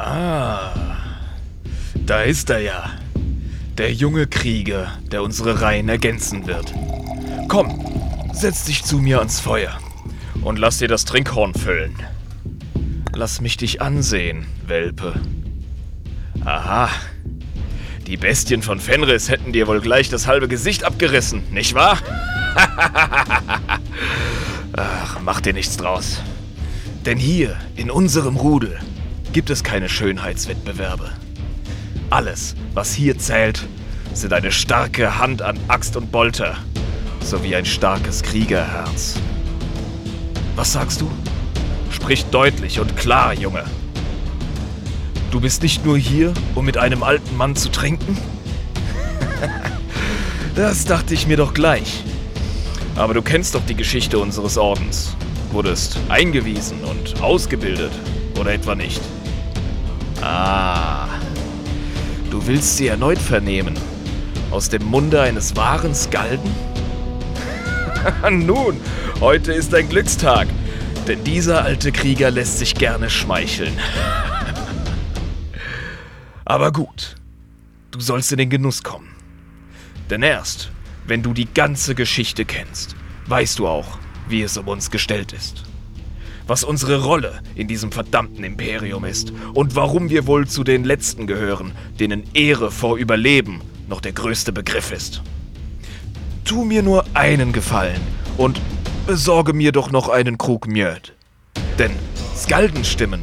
Ah, da ist er ja. Der junge Krieger, der unsere Reihen ergänzen wird. Komm, setz dich zu mir ans Feuer und lass dir das Trinkhorn füllen. Lass mich dich ansehen, Welpe. Aha. Die Bestien von Fenris hätten dir wohl gleich das halbe Gesicht abgerissen, nicht wahr? Ach, mach dir nichts draus. Denn hier, in unserem Rudel, gibt es keine Schönheitswettbewerbe. Alles, was hier zählt, sind eine starke Hand an Axt und Bolter sowie ein starkes Kriegerherz. Was sagst du? Sprich deutlich und klar, Junge. Du bist nicht nur hier, um mit einem alten Mann zu trinken? das dachte ich mir doch gleich. Aber du kennst doch die Geschichte unseres Ordens. Wurdest eingewiesen und ausgebildet, oder etwa nicht? Ah. Du willst sie erneut vernehmen. Aus dem Munde eines wahren Skalden? Nun, heute ist ein Glückstag. Denn dieser alte Krieger lässt sich gerne schmeicheln. Aber gut, du sollst in den Genuss kommen. Denn erst, wenn du die ganze Geschichte kennst, weißt du auch, wie es um uns gestellt ist. Was unsere Rolle in diesem verdammten Imperium ist und warum wir wohl zu den Letzten gehören, denen Ehre vor Überleben noch der größte Begriff ist. Tu mir nur einen Gefallen und besorge mir doch noch einen Krug Mjöd. Denn Skaldenstimmen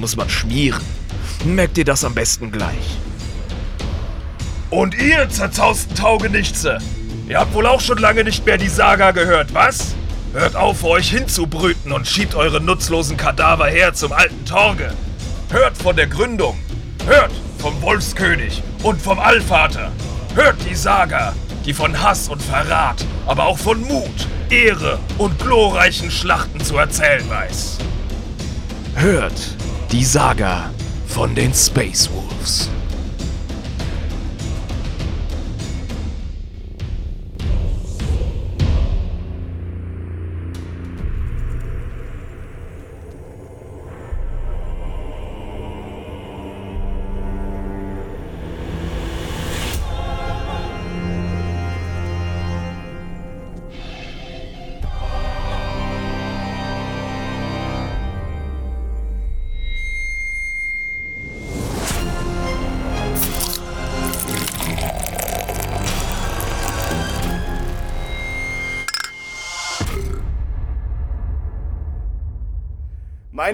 muss man schmieren. Merkt ihr das am besten gleich. Und ihr zerzausten Taugenichtse, ihr habt wohl auch schon lange nicht mehr die Saga gehört, was? Hört auf, vor euch hinzubrüten und schiebt eure nutzlosen Kadaver her zum alten Torge. Hört von der Gründung. Hört vom Wolfskönig und vom Allvater. Hört die Saga, die von Hass und Verrat, aber auch von Mut, Ehre und glorreichen Schlachten zu erzählen weiß. Hört die Saga von den Space Wolves.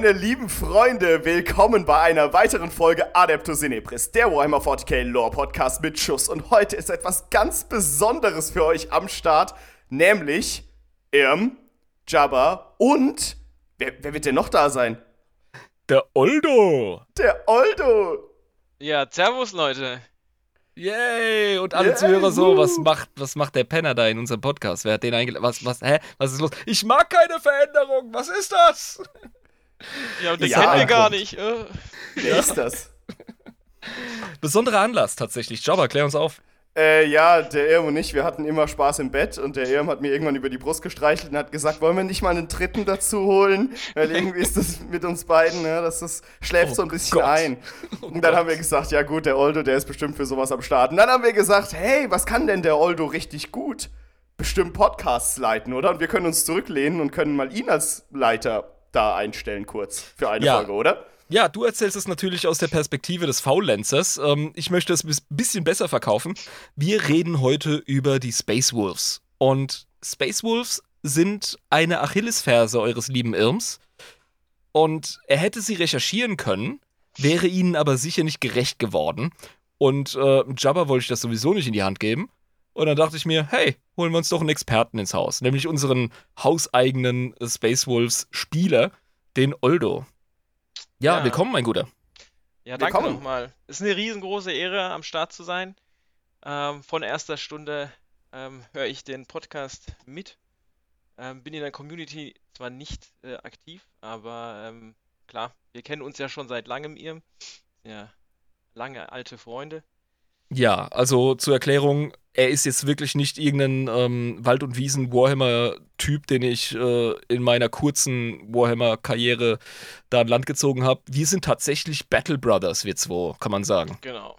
Meine lieben Freunde, willkommen bei einer weiteren Folge Adeptus Inepris, der Warhammer 40k Lore Podcast mit Schuss. Und heute ist etwas ganz Besonderes für euch am Start, nämlich Irm, Jabba und. Wer, wer wird denn noch da sein? Der Oldo! Der Oldo! Ja, Servus, Leute. Yay! Und alle Yay, Zuhörer so, was macht, was macht der Penner da in unserem Podcast? Wer hat den eingeladen? Was, was, hä? Was ist los? Ich mag keine Veränderung! Was ist das? Ja, und das Ja, kennen wir gar Punkt. nicht. Äh. Wer ist das? Besonderer Anlass tatsächlich. Jabba, klär uns auf. Äh, ja, der Irm und ich, wir hatten immer Spaß im Bett und der Irm hat mir irgendwann über die Brust gestreichelt und hat gesagt, wollen wir nicht mal einen dritten dazu holen? Weil irgendwie ist das mit uns beiden, ne, das, das schläft Oh so ein bisschen Gott. ein. Und dann haben wir gesagt, ja gut, der Oldo, der ist bestimmt für sowas am Start. Und dann haben wir gesagt, hey, was kann denn der Oldo richtig gut? Bestimmt Podcasts leiten, oder? Und wir können uns zurücklehnen und können mal ihn als Leiter da einstellen kurz für eine Ja. Folge, oder? Ja, du erzählst es natürlich aus der Perspektive des Faulenzers. Ähm, ich möchte es ein bisschen besser verkaufen. Wir reden heute über die Space Wolves. Und Space Wolves sind eine Achillesferse eures lieben Irms. Und er hätte sie recherchieren können, wäre ihnen aber sicher nicht gerecht geworden. Und äh, Jabba wollte ich das sowieso nicht in die Hand geben. Und dann dachte ich mir, hey, holen wir uns doch einen Experten ins Haus. Nämlich unseren hauseigenen Space Wolves Spieler, den Oldo. Ja, Ja. willkommen, mein Guter. Ja, danke nochmal. Es ist eine riesengroße Ehre, am Start zu sein. Ähm, von erster Stunde ähm, höre ich den Podcast mit. Ähm, bin in der Community zwar nicht äh, aktiv, aber ähm, klar, wir kennen uns ja schon seit langem, ihr. Ja, lange alte Freunde. Ja, also zur Erklärung, er ist jetzt wirklich nicht irgendein ähm, Wald- und Wiesen-Warhammer-Typ, den ich äh, in meiner kurzen Warhammer-Karriere da an Land gezogen habe. Wir sind tatsächlich Battle Brothers, wir zwei, kann man sagen. Genau.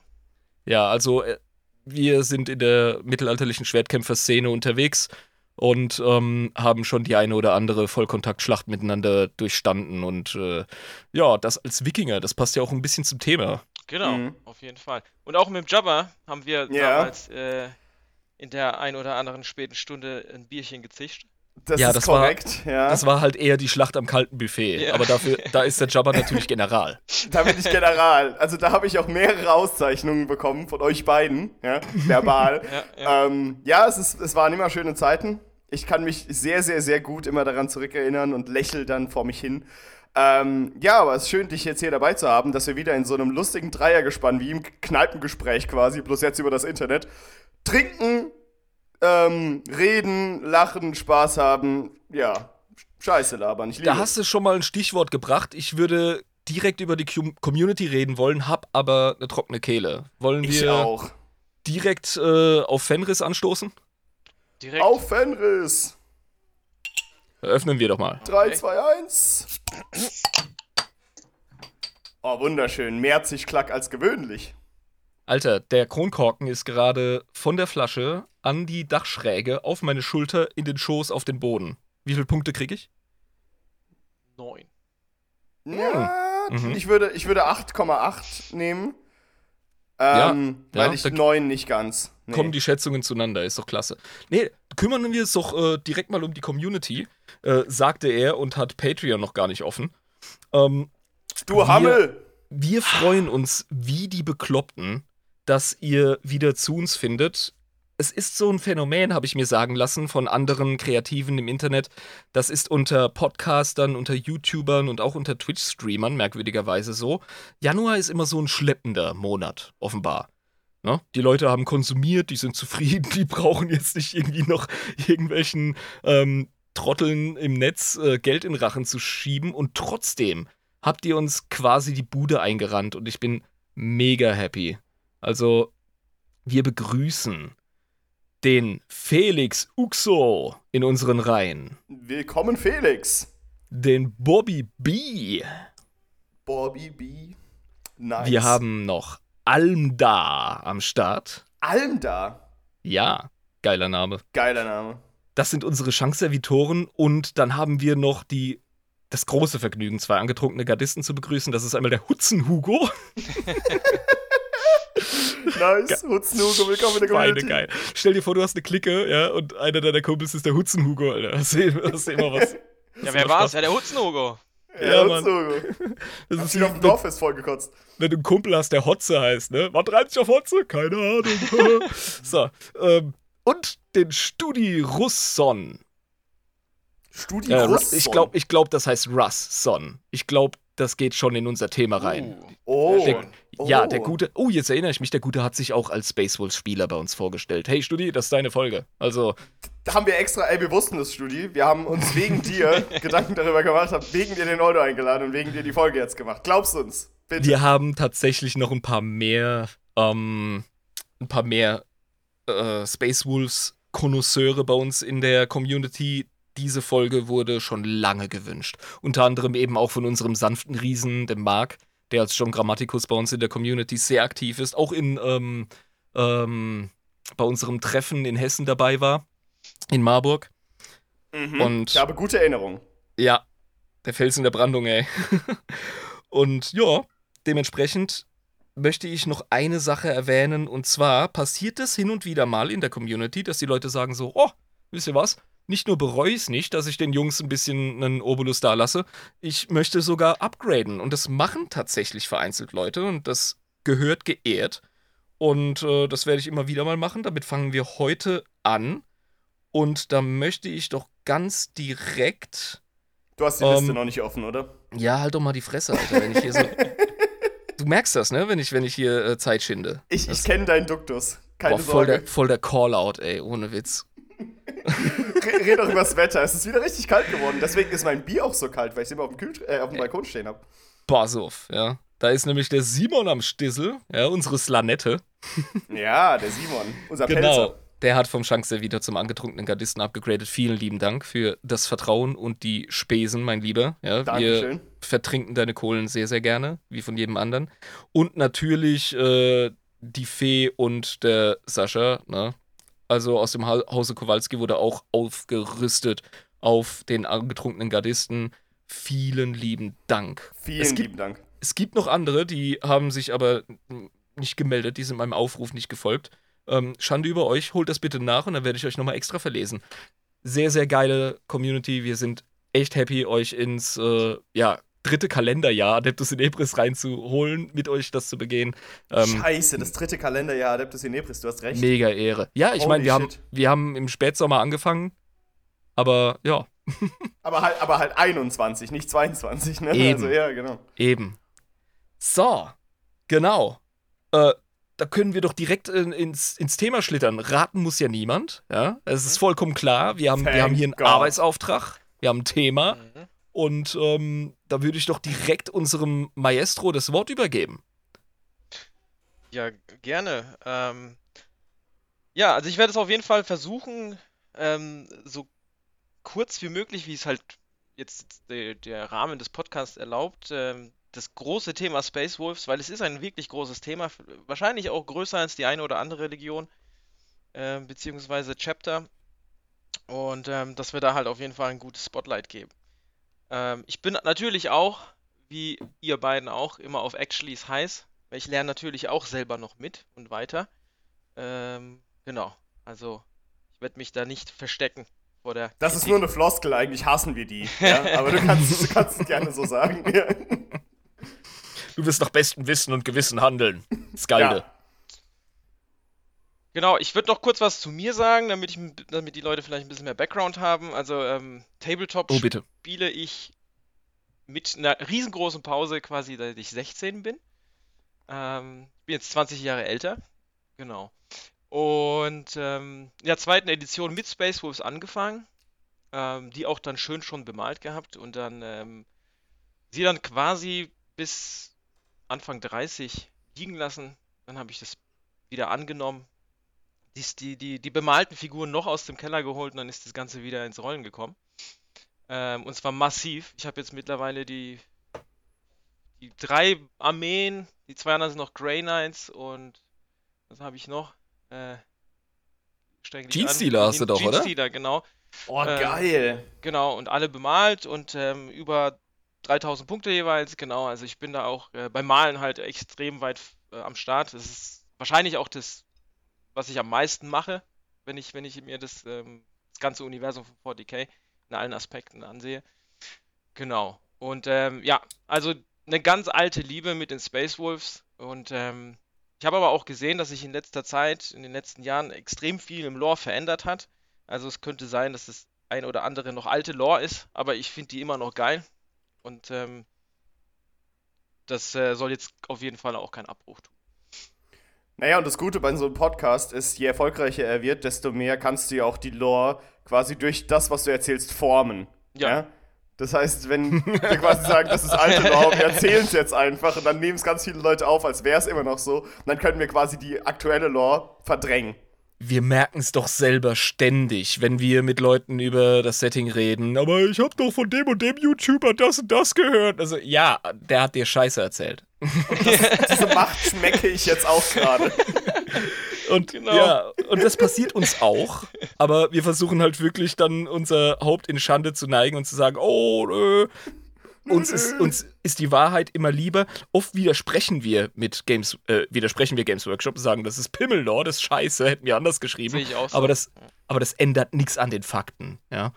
Ja, also äh, wir sind in der mittelalterlichen Schwertkämpfer-Szene unterwegs und ähm, haben schon die eine oder andere Vollkontaktschlacht miteinander durchstanden. Und äh, ja, das als Wikinger, das passt ja auch ein bisschen zum Thema. Genau, Mhm. auf jeden Fall. Und auch mit dem Jabba haben wir Ja. damals äh, in der ein oder anderen späten Stunde ein Bierchen gezischt. Das Ja, ist das war- korrekt. ja. Das war halt eher die Schlacht am kalten Buffet. Ja. Aber dafür, da ist der Jabba natürlich General. Da bin ich General. Also da habe ich auch mehrere Auszeichnungen bekommen von euch beiden, ja, verbal. Ja, ja. ähm, ja es, ist, es waren immer schöne Zeiten. Ich kann mich sehr, sehr, sehr gut immer daran zurückerinnern und lächel dann vor mich hin. Ähm, ja, aber es ist schön, dich jetzt hier dabei zu haben, dass wir wieder in so einem lustigen Dreiergespann, wie im Kneipengespräch quasi, bloß jetzt über das Internet, trinken, ähm, reden, lachen, Spaß haben, ja, Scheiße labern. Ich liebe Da hast du schon mal ein Stichwort gebracht. Ich würde direkt über die Com- Community reden wollen, hab aber eine trockene Kehle. Wollen Ich wir auch. direkt äh, auf Fenris anstoßen? Direkt. Auf Fenris! Eröffnen wir doch mal. 3, 2, 1. Oh, wunderschön. Mehr Zischklack als gewöhnlich. Alter, der Kronkorken ist gerade von der Flasche an die Dachschräge auf meine Schulter in den Schoß auf den Boden. Wie viele Punkte kriege ich? Neun. Ja, Mhm. ich würde, ich würde 8,8 nehmen. Ja, Ähm, ja, weil ich da- 9 nicht ganz. Nee. Kommen die Schätzungen zueinander, ist doch klasse. Nee, kümmern wir uns doch äh, direkt mal um die Community, äh, sagte er und hat Patreon noch gar nicht offen. Ähm, du Hammel! wir freuen uns wie die Bekloppten, dass ihr wieder zu uns findet. Es ist so ein Phänomen, habe ich mir sagen lassen, von anderen Kreativen im Internet. Das ist unter Podcastern, unter YouTubern und auch unter Twitch-Streamern merkwürdigerweise so. Januar ist immer so ein schleppender Monat, offenbar. Ne? Die Leute haben konsumiert, die sind zufrieden, die brauchen jetzt nicht irgendwie noch irgendwelchen ähm, Trotteln im Netz äh, Geld in Rachen zu schieben. Und trotzdem habt ihr uns quasi die Bude eingerannt und ich bin mega happy. Also, wir begrüßen den Felix Uxo in unseren Reihen, Willkommen, Felix. den Bobby B. Bobby B. Nice. Wir haben noch Almda am Start. Alm da. Ja, geiler Name. Geiler Name. Das sind unsere Chance-Servitoren und dann haben wir noch die das große Vergnügen, zwei angetrunkene Gardisten zu begrüßen. Das ist einmal der Hutzen-Hugo. Nice. Hutznugo, willkommen in der Beide Community. geil. Stell dir vor, du hast eine Clique, ja, und einer deiner Kumpels ist der Hutzen-Hugo, Alter. Hast du, hast du immer was. Ja, wer war's? Ja, der Hutzenhugo. Ja, Ja, Mann. Hutznugo. Das ist wie, auf dem Dorffest vollgekotzt. wenn du einen Kumpel hast, der Hotze heißt, ne? Was reimt sich auf Hotze? Keine Ahnung. so, ähm, und den Studi Russon. Studi Äh, Russon. ich glaube, ich glaub, das heißt Russon. Ich glaube, das geht schon in unser Thema rein. Uh, Oh. Der- Ja, Oh. der Gute. Oh, jetzt erinnere ich mich, der Gute hat sich auch als Space Wolves Spieler bei uns vorgestellt. Hey, Studi, das ist deine Folge. Also, Da haben wir extra, ey, wir wussten das, Studi. Wir haben uns wegen dir Gedanken darüber gemacht, haben wegen dir den Oldo eingeladen und wegen dir die Folge jetzt gemacht. Glaubst du uns? Bitte. wir haben tatsächlich noch ein paar mehr, ähm, ein paar mehr äh, Space Wolves Konnoisseure bei uns in der Community. Diese Folge wurde schon lange gewünscht. Unter anderem eben auch von unserem sanften Riesen, dem Mark, der als John Grammaticus bei uns in der Community sehr aktiv ist, auch in ähm, ähm, bei unserem Treffen in Hessen dabei war, in Marburg. Mhm. Und Ich habe gute Erinnerungen. ja, der Fels in der Brandung, ey. und ja, dementsprechend möchte ich noch eine Sache erwähnen. Und zwar passiert es hin und wieder mal in der Community, dass die Leute sagen so, oh, wisst ihr was? Nicht nur bereue ich es nicht, dass ich den Jungs ein bisschen einen Obolus da lasse, ich möchte sogar upgraden. Und das machen tatsächlich vereinzelt Leute und das gehört geehrt. Und äh, das werde ich immer wieder mal machen. Damit fangen wir heute an. Und da möchte ich doch ganz direkt Du hast die Ähm, Liste noch nicht offen, oder? ja, halt doch mal die Fresse, Alter, wenn ich hier so. du merkst das, ne, wenn ich, wenn ich hier äh, Zeit schinde. Ich, ich kenne deinen Duktus. Keine Boah, voll Sorge. der, voll der Call-Out, ey, ohne Witz. Re- Red doch über das Wetter. Es ist wieder richtig kalt geworden. Deswegen ist mein Bier auch so kalt, weil ich es immer auf dem, Kühl äh, auf dem Balkon stehen habe. Basoff, ja. Da ist nämlich der Simon am Stissel, ja, unsere Slanette. Ja, der Simon. Unser Genau. Pelzer. Der hat vom Schankservieter zum angetrunkenen Gardisten abgegradet. Vielen lieben Dank für das Vertrauen und die Spesen, mein Lieber. Ja, Dankeschön. Wir vertrinken deine Kohlen sehr, sehr gerne, wie von jedem anderen. Und natürlich äh, die Fee und der Sascha. Ne? Also aus dem Ha- Hause Kowalski wurde auch aufgerüstet auf den angetrunkenen Gardisten. Vielen lieben Dank. Vielen Es gibt- lieben Dank. Es gibt noch andere, die haben sich aber nicht gemeldet, die sind meinem Aufruf nicht gefolgt. Ähm, Schande über euch, holt das bitte nach und dann werde ich euch nochmal extra verlesen. Sehr, sehr geile Community. Wir sind echt happy, euch ins äh, ja, dritte Kalenderjahr Adeptus in Ebris reinzuholen, mit euch das zu begehen. Ähm, Scheiße, das dritte Kalenderjahr Adeptus Inepris, du hast recht. mega Ehre. Ja, ich meine, wir haben, wir haben im Spätsommer angefangen, aber ja, Aber halt, aber halt 21, nicht 22, ne? Eben. Also ja, genau. Eben. So, genau. Äh, da können wir doch direkt in, ins, ins Thema schlittern. Raten muss ja niemand. Ja, es ist vollkommen klar. Wir haben, wir haben hier einen God. Arbeitsauftrag. Wir haben ein Thema. Mhm. Und ähm, da würde ich doch direkt unserem Maestro das Wort übergeben. Ja, gerne. Ähm, ja, also ich werde es auf jeden Fall versuchen, ähm, so kurz wie möglich, wie es halt jetzt der, der Rahmen des Podcasts erlaubt, ähm, das große Thema Space Wolves, weil es ist ein wirklich großes Thema, wahrscheinlich auch größer als die eine oder andere Religion, ähm, beziehungsweise Chapter. Und ähm, dass wir da halt auf jeden Fall ein gutes Spotlight geben. Ähm, ich bin natürlich auch, wie ihr beiden auch, immer auf Actuallys heiß. Weil ich lerne natürlich auch selber noch mit und weiter. Ähm, genau. Also, ich werde mich da nicht verstecken vor der. Das ist Kritik. nur eine Floskel, eigentlich hassen wir die. Ja? Aber du kannst, du kannst es gerne so sagen. Ja. Du wirst nach bestem Wissen und Gewissen handeln. Skalde. Ja. Genau, ich würde noch kurz was zu mir sagen, damit, ich, damit die Leute vielleicht ein bisschen mehr Background haben. Also, ähm, Tabletop Oh, bitte. spiele ich mit einer riesengroßen Pause quasi, seit ich 16 bin. Ähm, bin jetzt 20 Jahre älter. Genau. Und ähm, in der zweiten Edition mit Space Wolves angefangen. Ähm, die auch dann schön schon bemalt gehabt und dann ähm, sie dann quasi bis Anfang 30 liegen lassen. Dann habe ich das wieder angenommen. Dies, die, die, die bemalten Figuren noch aus dem Keller geholt und dann ist das Ganze wieder ins Rollen gekommen. Ähm, und zwar massiv. Ich habe jetzt mittlerweile die, die drei Armeen, die zwei anderen sind noch Grey Knights und was habe ich noch? Äh. Genestealer hast du doch, oder? Genestealer, genau. Oh, Ähm, geil. Genau, und alle bemalt und ähm, über 3000 Punkte jeweils, genau. Also ich bin da auch äh, beim Malen halt extrem weit äh, am Start. Das ist wahrscheinlich auch das, was ich am meisten mache, wenn ich, wenn ich mir das, ähm, das ganze Universum von 40k in allen Aspekten ansehe. Genau. Und ähm, ja, also eine ganz alte Liebe mit den Space Wolves und ähm, ich habe aber auch gesehen, dass sich in letzter Zeit, in den letzten Jahren extrem viel im Lore verändert hat. Also es könnte sein, dass das ein oder andere noch alte Lore ist, aber ich finde die immer noch geil. Und ähm, das äh, soll jetzt auf jeden Fall auch keinen Abbruch tun. Naja, und das Gute bei so einem Podcast ist, je erfolgreicher er wird, desto mehr kannst du ja auch die Lore quasi durch das, was du erzählst, formen. Ja. Das heißt, wenn wir quasi sagen, das ist alte Lore, wir erzählen es jetzt einfach und dann nehmen es ganz viele Leute auf, als wäre es immer noch so, und dann können wir quasi die aktuelle Lore verdrängen. Wir merken es doch selber ständig, wenn wir mit Leuten über das Setting reden. Aber ich habe doch von dem und dem YouTuber das und das gehört. Also ja, der hat dir Scheiße erzählt. Diese Macht schmecke ich jetzt auch gerade. Und Genau. ja, und das passiert uns auch. Aber wir versuchen halt wirklich dann unser Haupt in Schande zu neigen und zu sagen, oh, nö. Uns ist, uns ist die Wahrheit immer lieber. Oft widersprechen wir mit Games, äh, widersprechen wir Games Workshop und sagen, das ist Pimmellore, das ist scheiße, hätten wir anders geschrieben. Sehe ich auch so. Aber das, aber das ändert nichts an den Fakten, ja.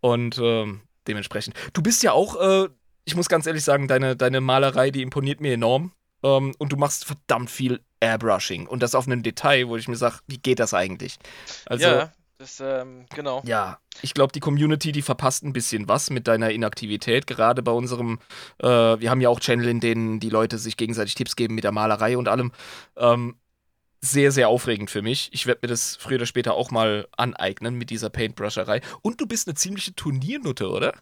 Und ähm, dementsprechend. Du bist ja auch, äh, ich muss ganz ehrlich sagen, deine, deine Malerei, die imponiert mir enorm. Ähm, und du machst verdammt viel Airbrushing. Und das auf einem Detail, wo ich mir sage, wie geht das eigentlich? Also, ja, das, ähm, genau. ja, ich glaube, die Community, die verpasst ein bisschen was mit deiner Inaktivität. Gerade bei unserem, äh, wir haben ja auch Channel, in denen die Leute sich gegenseitig Tipps geben mit der Malerei und allem. Ähm, sehr, sehr aufregend für mich. Ich werde mir das früher oder später auch mal aneignen mit dieser Paintbrusherei. Und du bist eine ziemliche Turniernutte, oder?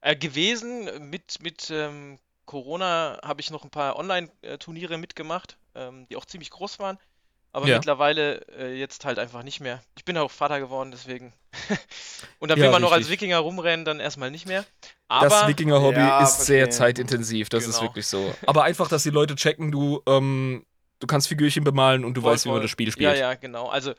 Äh, gewesen mit, mit ähm, Corona habe ich noch ein paar Online-Turniere mitgemacht, ähm, die auch ziemlich groß waren. Aber Ja. mittlerweile äh, jetzt halt einfach nicht mehr. Ich bin auch Vater geworden, deswegen. Und dann will Ja, man noch als. Wikinger rumrennen, dann erstmal nicht mehr. das Aber Wikinger-Hobby Ja, ist sehr zeitintensiv, das ist Genau. wirklich so. Aber einfach, dass die Leute checken, du, ähm, du kannst Figürchen bemalen und du Voll, weißt, wie man voll. das Spiel Ja, spielt. ja, genau. Also,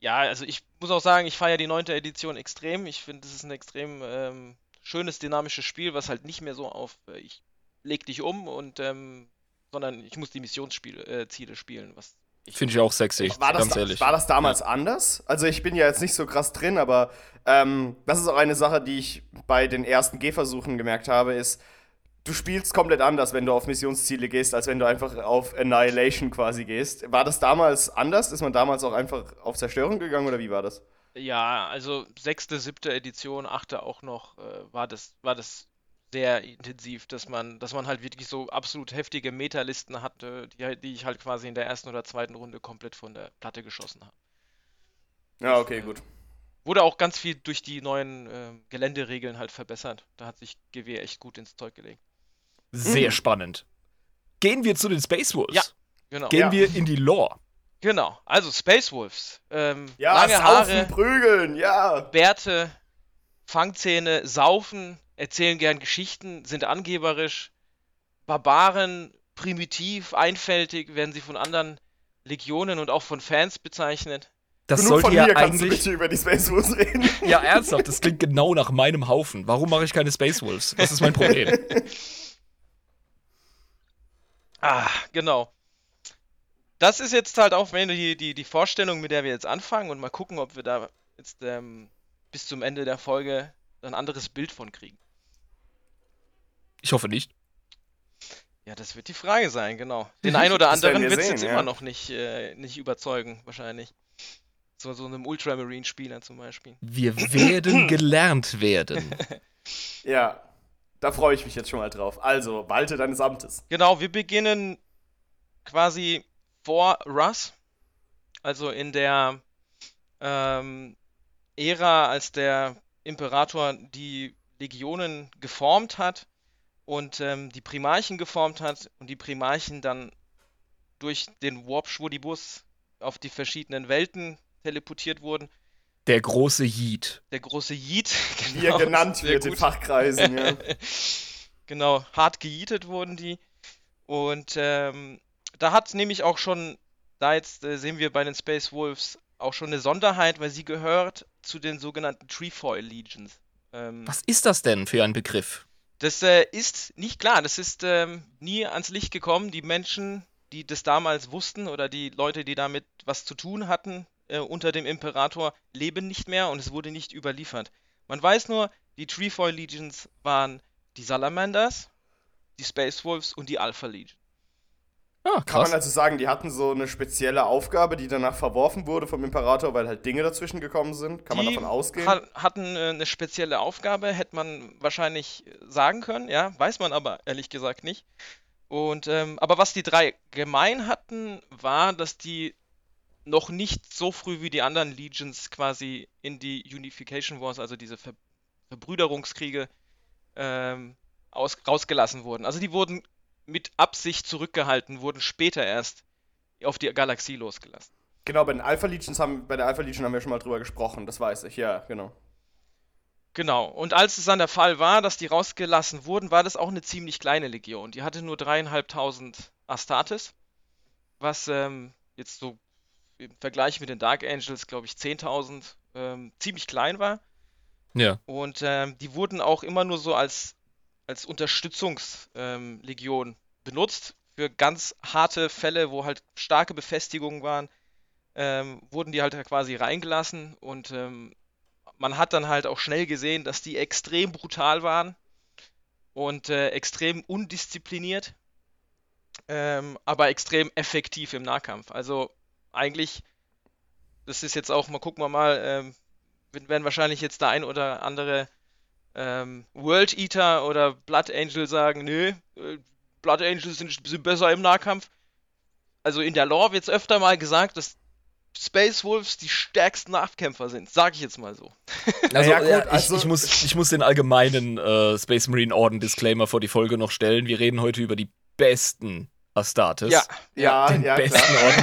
ja, also ich muss auch sagen, ich feiere die neunte Edition extrem. Ich finde, das ist ein extrem ähm, schönes, dynamisches Spiel, was halt nicht mehr so auf, äh, ich leg dich um und, ähm, sondern ich muss die Missionsziele äh, Ziele spielen, was Finde ich auch sexy, War das, ganz ehrlich. war das damals anders? Also ich bin ja jetzt nicht so krass drin, aber ähm, das ist auch eine Sache, die ich bei den ersten Gehversuchen gemerkt habe, ist, du spielst komplett anders, wenn du auf Missionsziele gehst, als wenn du einfach auf Annihilation quasi gehst. War das damals anders? Ist man damals auch einfach auf Zerstörung gegangen oder wie war das? Ja, also sechste, siebte Edition, achte auch noch, äh, war das, war das sehr intensiv, dass man, dass man halt wirklich so absolut heftige Metalisten hatte, die, halt- die ich halt quasi in der ersten oder zweiten Runde komplett von der Platte geschossen habe. Ja, okay, gut. Wurde auch ganz viel durch die neuen ähm, Geländeregeln halt verbessert. Da hat sich GW echt gut ins Zeug gelegt. Sehr Mhm. spannend. Gehen wir zu den Space Wolves. Ja. Genau. Gehen Ja. wir in die Lore. Genau. Also Space Wolves. Ähm, Ja, lange saufen, Haare, prügeln, ja. Bärte, Fangzähne, saufen, erzählen gern Geschichten, sind angeberisch, Barbaren, primitiv, einfältig, werden sie von anderen Legionen und auch von Fans bezeichnet. Das Genug sollte von ja mir, kannst du eigentlich. bitte über die Space Wolves reden. Ja, ernsthaft, das klingt genau nach meinem Haufen. Warum mache ich keine Space Wolves? Was ist mein Problem? Ah, genau. Das ist jetzt halt auch wenn die, die, die Vorstellung, mit der wir jetzt anfangen und mal gucken, ob wir da jetzt ähm, bis zum Ende der Folge ein anderes Bild von kriegen. Ich hoffe nicht. Ja, das wird die Frage sein, genau. Den einen oder anderen wir wird es jetzt ja. immer noch nicht, äh, nicht überzeugen, wahrscheinlich. So, so einem Ultramarine-Spieler zum Beispiel. Wir werden gelernt werden. Ja, da freue ich mich jetzt schon mal drauf. Also, walte deines Amtes. Genau, wir beginnen quasi vor Russ, also in der ähm, Ära, als der Imperator die Legionen geformt hat und ähm, die Primarchen geformt hat und die Primarchen dann durch den Warp Schwudibus auf die verschiedenen Welten teleportiert wurden. Der große Yeet. Der große Yeet, Wie er genannt wird in gut. Fachkreisen, ja. genau, hart gejietet wurden die. Und ähm, da hat nämlich auch schon, da jetzt äh, sehen wir bei den Space Wolves auch schon eine Sonderheit, weil sie gehört zu den sogenannten Trefoil Legions. Ähm, Was ist das denn für ein Begriff? Das äh, ist nicht klar, das ist ähm, nie ans Licht gekommen. Die Menschen, die das damals wussten oder die Leute, die damit was zu tun hatten äh, unter dem Imperator, leben nicht mehr und es wurde nicht überliefert. Man weiß nur, die Trefoil Legions waren die Salamanders, die Space Wolves und die Alpha Legion. Ah, Kann man also sagen, die hatten so eine spezielle Aufgabe, die danach verworfen wurde vom Imperator, weil halt Dinge dazwischen gekommen sind? Kann man die davon ausgehen? ha- hatten äh, eine spezielle Aufgabe, hätte man wahrscheinlich sagen können, ja, weiß man aber ehrlich gesagt nicht. Und ähm, aber was die drei gemein hatten, war, dass die noch nicht so früh wie die anderen Legions quasi in die Unification Wars, also diese Ver Verbrüderungskriege, ähm, aus rausgelassen wurden. Also die wurden mit Absicht zurückgehalten, wurden später erst auf die Galaxie losgelassen. Genau, bei den Alpha Legions haben, bei der Alpha Legion haben wir schon mal drüber gesprochen, das weiß ich, ja, genau. Genau. Und als es dann der Fall war, dass die rausgelassen wurden, war das auch eine ziemlich kleine Legion. Die hatte nur dreieinhalbtausend Astartes, was ähm, jetzt so im Vergleich mit den Dark Angels, glaube ich, 10.000 ähm, ziemlich klein war. Ja. Und ähm, die wurden auch immer nur so als, als Unterstützungslegion ähm, benutzt. Für ganz harte Fälle, wo halt starke Befestigungen waren, ähm, wurden die halt quasi reingelassen. Und ähm, man hat dann halt auch schnell gesehen, dass die extrem brutal waren und äh, extrem undiszipliniert, ähm, aber extrem effektiv im Nahkampf. Also eigentlich, das ist jetzt auch, mal gucken wir mal, ähm, werden wahrscheinlich jetzt der ein oder andere ähm, World Eater oder Blood Angel sagen, nö, äh, Blood Angels sind, sind besser im Nahkampf. Also in der Lore wird es öfter mal gesagt, dass Space Wolves die stärksten Nahkämpfer sind, sag ich jetzt mal so. Also, Ja, gut, ja, ich, also- ich, muss, ich muss den allgemeinen äh, Space Marine Orden Disclaimer vor die Folge noch stellen. Wir reden heute über die besten Astartes. Ja, Ja, Den ja, besten klar. Ort,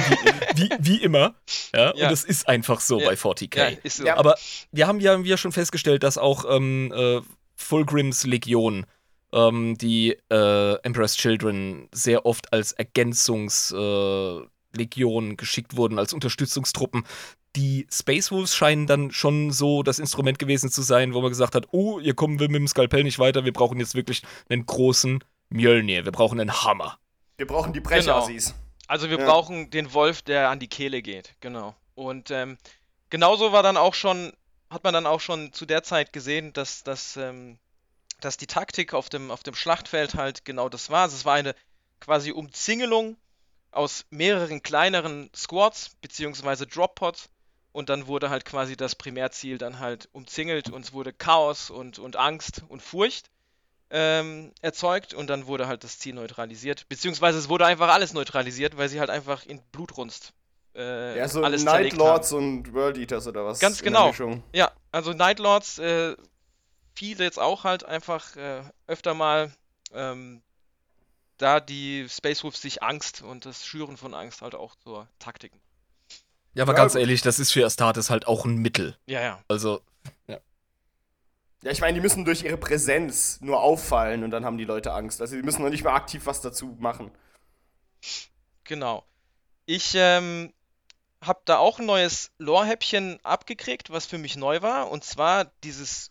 wie, wie, wie immer. Ja, Ja. und es ist einfach so Ja. bei 40k. ja, ist so. Aber wir haben ja, wir schon festgestellt, dass auch ähm, äh, Fulgrims Legion, ähm, die äh, Emperor's Children, sehr oft als Ergänzungslegion äh, geschickt wurden, als Unterstützungstruppen. Die Space Wolves scheinen dann schon so das Instrument gewesen zu sein, wo man gesagt hat, oh, hier kommen wir mit dem Skalpell nicht weiter, wir brauchen jetzt wirklich einen großen Mjölnir, wir brauchen einen Hammer. Wir brauchen die Brecherassis. Also wir Ja. brauchen den Wolf, der an die Kehle geht, genau. Und ähm, genauso war dann auch schon, hat man dann auch schon zu der Zeit gesehen, dass, dass, ähm, dass die Taktik auf dem, auf dem Schlachtfeld halt genau das war. Also es war eine quasi Umzingelung aus mehreren kleineren Squads beziehungsweise Droppods und dann wurde halt quasi das Primärziel dann halt umzingelt und es wurde Chaos und, und Angst und Furcht ähm, erzeugt und dann wurde halt das Ziel neutralisiert. Beziehungsweise es wurde einfach alles neutralisiert, weil sie halt einfach in Blutrunst äh, Ja, so alles Night Lords und World Eaters oder was? Ganz in der genau. Haben. Ja, also Night Lords, äh, viele jetzt auch halt einfach äh, öfter mal, ähm, da die Space Wolves sich Angst und das Schüren von Angst halt auch zur Taktik. Ja, aber Ja, ganz gut. ehrlich, das ist für Astartes halt auch ein Mittel. Ja, ja. Also, Ja, ich meine, die müssen durch ihre Präsenz nur auffallen und dann haben die Leute Angst. Also die müssen noch nicht mal aktiv was dazu machen. Genau. Ich ähm, habe da auch ein neues Lore-Häppchen abgekriegt, was für mich neu war. Und zwar dieses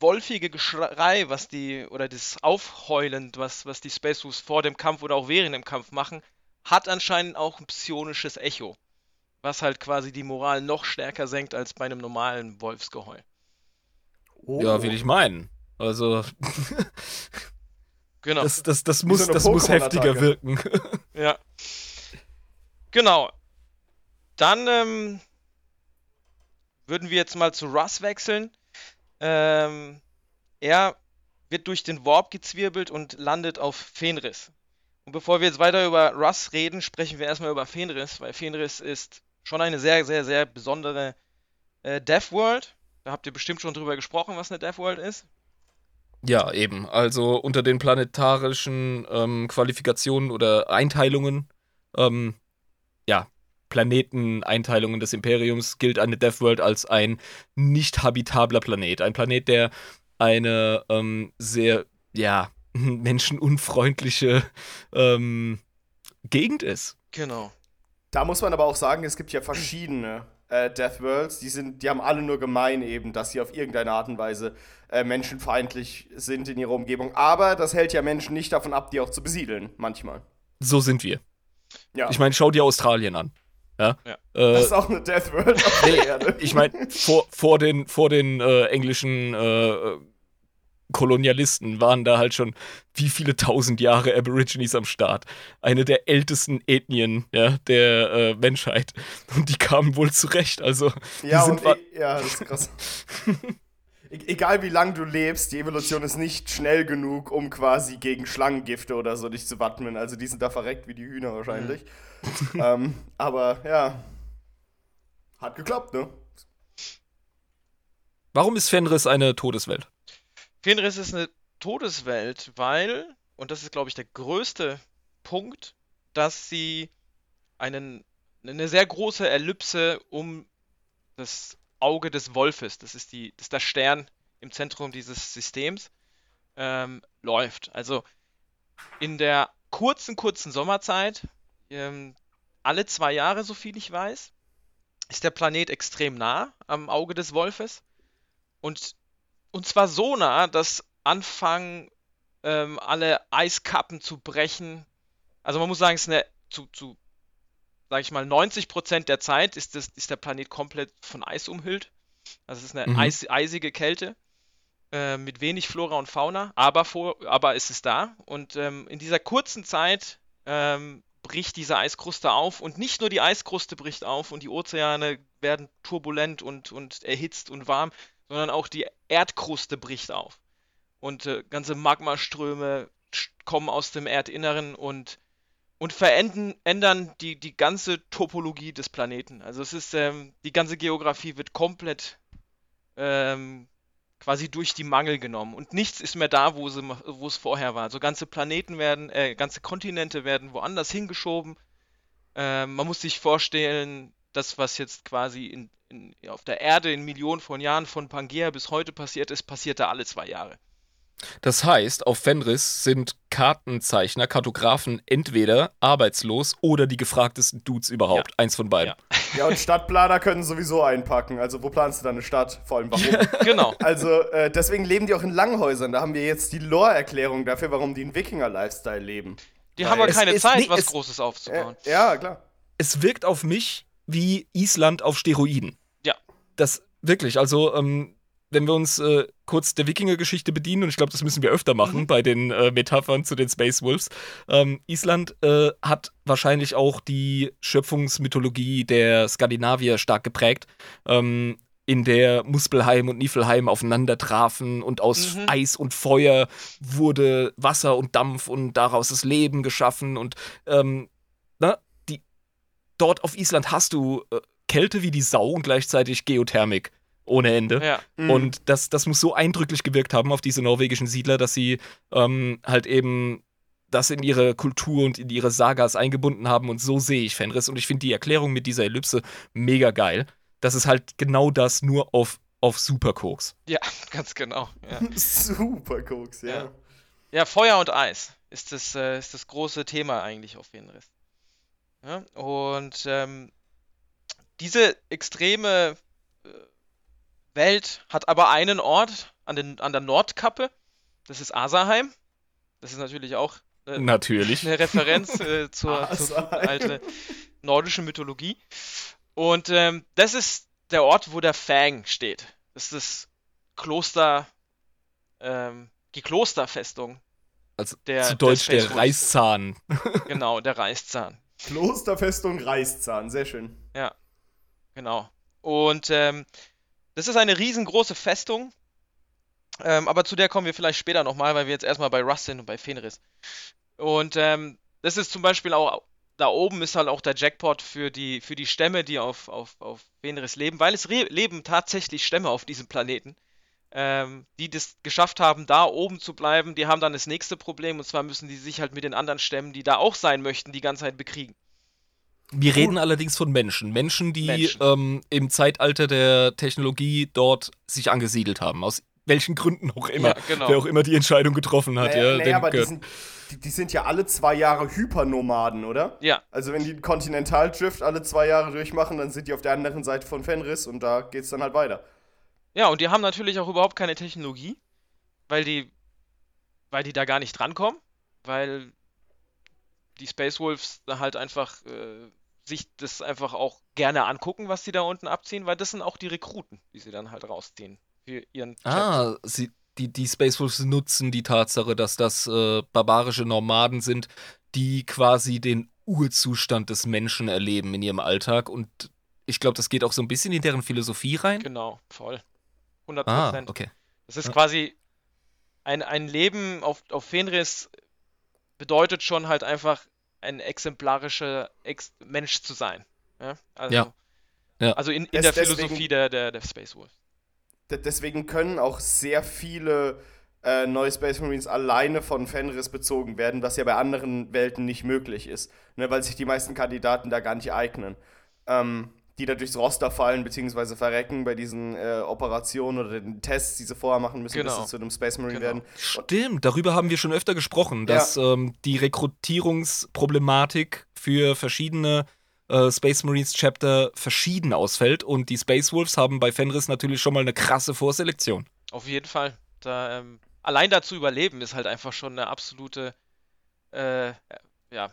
wolfige Geschrei, was die, oder das Aufheulen, was, was die Space Wolves vor dem Kampf oder auch während dem Kampf machen, hat anscheinend auch ein psionisches Echo. Was halt quasi die Moral noch stärker senkt als bei einem normalen Wolfsgeheul. Oh. ja, will ich meinen. Also, Genau. das, das, das, muss, so das muss heftiger wirken. Ja. Genau. Dann ähm, würden wir jetzt mal zu Russ wechseln. Ähm, er wird durch den Warp gezwirbelt und landet auf Fenris. Und bevor wir jetzt weiter über Russ reden, sprechen wir erstmal über Fenris, weil Fenris ist schon eine sehr, sehr, sehr besondere äh, Death World. Da habt ihr bestimmt schon drüber gesprochen, was eine Death World ist. Ja, eben. Also unter den planetarischen ähm, Qualifikationen oder Einteilungen, ähm, ja, Planeteneinteilungen des Imperiums gilt eine Death World als ein nicht habitabler Planet. Ein Planet, der eine ähm, sehr, ja, menschenunfreundliche ähm, Gegend ist. Genau. Da muss man aber auch sagen, es gibt ja verschiedene äh, Death Worlds. Die, sind, die haben alle nur gemein eben, dass sie auf irgendeine Art und Weise äh, menschenfeindlich sind in ihrer Umgebung. Aber das hält ja Menschen nicht davon ab, die auch zu besiedeln, manchmal. So sind wir. Ja, Ich meine, schau dir Australien an. Ja. Ja. Äh, das ist auch eine Death World auf der Erde. Ich meine, vor, vor den, vor den äh, englischen äh, Kolonialisten waren da halt schon wie viele tausend Jahre Aborigines am Start. Eine der ältesten Ethnien ja, der äh, Menschheit. Und die kamen wohl zurecht. Also, die Ja, sind und e ja, das ist krass. E egal wie lang du lebst, die Evolution ist nicht schnell genug, um quasi gegen Schlangengifte oder so dich zu wappnen. Also die sind da verreckt wie die Hühner wahrscheinlich. ähm, aber ja, hat geklappt, ne? warum ist Fenris eine Todeswelt? Fenris ist eine Todeswelt, weil, und das ist, glaube ich, der größte Punkt, dass sie einen, eine sehr große Ellipse um das Auge des Wolfes, das ist, die, das ist der Stern im Zentrum dieses Systems, ähm, läuft. Also in der kurzen, kurzen Sommerzeit, ähm, alle zwei Jahre, so viel ich weiß, ist der Planet extrem nah am Auge des Wolfes. Und und zwar so nah, dass anfangen ähm, alle Eiskappen zu brechen. Also man muss sagen, es ist eine zu, zu sag ich mal, 90% der Zeit ist, das, ist der Planet komplett von Eis umhüllt. Also es ist eine Mhm. eis, eisige Kälte äh, mit wenig Flora und Fauna, aber, vor, aber es ist da. Und ähm, in dieser kurzen Zeit ähm, bricht diese Eiskruste auf und nicht nur die Eiskruste bricht auf und die Ozeane werden turbulent und, und erhitzt und warm, sondern auch die Erdkruste bricht auf. Und äh, ganze Magmaströme kommen aus dem Erdinneren und, und verändern ändern die, die ganze Topologie des Planeten. Also es ist, ähm, die ganze Geografie wird komplett ähm, quasi durch die Mangel genommen. Und nichts ist mehr da, wo, sie, wo es vorher war. So ganze Planeten werden, äh, ganze Kontinente werden woanders hingeschoben. Äh, man muss sich vorstellen, das, was jetzt quasi in, in, auf der Erde in Millionen von Jahren von Pangea bis heute passiert ist, passiert da alle zwei Jahre. Das heißt, auf Fenris sind Kartenzeichner, Kartografen entweder arbeitslos oder die gefragtesten Dudes überhaupt. Ja. Eins von beiden. Ja. ja, und Stadtplaner können sowieso einpacken. Also, wo planst du deine Stadt? Vor allem, warum? genau. Also, äh, deswegen leben die auch in Langhäusern. Da haben wir jetzt die Lore-Erklärung dafür, warum die in Wikinger-Lifestyle leben. Die Weil haben aber keine Zeit, was Großes aufzubauen. Äh, ja, klar. Es wirkt auf mich wie Island auf Steroiden. Ja. Das wirklich, also, ähm, wenn wir uns äh, kurz der Wikinger-Geschichte bedienen, und ich glaube, das müssen wir öfter machen mhm. bei den äh, Metaphern zu den Space Wolves. Ähm, Island äh, hat wahrscheinlich auch die Schöpfungsmythologie der Skandinavier stark geprägt. Ähm, in der Muspelheim und Niflheim aufeinander trafen und aus mhm. Eis und Feuer wurde Wasser und Dampf und daraus das Leben geschaffen und ähm, dort auf Island hast du äh, Kälte wie die Sau und gleichzeitig Geothermik ohne Ende. Ja. Mhm. Und das, das muss so eindrücklich gewirkt haben auf diese norwegischen Siedler, dass sie ähm, halt eben das in ihre Kultur und in ihre Sagas eingebunden haben. Und so sehe ich Fenris. Und ich finde die Erklärung mit dieser Ellipse mega geil. Das ist halt genau das, nur auf, auf Superkoks. Ja, ganz genau. Ja. Superkoks, ja. ja. ja. Feuer und Eis ist das, äh, ist das große Thema eigentlich auf Fenris. Ja, und ähm, diese extreme äh, Welt hat aber einen Ort an, den, an der Nordkappe. Das ist Asaheim. Das ist natürlich auch äh, natürlich. eine Referenz äh, zur, zur alten nordischen Mythologie. Und ähm, das ist der Ort, wo der Fang steht. Das ist das Kloster, ähm, die Klosterfestung. Also der, zu Deutsch der Reißzahn. genau, der Reißzahn. Klosterfestung Reißzahn, sehr schön. Ja, genau. Und ähm, das ist eine riesengroße Festung. Ähm, aber zu der kommen wir vielleicht später nochmal, weil wir jetzt erstmal bei Rust sind und bei Fenris. Und ähm, das ist zum Beispiel auch, da oben ist halt auch der Jackpot für die, für die Stämme, die auf, auf, auf Fenris leben, weil es leben tatsächlich Stämme auf diesem Planeten, ähm, die das geschafft haben, da oben zu bleiben. Die haben dann das nächste Problem und zwar müssen die sich halt mit den anderen Stämmen, die da auch sein möchten, die ganze Zeit bekriegen. Wir reden allerdings von Menschen. Menschen, die Menschen. Ähm, im Zeitalter der Technologie dort sich angesiedelt haben. Aus welchen Gründen auch immer. Ja, genau. Wer auch immer die Entscheidung getroffen hat. Naja, ja, naja aber die sind, die, die, sind ja alle zwei Jahre Hypernomaden, oder? Ja. Also wenn die einen Kontinentaldrift alle zwei Jahre durchmachen, dann sind die auf der anderen Seite von Fenris und da geht es dann halt weiter. Ja, und die haben natürlich auch überhaupt keine Technologie, weil die, weil die da gar nicht drankommen, weil die Space Wolves halt einfach äh, sich das einfach auch gerne angucken, was sie da unten abziehen, weil das sind auch die Rekruten, die sie dann halt rausziehen für ihren Chat. Ah, sie, die, die Space Wolves nutzen die Tatsache, dass das äh, barbarische Nomaden sind, die quasi den Urzustand des Menschen erleben in ihrem Alltag und ich glaube, das geht auch so ein bisschen in deren Philosophie rein. Genau, voll. 100 Ah, okay. Das ist ja. quasi ein, ein Leben auf, auf Fenris bedeutet schon halt einfach ein exemplarischer Ex Mensch zu sein. Ja. Also, ja. ja. also in, in der Philosophie der, der, der Space Wolf. Deswegen können auch sehr viele äh, neue Space Marines alleine von Fenris bezogen werden, was ja bei anderen Welten nicht möglich ist, ne, weil sich die meisten Kandidaten da gar nicht eignen. Ähm, die da durchs Roster fallen bzw. verrecken bei diesen äh, Operationen oder den Tests, die sie vorher machen müssen, genau. bis sie zu einem Space Marine genau. werden. Stimmt, darüber haben wir schon öfter gesprochen, dass ja. ähm, die Rekrutierungsproblematik für verschiedene äh, Space Marines Chapter verschieden ausfällt und die Space Wolves haben bei Fenris natürlich schon mal eine krasse Vorselektion. Auf jeden Fall. Da, ähm, allein da zu überleben ist halt einfach schon eine absolute äh, ja,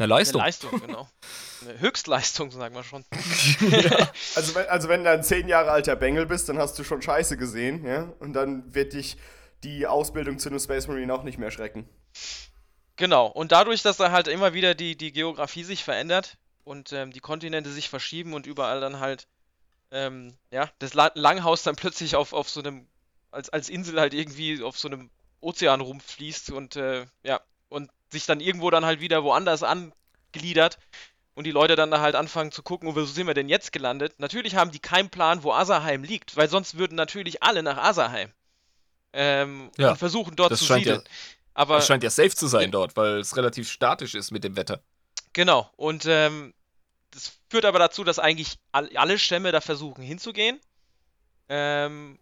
eine Leistung. Eine Leistung, genau. Eine Höchstleistung, sagen wir schon. ja. also, wenn, also wenn du ein zehn Jahre alter Bengel bist, dann hast du schon Scheiße gesehen, ja? Und dann wird dich die Ausbildung zu einem Space Marine auch nicht mehr schrecken. Genau. Und dadurch, dass da halt immer wieder die, die Geografie sich verändert und ähm, die Kontinente sich verschieben und überall dann halt ähm, ja, das Langhaus dann plötzlich auf, auf so einem, als, als Insel halt irgendwie auf so einem Ozean rumfließt und äh, ja, sich dann irgendwo dann halt wieder woanders angliedert, und die Leute dann da halt anfangen zu gucken, wo sind wir denn jetzt gelandet? Natürlich haben die keinen Plan, wo Asaheim liegt, weil sonst würden natürlich alle nach Asaheim ähm, Ja, und versuchen dort zu scheint ja- siedeln. Aber Das scheint ja safe zu sein dort, weil es relativ statisch ist mit dem Wetter. Genau, und ähm, das führt aber dazu, dass eigentlich all, alle Stämme da versuchen hinzugehen. Ähm,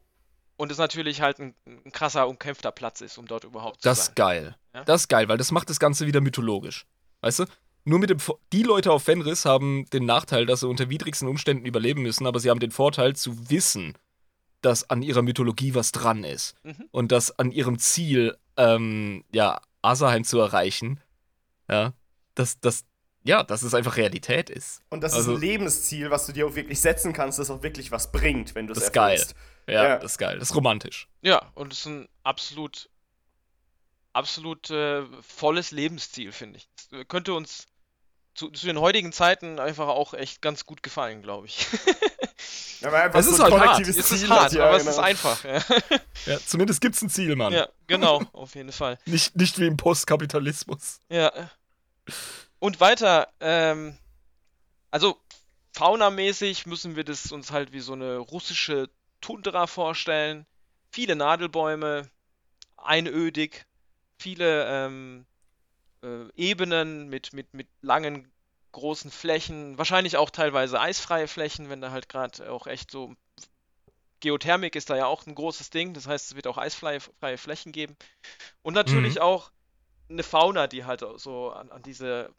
und es natürlich halt ein, ein krasser, umkämpfter Platz ist, um dort überhaupt zu Das ist sein. geil. Ja? Das ist geil, weil das macht das Ganze wieder mythologisch. Weißt du? Nur mit dem Vo- die Leute auf Fenris haben den Nachteil, dass sie unter widrigsten Umständen überleben müssen, aber sie haben den Vorteil zu wissen, dass an ihrer Mythologie was dran ist Mhm. und dass an ihrem Ziel, ähm, ja, Asaheim zu erreichen, ja, dass das, ja, dass es einfach Realität ist. Und das Also- ist ein Lebensziel, was du dir auch wirklich setzen kannst, das auch wirklich was bringt, wenn du es Das ist geil. Ja, Ja. das ist geil. Das ist romantisch. Ja, und es ist ein absolut, absolut äh, volles Lebensziel, finde ich. Das, äh, könnte uns zu, zu den heutigen Zeiten einfach auch echt ganz gut gefallen, glaube ich. Ja, weil einfach Es so ist ein halt hart. kollektives es ist Ziel hart, ja, aber es genau. ist einfach. Ja, Ja, zumindest gibt's ein Ziel, Mann. ja genau, auf jeden Fall. Nicht, nicht wie im Postkapitalismus. Ja. Und weiter, ähm, also faunamäßig müssen wir das uns halt wie so eine russische Tundra vorstellen. Viele Nadelbäume, einödig, viele ähm, äh, Ebenen mit, mit, mit langen, großen Flächen, wahrscheinlich auch teilweise eisfreie Flächen, wenn da halt gerade auch echt so Geothermik ist da ja auch ein großes Ding, das heißt, es wird auch eisfreie freie Flächen geben. Und natürlich auch eine Fauna, die halt so an, an diese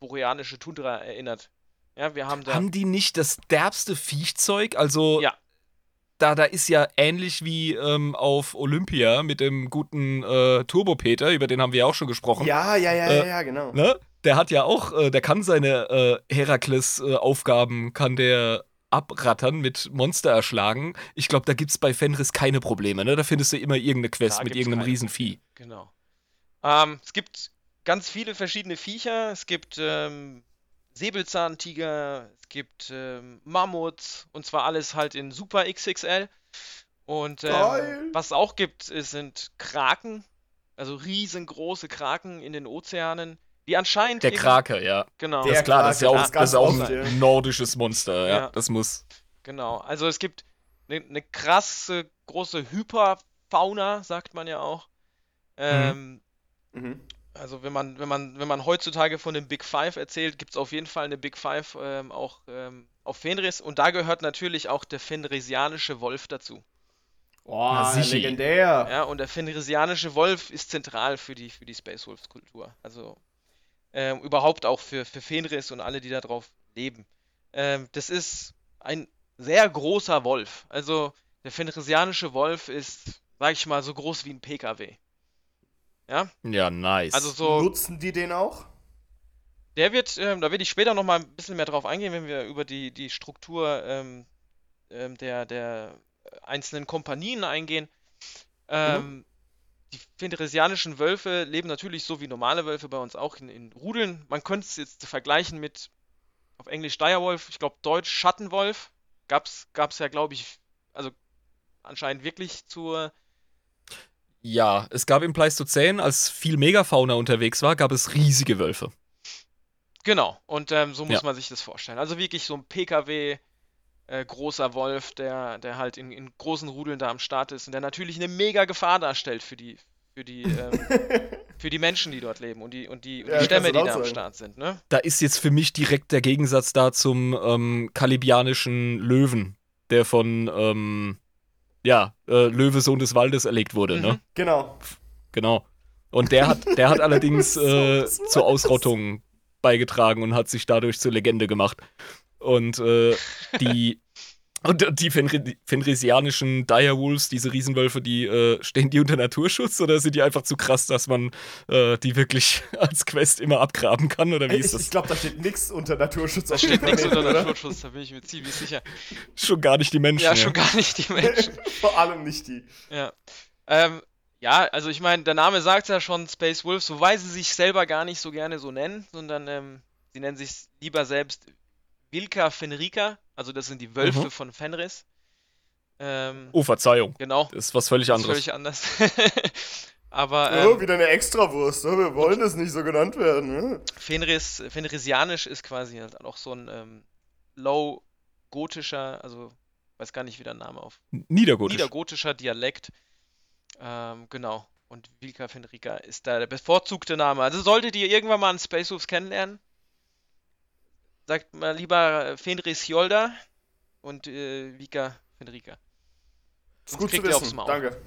boreanische Tundra erinnert. Ja, wir haben da. Haben die nicht das derbste Viechzeug? Also, Ja. Da, da ist ja ähnlich wie ähm, auf Olympia mit dem guten äh, Turbo-Peter, über den haben wir ja auch schon gesprochen. Ja, ja, ja, Äh, ja, ja, genau. Ne? Der hat ja auch, äh, der kann seine äh, Herakles-Aufgaben, kann der abrattern, mit Monster erschlagen. Ich glaube, da gibt's bei Fenris keine Probleme, ne? Da findest du immer irgendeine Quest Da mit irgendeinem keine. Riesenvieh. Genau. Ähm, es gibt ganz viele verschiedene Viecher. Es gibt ähm, Säbelzahntiger, es gibt ähm, Mammuts und zwar alles halt in Super XXL. Und ähm, was es auch gibt, ist, sind Kraken, also riesengroße Kraken in den Ozeanen, die anscheinend Der eben- Krake, ja. genau, Der Das ist klar, das ist ja auch, das ist auch ein nordisches Monster, ja. Ja. Das muss. genau. Also es gibt eine ne krasse große Hyperfauna, sagt man ja auch. Ähm, Mhm. Also wenn man, wenn man, wenn man heutzutage von den Big Five erzählt, gibt es auf jeden Fall eine Big Five ähm, auch ähm, auf Fenris und da gehört natürlich auch der fenrisianische Wolf dazu. Boah, Na, legendär. Ja, und der fenrisianische Wolf ist zentral für die, für die Space Wolves Kultur. Also ähm, überhaupt auch für, für Fenris und alle, die da drauf leben. Ähm, das ist ein sehr großer Wolf. Also der fenrisianische Wolf ist, sag ich mal, so groß wie ein PKW. Ja, Ja, nice. also so. Nutzen die den auch? Der wird, ähm, da werde ich später noch mal ein bisschen mehr drauf eingehen, wenn wir über die, die Struktur ähm, ähm, der, der einzelnen Kompanien eingehen. Ähm, Die fenrisianischen Wölfe leben natürlich so wie normale Wölfe bei uns auch in, in Rudeln. Man könnte es jetzt vergleichen mit auf Englisch Direwolf, ich glaube Deutsch Schattenwolf. Gab's, gab's ja, glaube ich, also anscheinend wirklich zur Ja, es gab im Pleistozän, als viel Megafauna unterwegs war, gab es riesige Wölfe. Genau, und ähm, so muss Ja. man sich das vorstellen. Also wirklich so ein PKW, äh, großer Wolf, der, der halt in, in großen Rudeln da am Start ist und der natürlich eine mega Gefahr darstellt für die, für die, ähm, für die Menschen, die dort leben und die, und die, und Ja, die Stämme, kannst du die da am sagen. Start sind, ne? Da ist jetzt für mich direkt der Gegensatz da zum ähm, kalibianischen Löwen, der von, ähm, ja, äh, Löwe Sohn des Waldes erlegt wurde, ne? Mhm. Genau. Genau. Und der hat, der hat allerdings äh, Waldes. zur Ausrottung beigetragen und hat sich dadurch zur Legende gemacht. Und äh, die und die Fenri fenrisianischen Direwolves, diese Riesenwölfe, die äh, stehen die unter Naturschutz oder sind die einfach zu krass, dass man äh, die wirklich als Quest immer abgraben kann oder wie ist Ich, das? ich glaube, da steht nichts unter Naturschutz. Da steht nichts unter? Naturschutz, da bin ich mir ziemlich sicher. Schon gar nicht die Menschen. Ja, schon gar nicht die Menschen. Vor allem nicht die. Ja. Ähm, ja, also ich meine, der Name sagt ja schon Space Wolves, wobei sie sich selber gar nicht so gerne so nennen, sondern ähm, sie nennen sich lieber selbst Vilka Fenrica, also das sind die Wölfe Mhm. von Fenris. Ähm, Oh, Verzeihung. genau, Das ist was völlig das ist anderes. völlig anders. Aber oh, ähm, wieder eine Extrawurst. Oh, wir wollen das nicht so genannt werden. Ne? Fenris, Fenrisianisch ist quasi halt auch so ein ähm, low-gotischer, also weiß gar nicht, wie der Name auf. Niedergotisch. Niedergotischer Dialekt. Ähm, genau. Und Vilka Fenrika ist da der bevorzugte Name. Also solltet ihr irgendwann mal einen Space Wolves kennenlernen, sagt mal lieber Fenris Jolda und äh, Vika Fenrika. Ist gut zu wissen. Maul. Danke.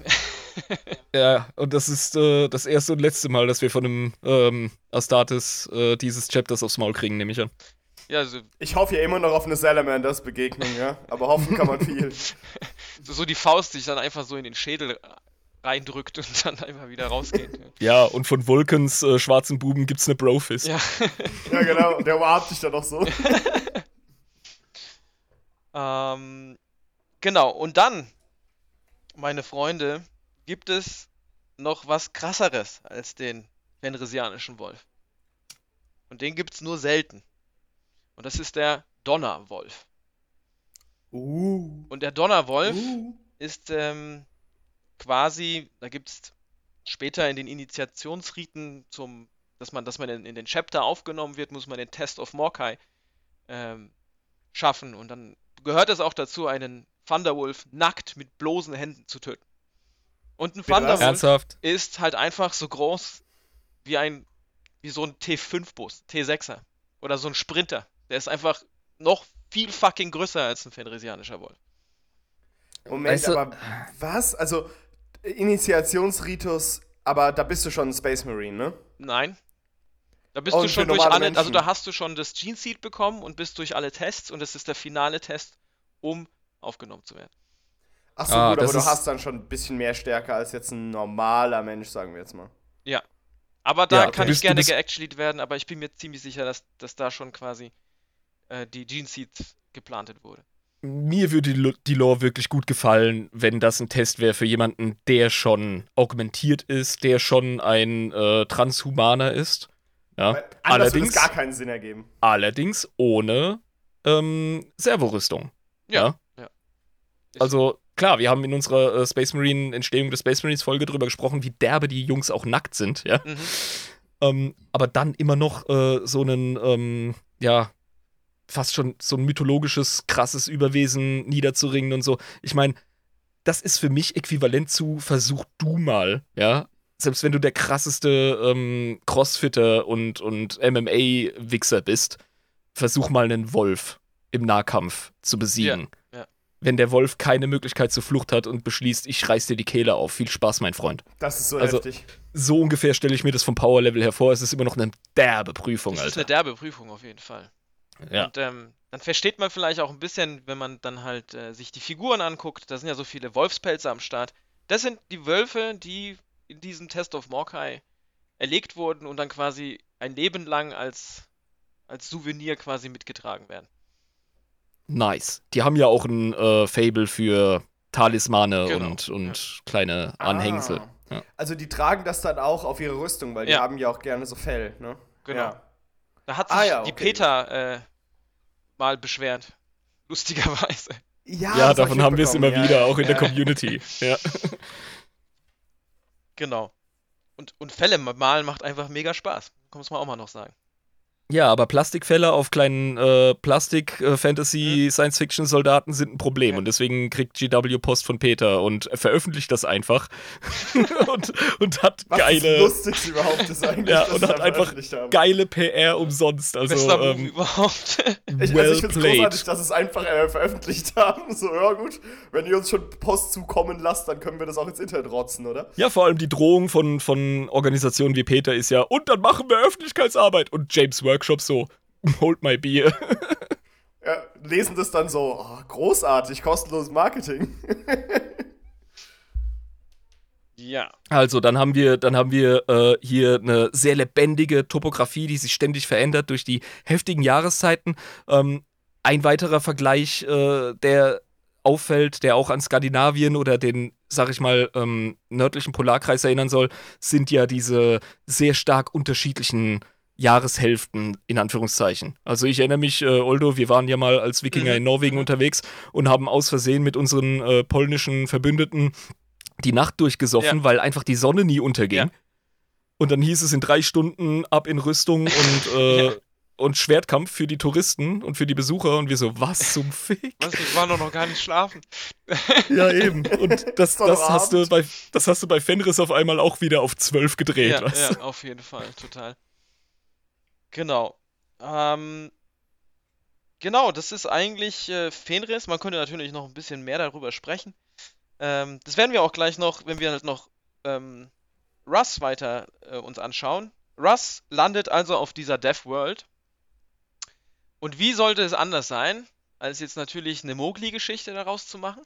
Ja, und das ist äh, das erste und letzte Mal, dass wir von einem ähm, Astartes äh, dieses Chapters aufs Maul kriegen, nehme ich an. Ja, also Ich hoffe ja immer noch auf eine Salamanders-Begegnung, ja. Aber hoffen kann man viel. so, so die Faust, die sich dann einfach so in den Schädel reindrückt und dann einfach wieder rausgeht. Ja, und von Vulcans äh, schwarzen Buben gibt's eine Brofist. ja. ja, genau. Und der umarmt dich dann noch so. Ähm, genau, und dann, meine Freunde, gibt es noch was krasseres als den Fenrisianischen Wolf. Und den gibt es nur selten. Und das ist der Donnerwolf. Uh. Und der Donnerwolf uh. ist ähm, quasi, da gibt es später in den Initiationsriten zum, dass man, dass man in, in den Chapter aufgenommen wird, muss man den Test of Morkai ähm, schaffen. Und dann gehört es auch dazu, einen Thunderwolf nackt mit bloßen Händen zu töten. Und ein Bitte? Thunderwolf Ernsthaft? ist halt einfach so groß wie ein, wie so ein T5-Bus, T6er. Oder so ein Sprinter. Der ist einfach noch viel fucking größer als ein fenrisianischer Wolf. Moment, Weißt du- aber was? Also, Initiationsritus, aber da bist du schon ein Space Marine, ne? Nein. Da bist Und du schon durch alle, also Menschen? da hast du schon das Gene Seed bekommen und bist durch alle Tests und das ist der finale Test, um aufgenommen zu werden. Ach so, Ah, gut, aber du hast dann schon ein bisschen mehr Stärke als jetzt ein normaler Mensch, sagen wir jetzt mal. Ja. Aber da Ja, kann ich gerne geactualied werden, aber ich bin mir ziemlich sicher, dass, dass da schon quasi äh, die Gene Seed geplantet wurde. Mir würde die, Lo- die Lore wirklich gut gefallen, wenn das ein Test wäre für jemanden, der schon augmentiert ist, der schon ein äh, Transhumaner ist. Ja. Weil Allerdings, es gar keinen Sinn ergeben. allerdings ohne ähm, Servorüstung. Ja. ja. Also klar, wir haben in unserer äh, Space Marine Entstehung des Space Marines Folge drüber gesprochen, wie derbe die Jungs auch nackt sind, ja. Mhm. Ähm, aber dann immer noch äh, so einen, ähm, ja, fast schon so ein mythologisches, krasses Überwesen niederzuringen und so. Ich meine, das ist für mich äquivalent zu versuch du mal, ja. Selbst wenn du der krasseste ähm, Crossfitter und, und MMA-Wichser bist, versuch mal einen Wolf im Nahkampf zu besiegen. Ja, ja. Wenn der Wolf keine Möglichkeit zur Flucht hat und beschließt, ich reiß dir die Kehle auf. Viel Spaß, mein Freund. Das ist so Also, heftig. So ungefähr stelle ich mir das vom Power-Level hervor. Es ist immer noch eine derbe Prüfung, Das ist eine Alter. derbe Prüfung auf jeden Fall. Ja. Und ähm, dann versteht man vielleicht auch ein bisschen, wenn man dann halt äh, sich die Figuren anguckt, da sind ja so viele Wolfspelze am Start. Das sind die Wölfe, die in diesem Test of Morkai erlegt wurden und dann quasi ein Leben lang als, als Souvenir quasi mitgetragen werden. Nice. Die haben ja auch ein äh, Fable für Talismane Genau, und, und kleine Anhängsel. Ah. Ja. Also die tragen das dann auch auf ihre Rüstung, weil die Ja. haben ja auch gerne so Fell, ne? Genau. Ja. Da hat sich Ah ja, die okay. Peter äh, mal beschwert. Lustigerweise. Ja, Ja, davon haben wir es immer mitbekommen, wieder, ja. auch in der Ja. Community. Ja. Genau. Und, und Fälle malen macht einfach mega Spaß. Muss man auch mal noch sagen. Ja, aber Plastikfälle auf kleinen äh, Plastik-Fantasy-Science-Fiction-Soldaten sind ein Problem. Ja. Und deswegen kriegt GW Post von Peter und veröffentlicht das einfach. und, und hat Was das geile, Lustigste überhaupt ist eigentlich, Ja, und hat einfach geile PR umsonst. Also, Bester Move ähm, überhaupt. Ich, well also ich finde es played. großartig, dass sie es einfach äh, veröffentlicht haben. So, ja gut, wenn ihr uns schon Post zukommen lasst, dann können wir das auch ins Internet rotzen, oder? Ja, vor allem die Drohung von, von Organisationen wie Peter ist ja, und dann machen wir Öffentlichkeitsarbeit. Und James Workshop so, hold my beer. Ja, lesen das dann so, oh, großartig, kostenloses Marketing. ja. Also, dann haben wir, dann haben wir äh, hier eine sehr lebendige Topografie, die sich ständig verändert durch die heftigen Jahreszeiten. Ähm, ein weiterer Vergleich, äh, der auffällt, der auch an Skandinavien oder den, sag ich mal, ähm, nördlichen Polarkreis erinnern soll, sind ja diese sehr stark unterschiedlichen Jahreshälften, in Anführungszeichen. Also ich erinnere mich, äh, Oldo, wir waren ja mal als Wikinger Mhm. in Norwegen unterwegs und haben aus Versehen mit unseren äh, polnischen Verbündeten die Nacht durchgesoffen, Ja. weil einfach die Sonne nie unterging. Ja. Und dann hieß es in drei Stunden ab in Rüstung und, äh, Ja. und Schwertkampf für die Touristen und für die Besucher. Und wir so, was zum Fick? Was, wir waren doch noch gar nicht schlafen. Ja, eben. Und das, das, hast du bei, das hast du bei Fenris auf einmal auch wieder auf 12 gedreht. Ja, ja, auf jeden Fall, total. Genau. Ähm, genau, das ist eigentlich äh, Fenris. Man könnte natürlich noch ein bisschen mehr darüber sprechen. Ähm, das werden wir auch gleich noch, wenn wir halt noch ähm, Russ weiter äh, uns anschauen. Russ landet also auf dieser Death World. Und wie sollte es anders sein, als jetzt natürlich eine Mowgli-Geschichte daraus zu machen?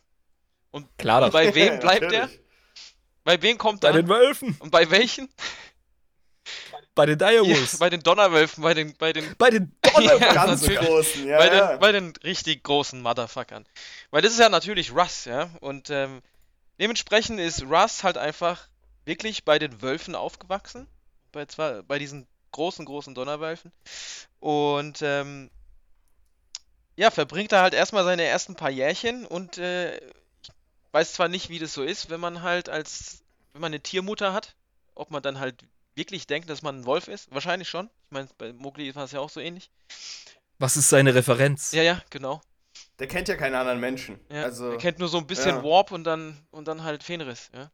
Und, Klar bei wem bleibt der? Natürlich. Bei wem kommt Bei er? den Wölfen, Und bei welchen? Bei den Ja, Direwolves, bei den Donnerwölfen, bei den, bei den, bei den Ja, Donnerwölfen. Ganz natürlich. großen, ja. bei ja. den, bei den richtig großen Motherfuckern. Weil das ist ja natürlich Russ, ja. Und ähm, dementsprechend ist Russ halt einfach wirklich bei den Wölfen aufgewachsen. Bei, zwar, bei diesen großen, großen Donnerwölfen. Und ähm, ja, verbringt er halt erstmal seine ersten paar Jährchen und äh, ich weiß zwar nicht, wie das so ist, wenn man halt als, wenn man eine Tiermutter hat, ob man dann halt wirklich denkt, dass man ein Wolf ist. Wahrscheinlich schon. Ich meine, bei Mowgli war es ja auch so ähnlich. Was ist seine Referenz? Ja, ja, genau. Der kennt ja keine anderen Menschen. Ja, also, er kennt nur so ein bisschen ja. Warp und dann und dann halt Fenris, ja.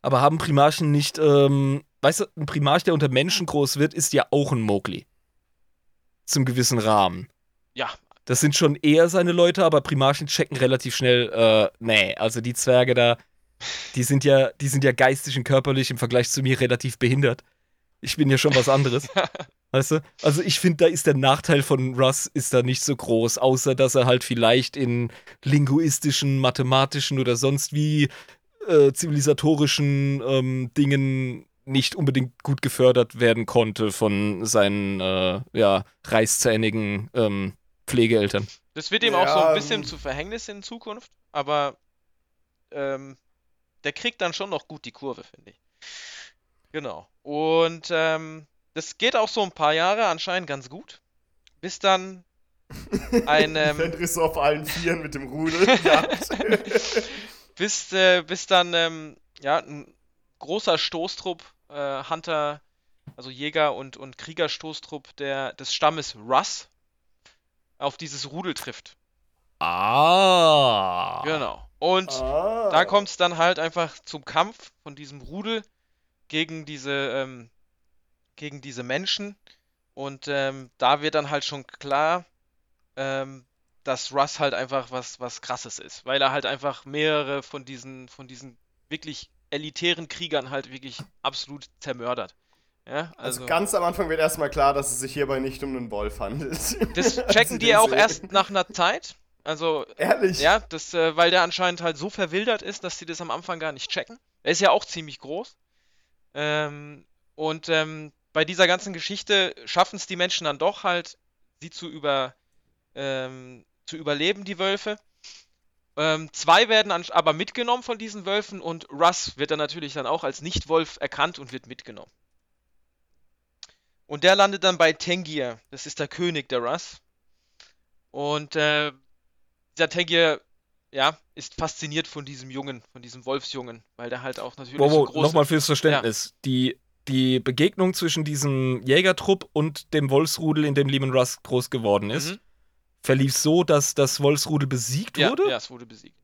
Aber haben Primarchen nicht, ähm, weißt du, ein Primarch, der unter Menschen groß wird, ist ja auch ein Mowgli. Zum gewissen Rahmen. Ja, Das sind schon eher seine Leute, aber Primarchen checken relativ schnell, äh, nee, also die Zwerge da, die sind ja, die sind ja geistig und körperlich im Vergleich zu mir relativ behindert. Ich bin ja schon was anderes. Weißt du? Also ich finde, da ist der Nachteil von Russ ist da nicht so groß, außer dass er halt vielleicht in linguistischen, mathematischen oder sonst wie äh, zivilisatorischen ähm, Dingen nicht unbedingt gut gefördert werden konnte von seinen äh, ja, reißzähnigen ähm, Pflegeeltern. das wird ihm auch so ein Ja, bisschen ähm, zu Verhängnis in Zukunft, aber ähm, der kriegt dann schon noch gut die Kurve, finde ich. Genau. Und ähm, das geht auch so ein paar Jahre anscheinend ganz gut, bis dann ein ähm, auf allen Vieren mit dem Rudel. bis, äh, bis dann ähm, ja, ein großer Stoßtrupp, äh, Hunter, also Jäger und, und Kriegerstoßtrupp der, des Stammes Russ auf dieses Rudel trifft. Ah. Genau. Und ah. da kommt es dann halt einfach zum Kampf von diesem Rudel gegen diese, ähm, gegen diese Menschen. Und ähm, da wird dann halt schon klar, ähm, dass Russ halt einfach was, was krasses ist. Weil er halt einfach mehrere von diesen, von diesen wirklich elitären Kriegern halt wirklich absolut zermördert. Ja, Also also, ganz am Anfang wird erstmal klar, dass es sich hierbei nicht um einen Wolf handelt. das checken die auch sehen. erst nach einer Zeit. Also Ehrlich? Ja, das, äh, weil der anscheinend halt so verwildert ist, dass sie das am Anfang gar nicht checken. Er ist ja auch ziemlich groß. Ähm, und ähm, bei dieser ganzen Geschichte schaffen es die Menschen dann doch halt, sie zu über ähm, zu überleben, die Wölfe. Ähm, zwei werden aber mitgenommen von diesen Wölfen und Russ wird dann natürlich dann auch als Nicht-Wolf erkannt und wird mitgenommen. Und der landet dann bei Tengir. Das ist der König der Russ. Und äh, dieser Tengir, ja, ist fasziniert von diesem Jungen, von diesem Wolfsjungen, weil der halt auch natürlich Wow, so wow, groß nochmal fürs Verständnis. Die, die Begegnung zwischen diesem Jägertrupp und dem Wolfsrudel, in dem Lehman Russ groß geworden ist, Mhm. verlief so, dass das Wolfsrudel besiegt Ja, wurde ja, es wurde besiegt.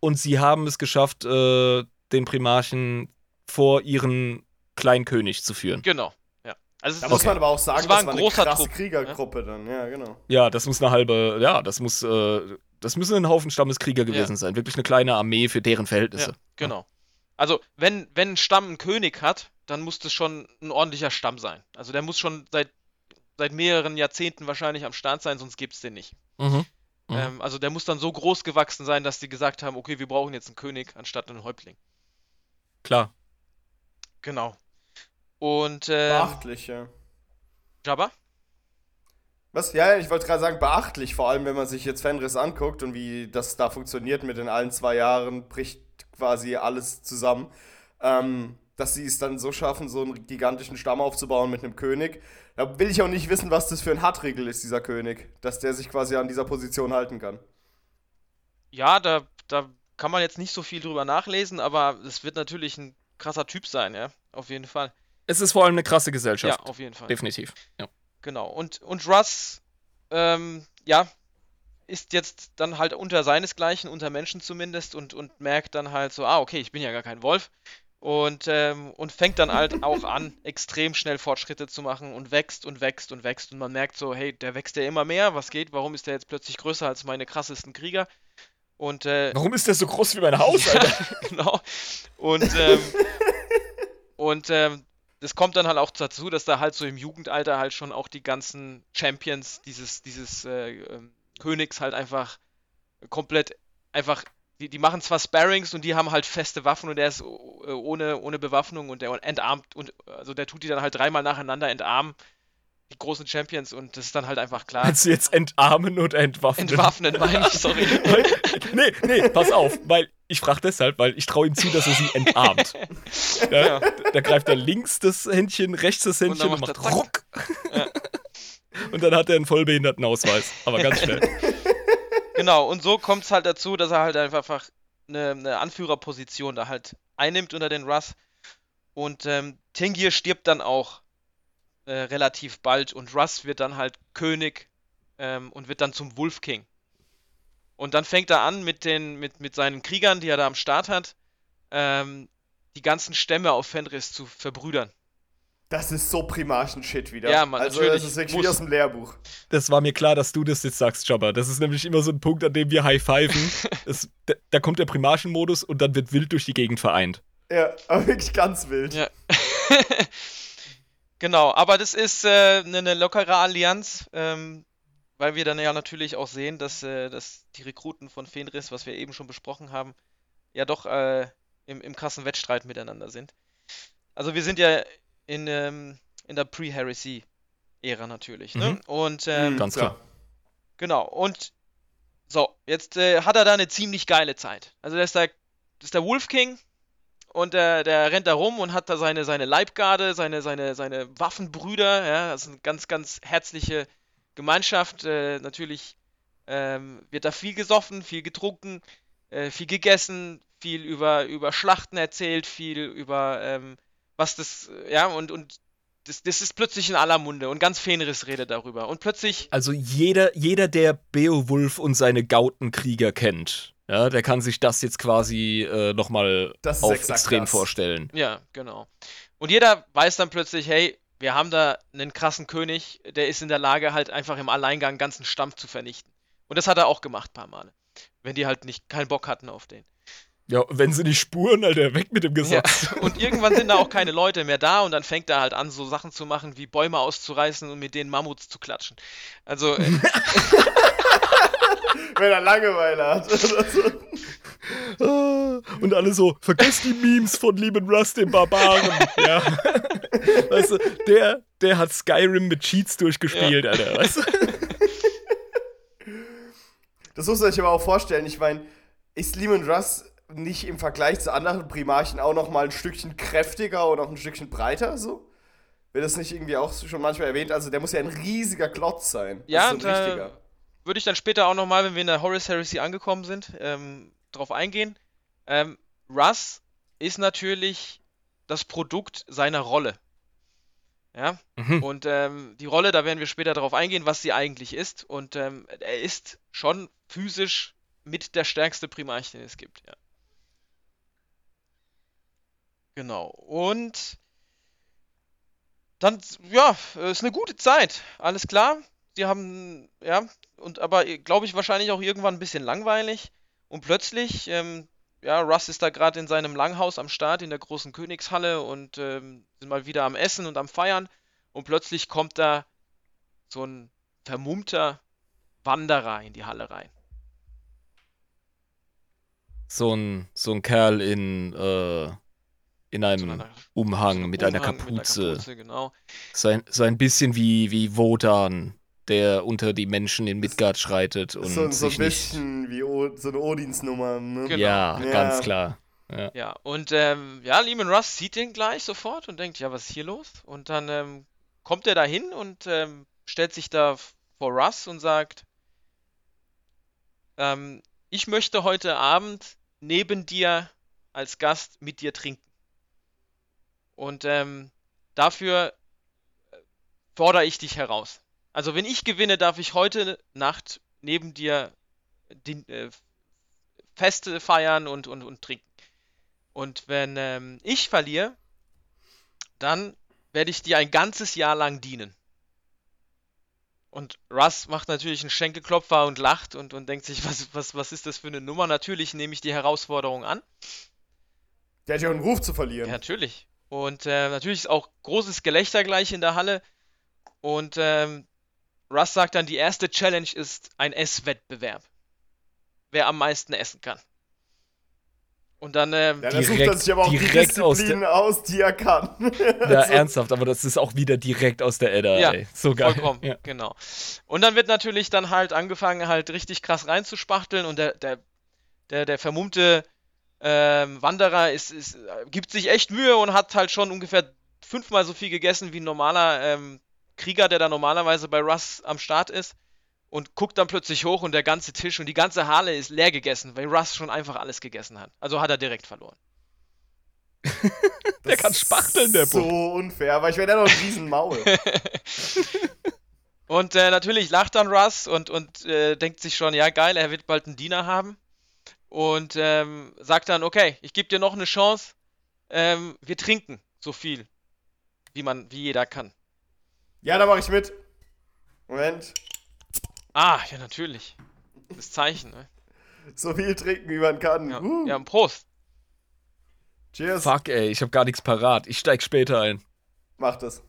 und sie haben es geschafft, äh, den Primarchen vor ihren Kleinkönig zu führen. Genau, ja. Also Da muss okay. man aber auch sagen, Es war das ein war eine großer krasse Trupp, Kriegergruppe dann. Ja, genau. Ja, das muss eine halbe, ja, das muss, äh, das müssen ein Haufen Stammeskrieger gewesen sein. Wirklich eine kleine Armee für deren Verhältnisse. Ja, genau. Also, wenn, wenn ein Stamm einen König hat, dann muss das schon ein ordentlicher Stamm sein. Also der muss schon seit, seit mehreren Jahrzehnten wahrscheinlich am Start sein, sonst gibt es den nicht. Mhm. Mhm. Ähm, also der muss dann so groß gewachsen sein, dass die gesagt haben, okay, wir brauchen jetzt einen König anstatt einen Häuptling. Klar. Genau. Und ähm, Beachtlich, ja. Jabba? Was? Ja, ja, ich wollte gerade sagen, beachtlich, vor allem wenn man sich jetzt Fenris anguckt und wie das da funktioniert mit den allen zwei Jahren, bricht quasi alles zusammen. Ähm, dass sie es dann so schaffen, so einen gigantischen Stamm aufzubauen mit einem König. Da will ich auch nicht wissen, was das für ein Hartregel ist, dieser König. Dass der sich quasi an dieser Position halten kann. Ja, da, da kann man jetzt nicht so viel drüber nachlesen, aber es wird natürlich ein krasser Typ sein, ja, auf jeden Fall. Es ist vor allem eine krasse Gesellschaft. Ja, auf jeden Fall. Definitiv. Ja. Genau. Und, und Russ, ähm, ja, ist jetzt dann halt unter seinesgleichen, unter Menschen zumindest und, und merkt dann halt so, ah, okay, ich bin ja gar kein Wolf. Und, ähm, und fängt dann halt auch an, extrem schnell Fortschritte zu machen und wächst und wächst und wächst. Und man merkt so, hey, der wächst ja immer mehr, was geht? Warum ist der jetzt plötzlich größer als meine krassesten Krieger? Und, äh, Warum ist der so groß wie mein Haus, Alter? genau. Und, ähm, und ähm, das kommt dann halt auch dazu, dass da halt so im Jugendalter halt schon auch die ganzen Champions dieses, dieses äh, ähm, Königs halt einfach komplett einfach, die, die machen zwar Sparrings und die haben halt feste Waffen und der ist äh, ohne, ohne Bewaffnung und der entarmt und also der tut die dann halt dreimal nacheinander entarmen, die großen Champions und das ist dann halt einfach klar. Kannst du jetzt entarmen oder entwaffnen? Entwaffnen meine ich, sorry. nee, nee, pass auf, weil ich frage deshalb, weil ich traue ihm zu, dass er sie entarmt. Ja, ja. Da greift er links das Händchen, rechts das Händchen und, und macht Ruck. Ja. Und dann hat er einen Vollbehindertenausweis, aber ganz schnell. Genau, und so kommt es halt dazu, dass er halt einfach eine, eine, Anführerposition da halt einnimmt unter den Russ. Und ähm, Tengir stirbt dann auch äh, relativ bald und Russ wird dann halt König ähm, und wird dann zum Wolf King. Und dann fängt er an mit, den, mit, mit seinen Kriegern, die er da am Start hat, ähm, die ganzen Stämme auf Fenris zu verbrüdern. Das ist so Primarchen-Shit wieder. Ja, man, also, natürlich. das ist wirklich wie aus dem Lehrbuch. Das war mir klar, dass du das jetzt sagst, Jabba. Das ist nämlich immer so ein Punkt, an dem wir high-fiven. da, da, kommt der Primarchen-Modus und dann wird wild durch die Gegend vereint. Ja, aber wirklich ganz wild. Ja. genau, aber das ist äh, eine, eine lockere Allianz, ähm, weil wir dann ja natürlich auch sehen, dass, äh, dass die Rekruten von Fenris, was wir eben schon besprochen haben, ja doch äh, im, im krassen Wettstreit miteinander sind. Also wir sind ja in, ähm, in der Pre-Heresy-Ära natürlich. Ne? Mhm. Und ähm, ganz klar. Genau. Und so, jetzt äh, hat er da eine ziemlich geile Zeit. Also das ist der, das ist der Wolf King und der, der rennt da rum und hat da seine, seine Leibgarde, seine, seine, seine Waffenbrüder. Ja, das ist eine ganz, ganz herzliche Gemeinschaft. Äh, natürlich ähm, wird da viel gesoffen, viel getrunken, äh, viel gegessen, viel über, über Schlachten erzählt, viel über ähm, was das, ja, und, und das, das ist plötzlich in aller Munde und ganz Fenris redet darüber. Und plötzlich. Also jeder, jeder, der Beowulf und seine Gautenkrieger kennt, ja, der kann sich das jetzt quasi äh, nochmal auf extrem das. vorstellen. Ja, genau. Und jeder weiß dann plötzlich, hey, wir haben da einen krassen König, der ist in der Lage, halt einfach im Alleingang einen ganzen Stamm zu vernichten. Und das hat er auch gemacht, paar Male. Wenn die halt nicht keinen Bock hatten auf den. Ja, wenn sie nicht spuren, Alter, weg mit dem Gesatz. Ja, und irgendwann sind da auch keine Leute mehr da und dann fängt er halt an, so Sachen zu machen, wie Bäume auszureißen und mit denen Mammuts zu klatschen. Also. Äh, wenn er Langeweile hat. Ah, und alle so, vergesst die Memes von lieben Russ, dem Barbaren. ja. Weißt du, der, der hat Skyrim mit Cheats durchgespielt, ja. Alter, weißt du? Das muss man sich aber auch vorstellen. Ich meine, ist Lehman Russ nicht im Vergleich zu anderen Primarchen auch noch mal ein Stückchen kräftiger oder auch ein Stückchen breiter so? Wird das nicht irgendwie auch schon manchmal erwähnt? Also der muss ja ein riesiger Klotz sein. Ja, so äh, würde ich dann später auch noch mal, wenn wir in der Horus Heresy angekommen sind, ähm, drauf eingehen. Ähm, Russ ist natürlich das Produkt seiner Rolle. Ja, mhm. und ähm, die Rolle, da werden wir später darauf eingehen, was sie eigentlich ist. Und ähm, er ist schon physisch mit der stärkste Primarch, den es gibt, ja. Genau. Und dann, ja, ist eine gute Zeit. Alles klar. Sie haben, ja, und aber glaube ich wahrscheinlich auch irgendwann ein bisschen langweilig. Und plötzlich, ähm, ja, Russ ist da gerade in seinem Langhaus am Start in der großen Königshalle und ähm, sind mal wieder am Essen und am Feiern. Und plötzlich kommt da so ein vermummter Wanderer in die Halle rein. So ein, so ein Kerl in, äh, in einem so Umhang, so mit, Umhang einer Kapuze. mit einer Kapuze. Genau. So, ein, so ein bisschen wie, wie Wodan, der unter die Menschen in Midgard schreitet. Und so, so ein bisschen wie o, so eine Odinsnummer. Ne? Genau. Ja, ja, ganz klar. Ja, ja und ähm, ja, Lehman Russ sieht den gleich sofort und denkt, ja, was ist hier los? Und dann ähm, kommt er da hin und ähm, stellt sich da vor Russ und sagt, ähm, ich möchte heute Abend neben dir als Gast mit dir trinken. Und ähm, dafür äh, fordere ich dich heraus. Also wenn ich gewinne, darf ich heute Nacht neben dir die, äh, Feste feiern und, und, und trinken. Und wenn ähm, ich verliere, dann werde ich dir ein ganzes Jahr lang dienen. Und Russ macht natürlich einen Schenkelklopfer und lacht und, und denkt sich, was, was, was ist das für eine Nummer? Natürlich nehme ich die Herausforderung an. Der hat ja einen Ruf zu verlieren. Ja, natürlich. Und äh, natürlich ist auch großes Gelächter gleich in der Halle. Und ähm, Russ sagt dann, die erste Challenge ist ein Esswettbewerb. Wer am meisten essen kann. Und dann, ähm, Ja, dann sucht Direkt- er sich aber auch die direkt aus Disziplinen aus, die er kann. Ja, ernsthaft, aber das ist auch wieder direkt aus der Edda, Ja, ey. So geil. Vollkommen, Ja. genau. Und dann wird natürlich dann halt angefangen, halt richtig krass reinzuspachteln und der, der, der, der vermummte ähm, Wanderer ist, ist, äh, gibt sich echt Mühe und hat halt schon ungefähr fünfmal so viel gegessen wie ein normaler ähm, Krieger, der da normalerweise bei Russ am Start ist. Und guckt dann plötzlich hoch und der ganze Tisch und die ganze Halle ist leer gegessen, weil Russ schon einfach alles gegessen hat. Also hat er direkt verloren. Der kann spachteln, der So unfair, aber ich werde ja noch ein riesen Maul. Und äh, natürlich lacht dann Russ und, und äh, denkt sich schon, ja geil, er wird bald einen Diener haben. Und ähm, sagt dann, okay, ich gebe dir noch eine Chance. Ähm, wir trinken so viel, wie man, wie jeder kann. Ja, da mache ich mit. Moment. Ah, ja natürlich. Das Zeichen, ne? So viel trinken, wie man kann. Ja, Uh. ja Prost. Cheers. Fuck, ey, ich hab gar nichts parat. Ich steig später ein. Mach das.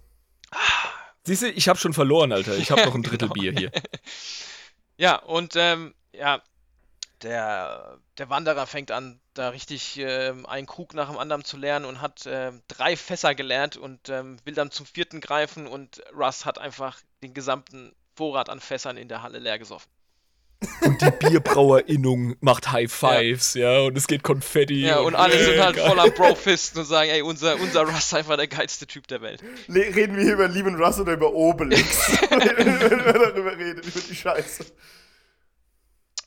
Siehst du, ich hab schon verloren, Alter. Ich hab noch ein Drittel Genau. Bier hier. Ja, und ähm, ja, der, der Wanderer fängt an, da richtig ähm, einen Krug nach dem anderen zu lernen und hat ähm, drei Fässer gelernt und ähm, will dann zum vierten greifen und Russ hat einfach den gesamten Vorrat an Fässern in der Halle leer gesoffen. Und die Bierbrauerinnung macht High Fives, ja, und es geht Konfetti. Ja, und alle sind halt geil. voll am Bro-Fisten und sagen, ey, unser, unser Russ ist einfach der geilste Typ der Welt. Le reden wir hier über Lehman Russ oder über Obelix? Wenn wir darüber reden, über die Scheiße.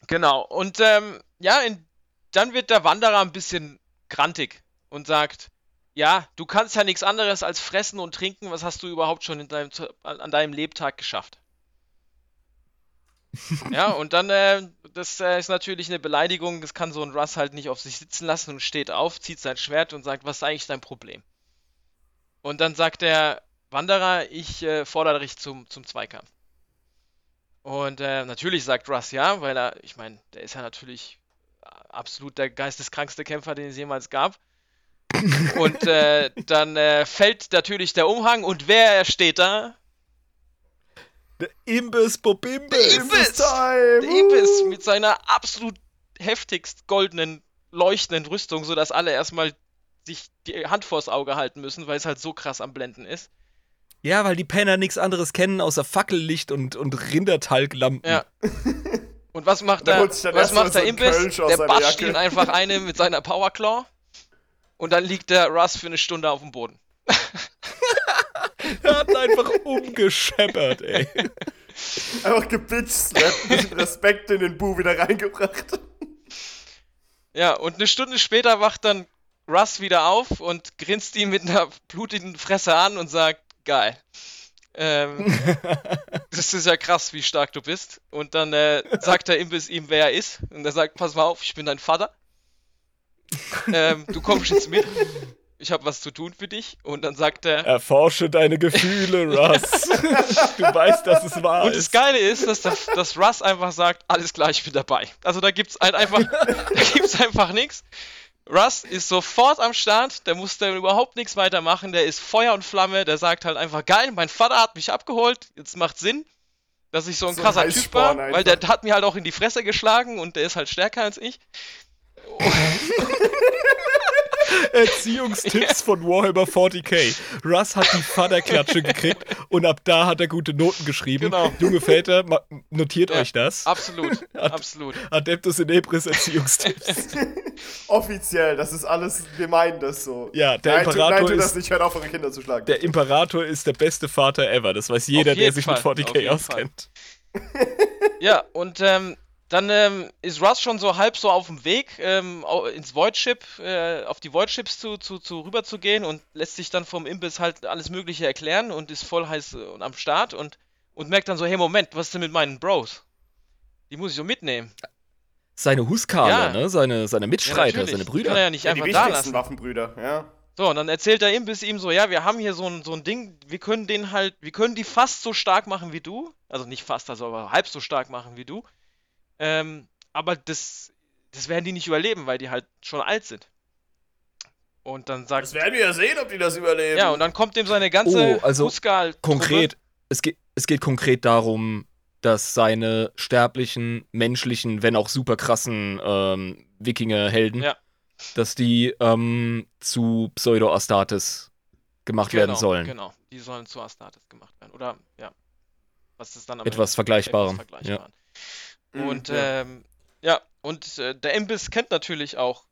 Genau, und ähm, ja, in, dann wird der Wanderer ein bisschen grantig und sagt, ja, du kannst ja nichts anderes als fressen und trinken, was hast du überhaupt schon in deinem, an an deinem Lebtag geschafft? ja, und dann, äh, das äh, ist natürlich eine Beleidigung, das kann so ein Russ halt nicht auf sich sitzen lassen und steht auf, zieht sein Schwert und sagt, was ist eigentlich dein Problem? Und dann sagt der Wanderer, ich äh, fordere dich zum, zum Zweikampf. Und äh, natürlich sagt Russ ja, weil er, ich meine, der ist ja natürlich absolut der geisteskrankste Kämpfer, den es jemals gab. und äh, dann äh, fällt natürlich der Umhang und wer steht da? Der Imbiss Bobimbis. Imbiss! Time! Der Imbiss mit seiner absolut heftigst goldenen, leuchtenden Rüstung, sodass alle erstmal sich die Hand vors Auge halten müssen, weil es halt so krass am Blenden ist. Ja, weil die Penner nichts anderes kennen außer Fackellicht und, und Rindertalglampen. Ja. Und was macht Der was macht so der einen Imbiss? Der Jacke. ihn einfach eine mit seiner Powerclaw und dann liegt der Russ für eine Stunde auf dem Boden. Er hat ihn einfach umgescheppert, ey. Einfach gebitcht, bisschen Respekt in den Bu wieder reingebracht. Ja, und eine Stunde später wacht dann Russ wieder auf und grinst ihn mit einer blutigen Fresse an und sagt, geil. Ähm, das ist ja krass, wie stark du bist. Und dann äh, sagt der Imbiss ihm, wer er ist. Und er sagt, pass mal auf, ich bin dein Vater. Ähm, du kommst jetzt mit. Ich habe was zu tun für dich. Und dann sagt er, Erforsche deine Gefühle, Russ. du weißt, dass es wahr Und das ist. Geile ist, dass, das, dass Russ einfach sagt, alles klar, ich bin dabei. Also da gibt's halt einfach, da gibt's einfach nichts. Russ ist sofort am Start, der muss da überhaupt nichts weitermachen, der ist Feuer und Flamme, der sagt halt einfach, geil, mein Vater hat mich abgeholt, jetzt macht Sinn, dass ich so ein So ein krasser Typ Heißsporn war, einfach. weil der hat mir halt auch in die Fresse geschlagen und der ist halt stärker als ich. Erziehungstipps von Warhammer 40k. Russ hat die Vaterklatsche gekriegt und ab da hat er gute Noten geschrieben. Genau. Junge Väter, notiert Ja, euch das. Absolut, absolut. Adeptus in Ebris Erziehungstipps. Offiziell, das ist alles, wir meinen das so. Ja, der nein, tu- Imperator nein, tu das ist- nicht, hört auf, eure Kinder zu schlagen. Der Imperator ist der beste Vater ever. Das weiß jeder, der sich Fall, mit auf 40k jeden auskennt. Ja, und ähm, dann ähm, ist Russ schon so halb so auf dem Weg ähm, ins Void Ship, äh, auf die Void Ships zu, zu, zu rüber zu gehen und lässt sich dann vom Imbiss halt alles Mögliche erklären und ist voll heiß äh, und am Start und, und merkt dann so, hey Moment, was ist denn mit meinen Bros? Die muss ich so mitnehmen. Seine Huskale, Ja. ne? Seine, seine Mitstreiter, natürlich. seine Die Kann er Brüder. ja nicht Ja, die einfach da wichtigsten. Waffenbrüder, ja. So, und dann erzählt der Imbiss ihm so, ja, wir haben hier so ein, so ein Ding, wir können den halt, wir können die fast so stark machen wie du. Also nicht fast, also aber halb so stark machen wie du. Ähm, aber das, das werden die nicht überleben, weil die halt schon alt sind. Und dann sagt, Das werden wir ja sehen, ob die das überleben. ja, und dann kommt ihm seine ganze Oh, also Huskal Konkret, es geht, es geht konkret darum, dass seine sterblichen, menschlichen, wenn auch super krassen ähm, Wikinger-Helden, Ja. dass die ähm, zu Pseudo-Astartes gemacht werden sollen. Genau, die sollen zu Astartes gemacht werden. Oder, ja. Was ist dann am Etwas Ende? Vergleichbarem. Etwas Vergleichbarem. Mhm, Und ja. ähm, ja, und äh, der Imbiss kennt natürlich auch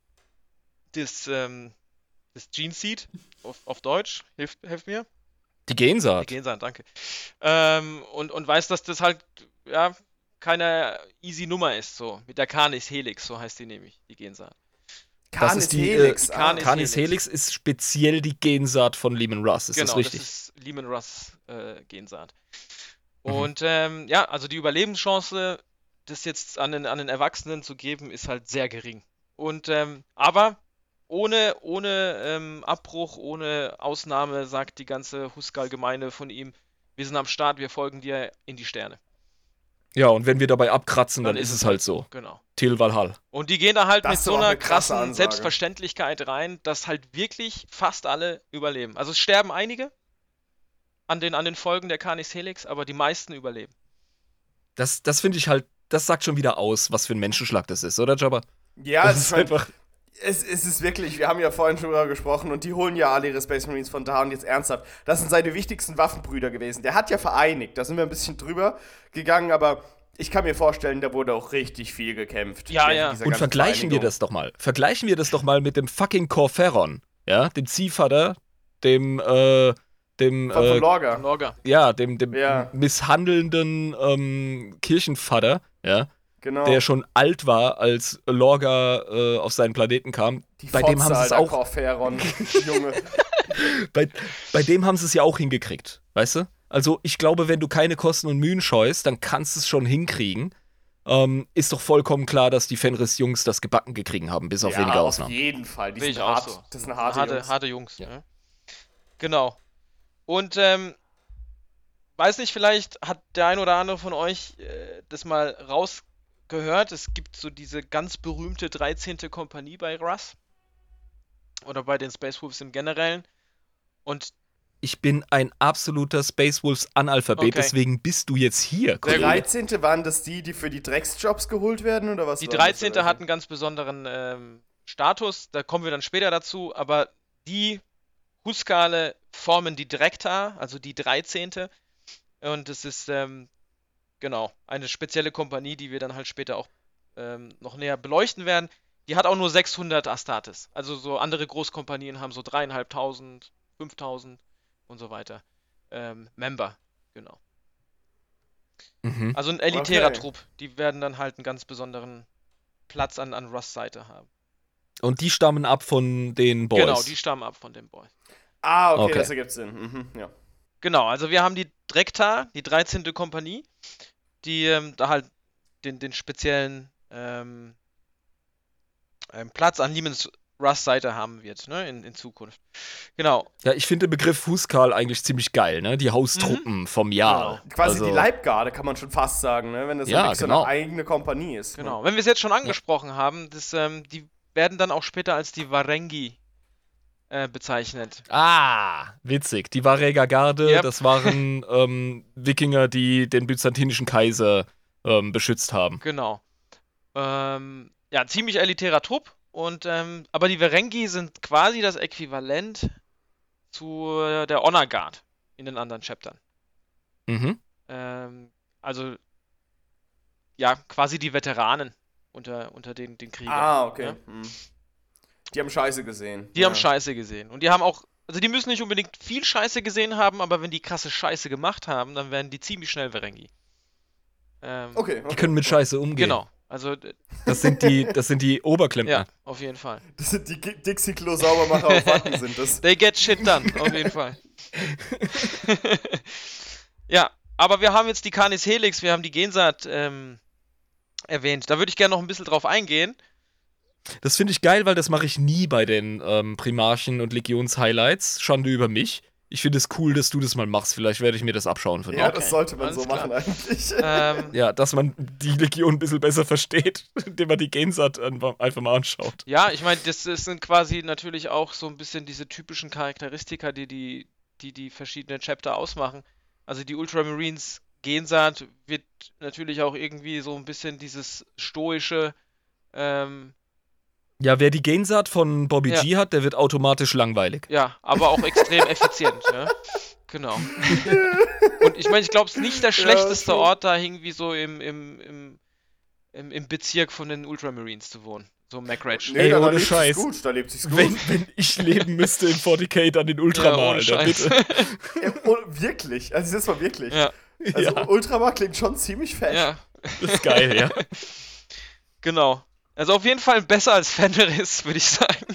das, ähm, das Gene Seed auf, auf Deutsch. Hilft, hilft mir. Die Die Gensaat. Danke. Ähm, und, und weiß, dass das halt, ja, keine easy Nummer ist, so. Mit der Canis Helix, so heißt die nämlich, die Gensan. Das Canis ist die, Helix. äh. Canis- Canis Helix ist speziell die Gensaat von Lehman Russ, ist genau, das richtig? ist Lehman Russ äh, Gensaat. Mhm. Und ähm, ja, also die Überlebenschance, das jetzt an den, an den Erwachsenen zu geben, ist halt sehr gering. Und ähm, aber ohne, ohne ähm, Abbruch, ohne Ausnahme sagt die ganze Huskal-Gemeinde von ihm, wir sind am Start, wir folgen dir in die Sterne. Ja, und wenn wir dabei abkratzen, dann, Dann ist es es halt so. Genau. Til Valhall. Und die gehen da halt Das mit so einer eine krasse krassen Ansage. Selbstverständlichkeit rein, dass halt wirklich fast alle überleben. Also es sterben einige an den, an den Folgen der Canis Helix, aber die meisten überleben. Das, das finde ich halt, das sagt schon wieder aus, was für ein Menschenschlag das ist, oder Jabba? Ja, das es ist ist, einfach. Es, es ist wirklich, wir haben ja vorhin schon drüber gesprochen und die holen ja alle ihre Space Marines von da und jetzt ernsthaft. Das sind seine wichtigsten Waffenbrüder gewesen. Der hat ja vereinigt, da sind wir ein bisschen drüber gegangen, aber ich kann mir vorstellen, da wurde auch richtig viel gekämpft. Ja, ja. Und vergleichen wir das doch mal. Vergleichen wir das doch mal mit dem fucking Corferon. Ja, dem Ziehvater, dem, äh, dem, Von, von äh, Lorga. Lorga. ja, dem, dem Ja. misshandelnden ähm, Kirchenvater, ja, Genau. der schon alt war, als Lorga äh, auf seinen Planeten kam. Die bei dem haben Fotze, sie es auch, Corferon, Junge. bei, bei dem haben sie es ja auch hingekriegt, weißt du? Also ich glaube, wenn du keine Kosten und Mühen scheust, dann kannst du es schon hinkriegen. Ähm, ist doch vollkommen klar, dass die Fenris-Jungs das gebacken gekriegt haben, bis auf ja, wenige auf Ausnahmen. jeden Fall. Die sind ich hart. so. Das sind harte, harte, Jungs. harte Jungs. Ja. Ja. Genau. Und ähm, weiß nicht, vielleicht hat der ein oder andere von euch äh, das mal rausgehört. Es gibt so diese ganz berühmte 13. Kompanie bei Russ. Oder bei den Space Wolves im Generellen. Und Ich bin ein absoluter Space Wolves Analphabet, Okay. deswegen bist du jetzt hier. Kollege. gut. 13. waren das die, die für die Drecksjobs geholt werden oder was? die war das, 13. oder? hat einen ganz besonderen ähm, Status. Da kommen wir dann später dazu. Aber die Huskale formen die Direkta, also die 13. Und es ist ähm, genau eine spezielle Kompanie, die wir dann halt später auch ähm, noch näher beleuchten werden. Die hat auch nur 600 Astartes. Also so andere Großkompanien haben so dreieinhalbtausend, 5000 und so weiter. Ähm, Member, genau. Mhm. Also ein elitärer Okay. Trupp. Die werden dann halt einen ganz besonderen Platz an, an Russ Seite haben. Und die stammen ab von den Boys. Genau, die stammen ab von dem Boy. Ah, okay, Okay. das ergibt Sinn. Mhm, ja. Genau, also wir haben die Drekta, die 13. Kompanie, die ähm, da halt den, den speziellen ähm, Platz an Lehmans Russ Seite haben wird, ne, in, in Zukunft. Genau, Ja, ich finde den Begriff Huskal eigentlich ziemlich geil, ne? Die Haustruppen vom Jahr. Quasi Also, die Leibgarde, kann man schon fast sagen, ne? wenn das Ja, ja, so genau. eine eigene Kompanie ist. ne? genau. Wenn wir es jetzt schon angesprochen haben, das, ähm, die werden dann auch später als die Varengi äh, bezeichnet. Ah, witzig. Die Varega Garde, Yep. das waren ähm, Wikinger, die den byzantinischen Kaiser ähm, beschützt haben. Genau. Ähm, ja, ziemlich elitärer Trupp. Und, ähm, aber die Varengi sind quasi das Äquivalent zu äh, der Honor Guard in den anderen Chaptern. Mhm. Ähm, also, ja, quasi die Veteranen unter, unter den, den Kriegern. Ah, okay. Ja? Hm. Die haben Scheiße gesehen. Die haben Scheiße gesehen. Und die haben auch, also die müssen nicht unbedingt viel Scheiße gesehen haben, aber wenn die krasse Scheiße gemacht haben, dann werden die ziemlich schnell Varengi. Ähm, Okay, okay. Die können mit Scheiße umgehen. Genau. Also, Das sind die, das sind die Oberklempner. ja, auf jeden Fall. Das sind die Dixie-Klo-Saubermacher auf Wacken sind das. They get shit done, auf jeden Fall. ja, aber wir haben jetzt die Canis Helix, wir haben die Gensaat ähm, erwähnt. Da würde ich gerne noch ein bisschen drauf eingehen. Das finde ich geil, weil das mache ich nie bei den ähm, Primarchen- und Legions-Highlights. Schande über mich. Ich finde es cool, dass du das mal machst. Vielleicht werde ich mir das abschauen von dir. Ja, Okay, das sollte man alles so klar. machen eigentlich. Ähm, Ja, dass man die Legion ein bisschen besser versteht, indem man die Gensat einfach einfach mal anschaut. Ja, ich meine, das, das sind quasi natürlich auch so ein bisschen diese typischen Charakteristika, die die, die, die verschiedenen Chapter ausmachen. Also die Ultramarines Gensaat wird natürlich auch irgendwie so ein bisschen dieses stoische, ähm, Ja, wer die Gensat von Bobby Ja. G hat, der wird automatisch langweilig. ja, aber auch extrem effizient, ja. Genau. Und ich meine, ich glaube, es ist nicht der schlechteste schon. Ort, da irgendwie so im, im, im, im, im Bezirk von den Ultramarines zu wohnen. So MacRatch. Nee, Ey, da, da ohne lebt Scheiß. sich's gut, da lebt sich's gut. Wenn, wenn ich leben müsste in 40k, dann in Ultramar, ohne Alter, bitte. Ja, oh, wirklich, also jetzt mal wirklich. Ja, Also ja, Ultramar klingt schon ziemlich fett. ja. das ist geil, ja. Genau. Also auf jeden Fall besser als Fenris, würde ich sagen.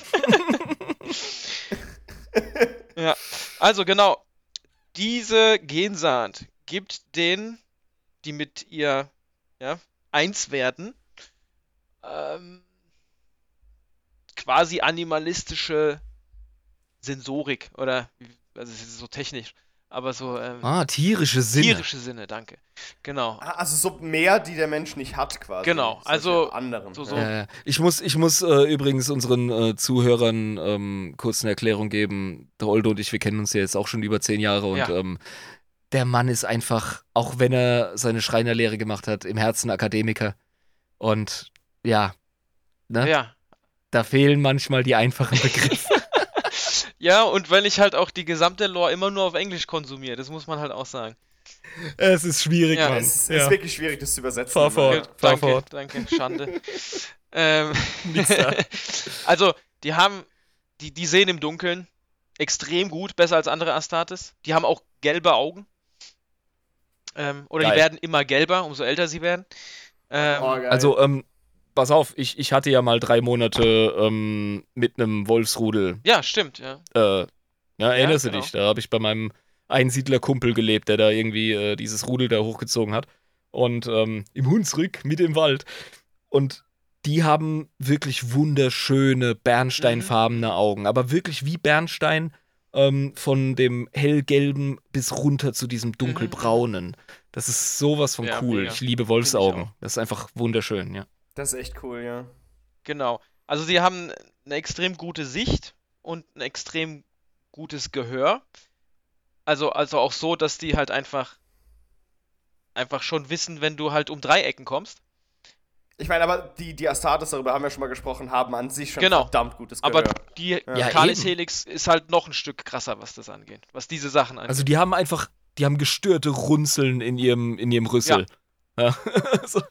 ja. Also genau. Diese Gensaat gibt denen, die mit ihr ja, eins werden, ähm, quasi animalistische Sensorik oder also es ist so technisch, aber so ähm, Ah, tierische Sinne. tierische Sinne, danke. Genau. Ah, Also so mehr, die der Mensch nicht hat quasi. Genau, also anderen. so- so-. Äh, ich muss, ich muss äh, übrigens unseren äh, Zuhörern ähm, kurz eine Erklärung geben. Der Oldo und ich, wir kennen uns ja jetzt auch schon über zehn Jahre und Ja. ähm, der Mann ist einfach, auch wenn er seine Schreinerlehre gemacht hat, im Herzen Akademiker. Und ja, ne? Ja. da fehlen manchmal die einfachen Begriffe. Ja, und weil ich halt auch die gesamte Lore immer nur auf Englisch konsumiere, das muss man halt auch sagen. es ist schwierig, Ja, Mann. Es ist, ja. ist wirklich schwierig, das zu übersetzen. Fahr fort. fahr danke, fort. danke, Schande. ähm, also, die haben, die, die sehen im Dunkeln extrem gut, besser als andere Astartes. Die haben auch gelbe Augen. Ähm, oder Geil. die werden immer gelber, umso älter sie werden. Ähm, Oh. Also, ähm, pass auf, ich, ich hatte ja mal drei Monate ähm, mit einem Wolfsrudel. ja, stimmt, ja. Äh, ja, erinnerst du genau. dich? Da habe ich bei meinem Einsiedlerkumpel gelebt, der da irgendwie äh, dieses Rudel da hochgezogen hat. Und ähm, im Hunsrück, mit im Wald. Und die haben wirklich wunderschöne bernsteinfarbene Augen, aber wirklich wie Bernstein ähm, von dem hellgelben bis runter zu diesem dunkelbraunen. Das ist sowas von Ja, cool. mega. Ich liebe Wolfsaugen. Das ist einfach wunderschön, ja. Das ist echt cool, ja. Genau. Also sie haben eine extrem gute Sicht und ein extrem gutes Gehör. Also, also auch so, dass die halt einfach einfach schon wissen, wenn du halt um Dreiecken kommst. Ich meine, aber die, die Astartes, darüber haben wir schon mal gesprochen, haben an sich schon Genau. verdammt gutes Gehör. Aber die Ja, eben. Helix ist halt noch ein Stück krasser, was das angeht. Was diese Sachen angeht. Also die haben einfach, die haben gestörte Runzeln in ihrem, in ihrem Rüssel. Ja. so.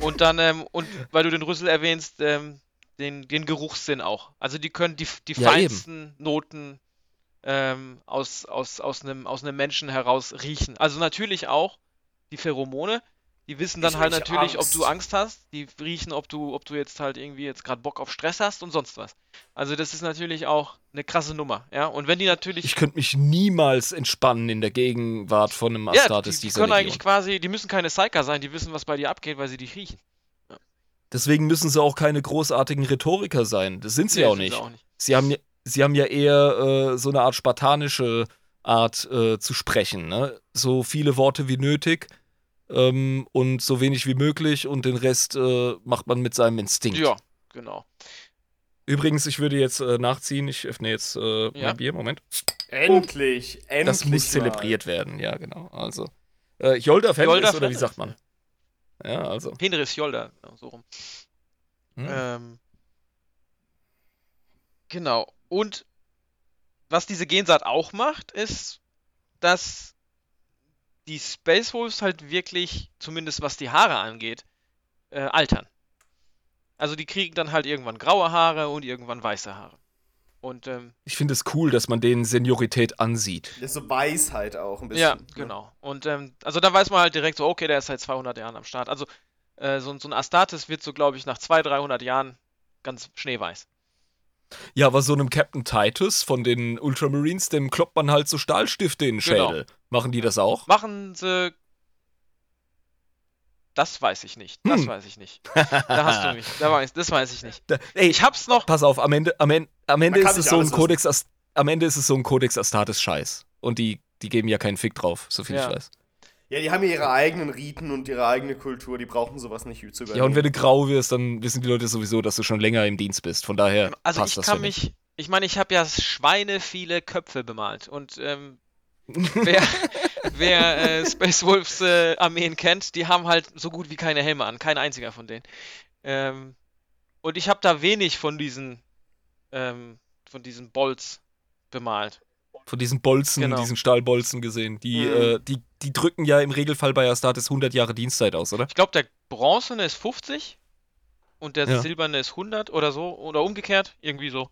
Und dann, ähm, und weil du den Rüssel erwähnst, ähm, den, den Geruchssinn auch. Also die können die, die Ja, eben. feinsten Noten ähm, aus, aus, aus, einem, aus einem Menschen heraus riechen. Also natürlich auch die Pheromone. Die wissen dann Ich halt natürlich, Angst. ob du Angst hast. Die riechen, ob du, ob du jetzt halt irgendwie jetzt gerade Bock auf Stress hast und sonst was. Also das ist natürlich auch eine krasse Nummer, ja. Und wenn die natürlich Ich könnte mich niemals entspannen in der Gegenwart von einem ja, Astartes die, die dieser können Legion. eigentlich quasi, die müssen keine Psyker sein, die wissen, was bei dir abgeht, weil sie dich riechen. Deswegen müssen sie auch keine großartigen Rhetoriker sein. Das sind sie Nee, auch sind nicht. sie auch nicht. Sie haben, ja- sie haben ja eher äh, so eine Art spartanische Art äh, zu sprechen. Ne? So viele Worte wie nötig ähm, und so wenig wie möglich und den Rest äh, macht man mit seinem Instinkt. Ja, genau. Übrigens, ich würde jetzt äh, nachziehen. Ich öffne jetzt äh, Ja. mein Bier. Moment. endlich, endlich. Das muss mal. zelebriert werden. Ja, genau. Also, äh, Jolda Fenris, Jolda oder wie Fenris. sagt man? Ja, also. Henris Jolda, ja, so rum. Hm. Ähm, genau. Und was diese Gensaat auch macht, ist, dass die Space Wolves halt wirklich, zumindest was die Haare angeht, äh, altern. Also die kriegen dann halt irgendwann graue Haare und irgendwann weiße Haare. Und ähm, Ich finde es cool, dass man denen Seniorität ansieht. Das ist so Weisheit auch ein bisschen. ja, ne? genau. Und ähm, also da weiß man halt direkt so, okay, der ist seit 200 Jahren am Start. Also äh, so, so ein Astartes wird so, glaube ich, nach 200, 300 Jahren ganz schneeweiß. Ja, aber so einem Captain Titus von den Ultramarines, dem kloppt man halt so Stahlstifte in den Genau. Machen die das auch? Machen sie. Das weiß ich nicht. Das Hm. weiß ich nicht. Da hast du mich. Da weiß, das weiß ich nicht. Da, ey, Ich hab's noch. pass auf, am Ende, am Ende, am Ende ist es so ein. Codex, Ast- am Ende ist es so ein Codex Astartes Scheiß. Und die, die geben ja keinen Fick drauf, so viel Ja. ich weiß. Ja, die haben ja ihre eigenen Riten und ihre eigene Kultur, die brauchen sowas nicht zu übernehmen. Ja, und wenn du grau wirst, dann wissen die Leute sowieso, dass du schon länger im Dienst bist. Von daher Also passt ich das kann mich. Ich meine, ich habe ja Schweine viele Köpfe bemalt. Und ähm, wer, wer äh, Space Wolves äh, Armeen kennt, die haben halt so gut wie keine Helme an. Kein einziger von denen. Ähm, und ich habe da wenig von diesen ähm, von diesen Bolts bemalt. Von diesen Bolzen, Genau. diesen Stahlbolzen gesehen. Die, Mhm. äh, die, die drücken ja im Regelfall bei Astartes 100 Jahre Dienstzeit aus, oder? Ich glaube, der bronzene ist 50 und der Ja. silberne ist 100 oder so oder umgekehrt, irgendwie so.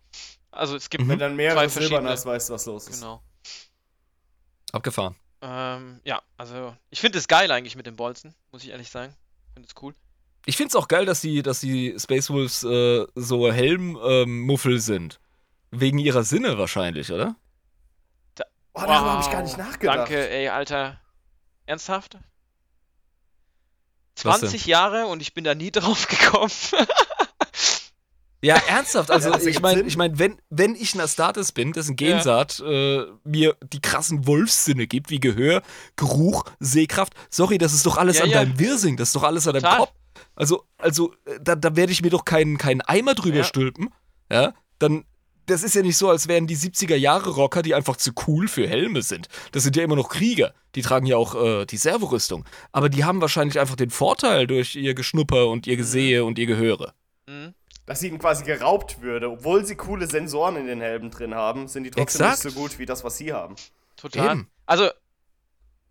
Also es gibt Mhm. Wenn dann mehrere Zwei Silbern verschiedene. hast, weißt du, was los ist. genau. Abgefahren. Ähm, ja, also ich finde es geil eigentlich mit den Bolzen, muss ich ehrlich sagen. Ich finde es cool. Ich find's auch geil, dass die, dass die Space Wolves äh, so Helmmuffel sind. Wegen ihrer Sinne wahrscheinlich, oder? Oh, darüber habe ich gar nicht nachgedacht. Danke, ey, Alter. Ernsthaft? Was denn? 20 Jahre und ich bin da nie drauf gekommen. Ja, ernsthaft. Also, Ja, ich meine, ich mein, wenn, wenn ich ein Astartes bin, dessen Ja. Gensaat äh, mir die krassen Wolfssinne gibt, wie Gehör, Geruch, Sehkraft. Sorry, das ist doch alles Ja, an ja. deinem Wirsing, das ist doch alles an deinem Total. Kopf. Also, also, äh, da, da werde ich mir doch keinen, keinen Eimer drüber Ja. stülpen. Ja, dann. Das ist ja nicht so, als wären die 70er-Jahre-Rocker, die einfach zu cool für Helme sind. Das sind ja immer noch Krieger. Die tragen ja auch äh, die Servorüstung. Aber die haben wahrscheinlich einfach den Vorteil durch ihr Geschnupper und ihr Gesehe und ihr Gehöre. Mhm. Dass ihnen quasi geraubt würde. Obwohl sie coole Sensoren in den Helmen drin haben, sind die trotzdem Exakt. nicht so gut wie das, was sie haben. Total. Eben. Also,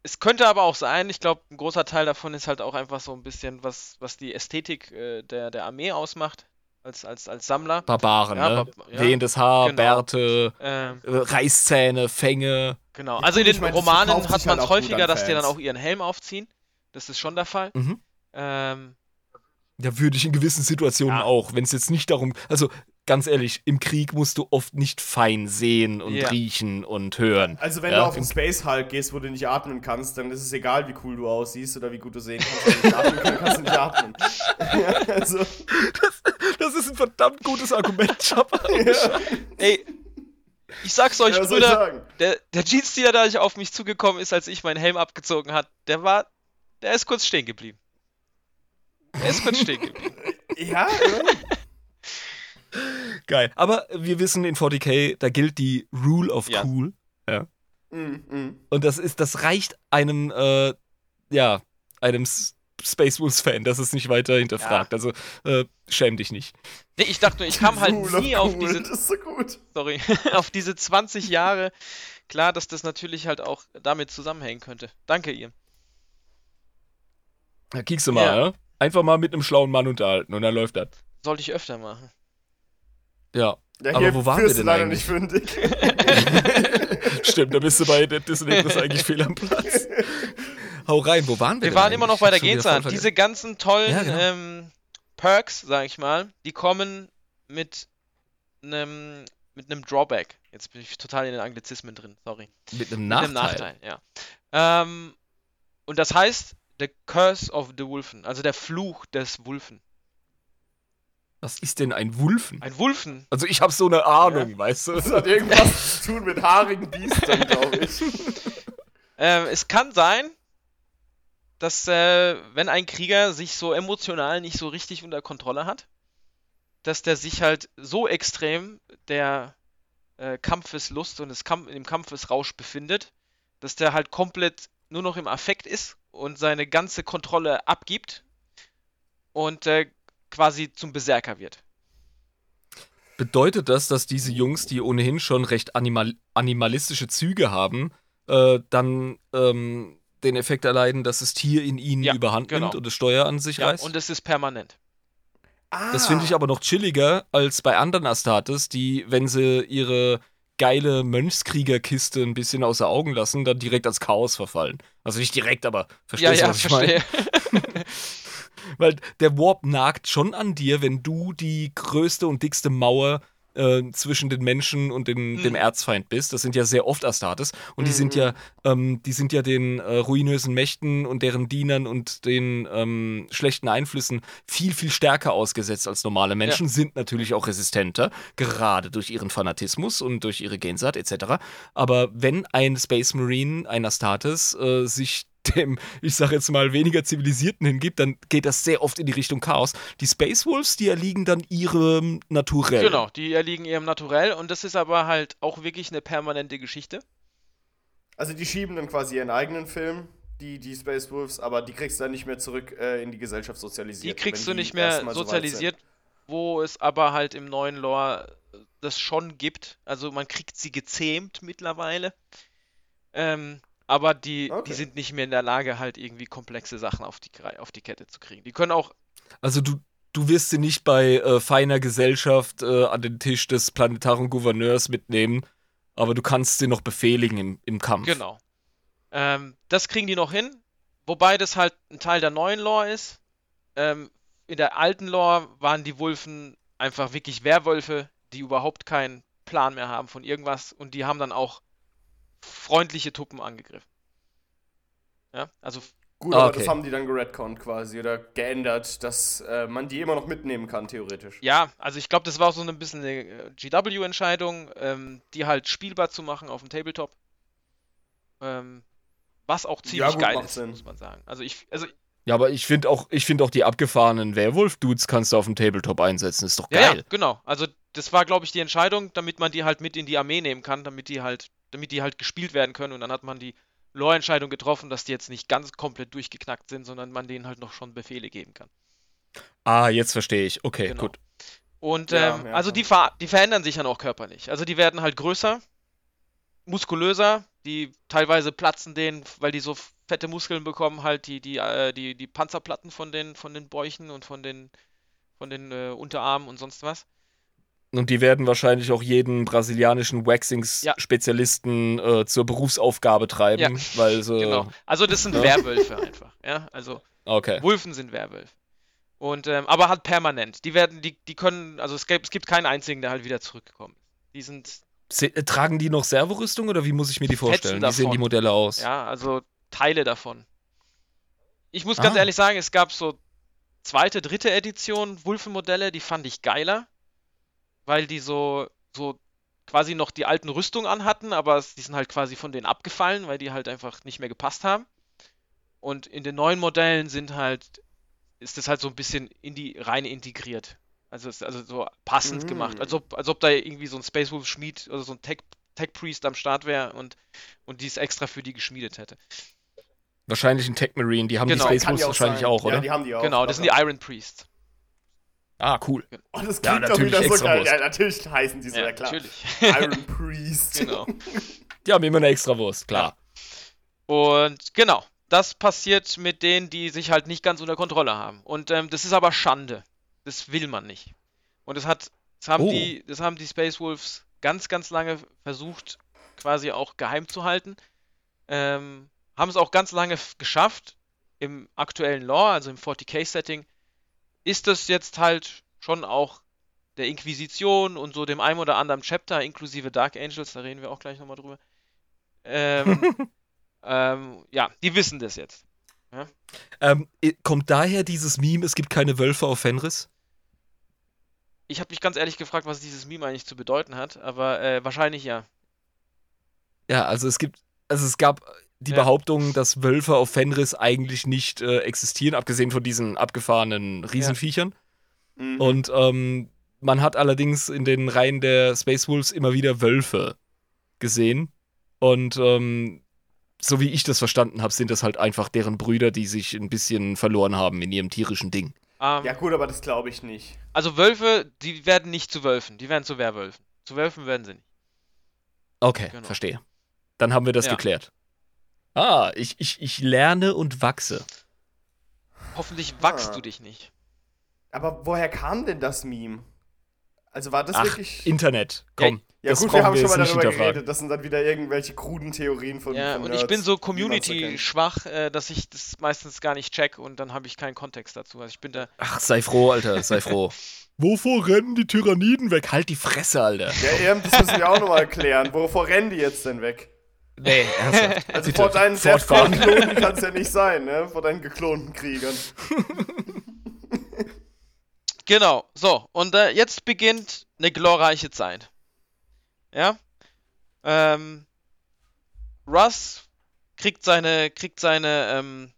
es könnte aber auch sein, ich glaube, ein großer Teil davon ist halt auch einfach so ein bisschen, was, was die Ästhetik äh, der, der Armee ausmacht, als, als, als Sammler. Barbaren, Ja, ne? Bar- ja. Wehendes Haar, Genau. Bärte, Ähm, äh, Reißzähne, Fänge. genau. Also in den ich mein, Romanen hat man halt es gut häufiger, dass die dann auch ihren Helm aufziehen. Das ist schon der Fall. Mhm. Ähm, Ja, würde ich in gewissen Situationen Ja. auch, wenn es jetzt nicht darum. Also, ganz ehrlich, im Krieg musst du oft nicht fein sehen und Ja. riechen und hören. Also wenn Ja, du auf den Space Hulk gehst, wo du nicht atmen kannst, dann ist es egal, wie cool du aussiehst oder wie gut du sehen kannst. Wenn du nicht atmen kannst, kannst du nicht atmen. ja, also, Das ist ein verdammt gutes Argument, Chopper. ey, ich sag's euch, Brüder, der, der Jeans-Dealer, der auf mich zugekommen ist, als ich meinen Helm abgezogen hat, der war, der ist kurz stehen geblieben. Der ist kurz stehen geblieben. Ja, oder? Geil. Aber wir wissen in 40k, da gilt die Rule of Ja. Cool. mm, mm. Und das ist, das reicht einem, äh, ja, einem S- Space Wolves-Fan, das ist nicht weiter hinterfragt. Also, äh, schäm dich nicht. Nee, ich dachte nur, ich kam halt Rule of nie auf cool, diese, Das ist so gut. sorry, auf diese 20 Jahre. Klar, dass das natürlich halt auch damit zusammenhängen könnte. Danke ihr. Da kiekst du mal, Ja. ja. Einfach mal mit einem schlauen Mann unterhalten und dann läuft das. Sollte ich öfter machen. Ja. Ja, Aber wo waren wir denn leider eigentlich? nicht fündig. Stimmt, da bist du bei Disney Plus eigentlich fehl am Platz. Hau rein, wo waren wir Wir denn waren immer noch bei der voll Diese ganzen tollen Ja, genau. ähm, Perks, sag ich mal, die kommen mit einem mit einem Drawback. Jetzt bin ich total in den Anglizismen drin, sorry. Mit einem Mit einem Nachteil. Nachteil, ja. Ähm, und das heißt, The Curse of the Wolfen, also der Fluch des Wulfen. Was ist denn ein Wulfen? Ein Wulfen, Also ich habe so eine Ahnung, weißt Das du? hat irgendwas zu tun mit haarigen Biestern, glaube ich. Ähm, es kann sein, dass äh, wenn ein Krieger sich so emotional nicht so richtig unter Kontrolle hat, dass der sich halt so extrem der äh, Kampfeslust und des Kamp im Kampfesrausch befindet, dass der halt komplett nur noch im Affekt ist und seine ganze Kontrolle abgibt und äh, quasi zum Berserker wird. Bedeutet das, dass diese Jungs, die ohnehin schon recht animal animalistische Züge haben, äh, dann ähm, den Effekt erleiden, dass das Tier in ihnen Ja, überhand genau. nimmt und das Steuer an sich Ja, reißt? und es ist permanent. Ah, Das finde ich aber noch chilliger als bei anderen Astartes, die, wenn sie ihre geile Mönchskriegerkiste ein bisschen außer Augen lassen, dann direkt als Chaos verfallen. Also nicht direkt, aber Ja, verstehst du, ja, was ich meine? verstehe. Weil der Warp nagt schon an dir, wenn du die größte und dickste Mauer äh, zwischen den Menschen und den, Hm. dem Erzfeind bist. Das sind ja sehr oft Astartes. Und die sind ja, ähm, die sind ja den äh, ruinösen Mächten und deren Dienern und den ähm, schlechten Einflüssen viel, viel stärker ausgesetzt als normale Menschen, sind natürlich auch resistenter, gerade durch ihren Fanatismus und durch ihre Gensaat etc. Aber wenn ein Space Marine, ein Astartes, äh, sich dem, ich sag jetzt mal, weniger zivilisierten hingibt, dann geht das sehr oft in die Richtung Chaos. Die Space Wolves, die erliegen dann ihrem Naturell. Genau, die erliegen ihrem Naturell und das ist aber halt auch wirklich eine permanente Geschichte. Also die schieben dann quasi ihren eigenen Film, die, die Space Wolves, aber die kriegst du dann nicht mehr zurück äh, in die Gesellschaft Die sozialisiert. kriegst wenn du nicht die mehr erstmal so sozialisiert, wo es aber halt im neuen Lore das schon gibt. Also man kriegt sie gezähmt mittlerweile. Ähm, aber die, Okay. die sind nicht mehr in der Lage, halt irgendwie komplexe Sachen auf die, auf die Kette zu kriegen. Die können auch, Also du, du wirst sie nicht bei äh, feiner Gesellschaft äh, an den Tisch des planetaren Gouverneurs mitnehmen, aber du kannst sie noch befehligen im, im Kampf. genau. Ähm, das kriegen die noch hin, wobei das halt ein Teil der neuen Lore ist. Ähm, in der alten Lore waren die Wulfen einfach wirklich Werwölfe, die überhaupt keinen Plan mehr haben von irgendwas und die haben dann auch freundliche Tuppen angegriffen. Ja, also Gut, Ah, aber okay. das haben die dann geredconnt quasi oder geändert, dass äh, man die immer noch mitnehmen kann, theoretisch. ja, also ich glaube, das war so ein bisschen eine äh, GW-Entscheidung, ähm, die halt spielbar zu machen auf dem Tabletop. Ähm, was auch ziemlich gut, geil macht ist, Sinn. muss man sagen. Also ich, also Ja, aber ich finde auch, ich finde auch die abgefahrenen Werwolf-Dudes kannst du auf dem Tabletop einsetzen. Ist doch Ja, geil. ja, genau. Also das war, glaube ich, die Entscheidung, damit man die halt mit in die Armee nehmen kann, damit die halt, damit die halt gespielt werden können. Und dann hat man die Lore-Entscheidung getroffen, dass die jetzt nicht ganz komplett durchgeknackt sind, sondern man denen halt noch schon Befehle geben kann. Ah, jetzt verstehe ich. Okay, Genau. gut. Und Ja, ähm, ja, also die, ver die verändern sich dann auch körperlich. Also die werden halt größer, muskulöser, die teilweise platzen denen, weil die so fette Muskeln bekommen, halt die, die, äh, die, die Panzerplatten von den, von den Bäuchen und von den, von den äh, Unterarmen und sonst was. Und die werden wahrscheinlich auch jeden brasilianischen Waxings-Spezialisten äh, zur Berufsaufgabe treiben, Ja, weil sie. Genau. Also das sind ja. Werwölfe einfach. Ja, also Okay. Wulfen sind Werwölfe. Und ähm, aber halt permanent. Die werden, die, die können, also es gibt, es gibt keinen einzigen, der halt wieder zurückgekommen ist. Die sind, Se äh, tragen die noch Servorüstung oder wie muss ich mir die vorstellen? Wie sehen die Modelle aus? ja, also Teile davon. Ich muss ganz Ah. ehrlich sagen, es gab so zweite, dritte Edition Wulfenmodelle, die fand ich geiler, weil die so, so quasi noch die alten Rüstungen anhatten, aber die sind halt quasi von denen abgefallen, weil die halt einfach nicht mehr gepasst haben. Und in den neuen Modellen sind halt, ist das halt so ein bisschen in die rein integriert. Also, es- also so passend Mm. gemacht. Als ob, als ob da irgendwie so ein Space Wolf Schmied oder so ein Tech, Tech Priest am Start wäre und, und die es extra für die geschmiedet hätte. Wahrscheinlich ein Tech Marine, die haben Genau, die Space Wolves wahrscheinlich sein. auch, oder? Ja, die haben die auch. Genau, das sind die Iron Priests. Ah, cool. Oh, das Ja, klingt doch natürlich wieder so geil. Wurst. Ja, natürlich heißen die so, ja, klar. natürlich. Iron Priest. genau. Die haben immer eine Extrawurst, klar. Und genau, das passiert mit denen, die sich halt nicht ganz unter Kontrolle haben. Und ähm, das ist aber Schande. Das will man nicht. Und das hat, das haben Oh. die, das haben die Space Wolves ganz, ganz lange versucht, quasi auch geheim zu halten. Ähm, haben es auch ganz lange geschafft. Im aktuellen Lore, also im 40k-Setting, ist das jetzt halt schon auch der Inquisition und so dem einen oder anderen Chapter, inklusive Dark Angels, da reden wir auch gleich nochmal drüber. Ähm, ähm, ja, die wissen das jetzt. Ähm, i- kommt daher dieses Meme, es gibt keine Wölfe auf Fenris? Ich habe mich ganz ehrlich gefragt, was dieses Meme eigentlich zu bedeuten hat, aber äh, wahrscheinlich ja. Ja, also es gibt, also es gab die Ja. Behauptung, dass Wölfe auf Fenris eigentlich nicht äh, existieren, abgesehen von diesen abgefahrenen Riesenviechern. Mhm. Und ähm, man hat allerdings in den Reihen der Space Wolves immer wieder Wölfe gesehen. Und ähm, so wie ich das verstanden habe, sind das halt einfach deren Brüder, die sich ein bisschen verloren haben in ihrem tierischen Ding. Ähm, ja, gut, aber das glaube ich nicht. Also Wölfe, die werden nicht zu Wölfen, die werden zu Werwölfen. Zu Wölfen werden sie nicht. Okay, Genau. verstehe. Dann haben wir das Ja. geklärt. Ah, ich, ich, ich lerne und wachse. Hoffentlich wachst Ah. du dich nicht. Aber woher kam denn das Meme? Also war das Ach, wirklich. Internet, komm. Ja Das gut, wir haben wir schon mal darüber geredet. Das sind dann wieder irgendwelche kruden Theorien von Ja, von und Nerds, ich bin so wie man's so Community kennt. schwach, äh, dass ich das meistens gar nicht check und dann habe ich keinen Kontext dazu. Also ich bin da. Ach, sei froh, Alter, sei froh. Wovor rennen die Tyranniden weg? Halt die Fresse, Alter. Ja, eben, das müssen wir auch nochmal erklären. Wovor rennen die jetzt denn weg? Nee, ernsthaft. Also Bitte, vor deinen fortfahren. Klonen kann es ja nicht sein, ne? Vor deinen geklonten Kriegern. Genau, so, und äh, jetzt beginnt eine glorreiche Zeit. Ja? Ähm, Russ kriegt seine, kriegt seine ähm,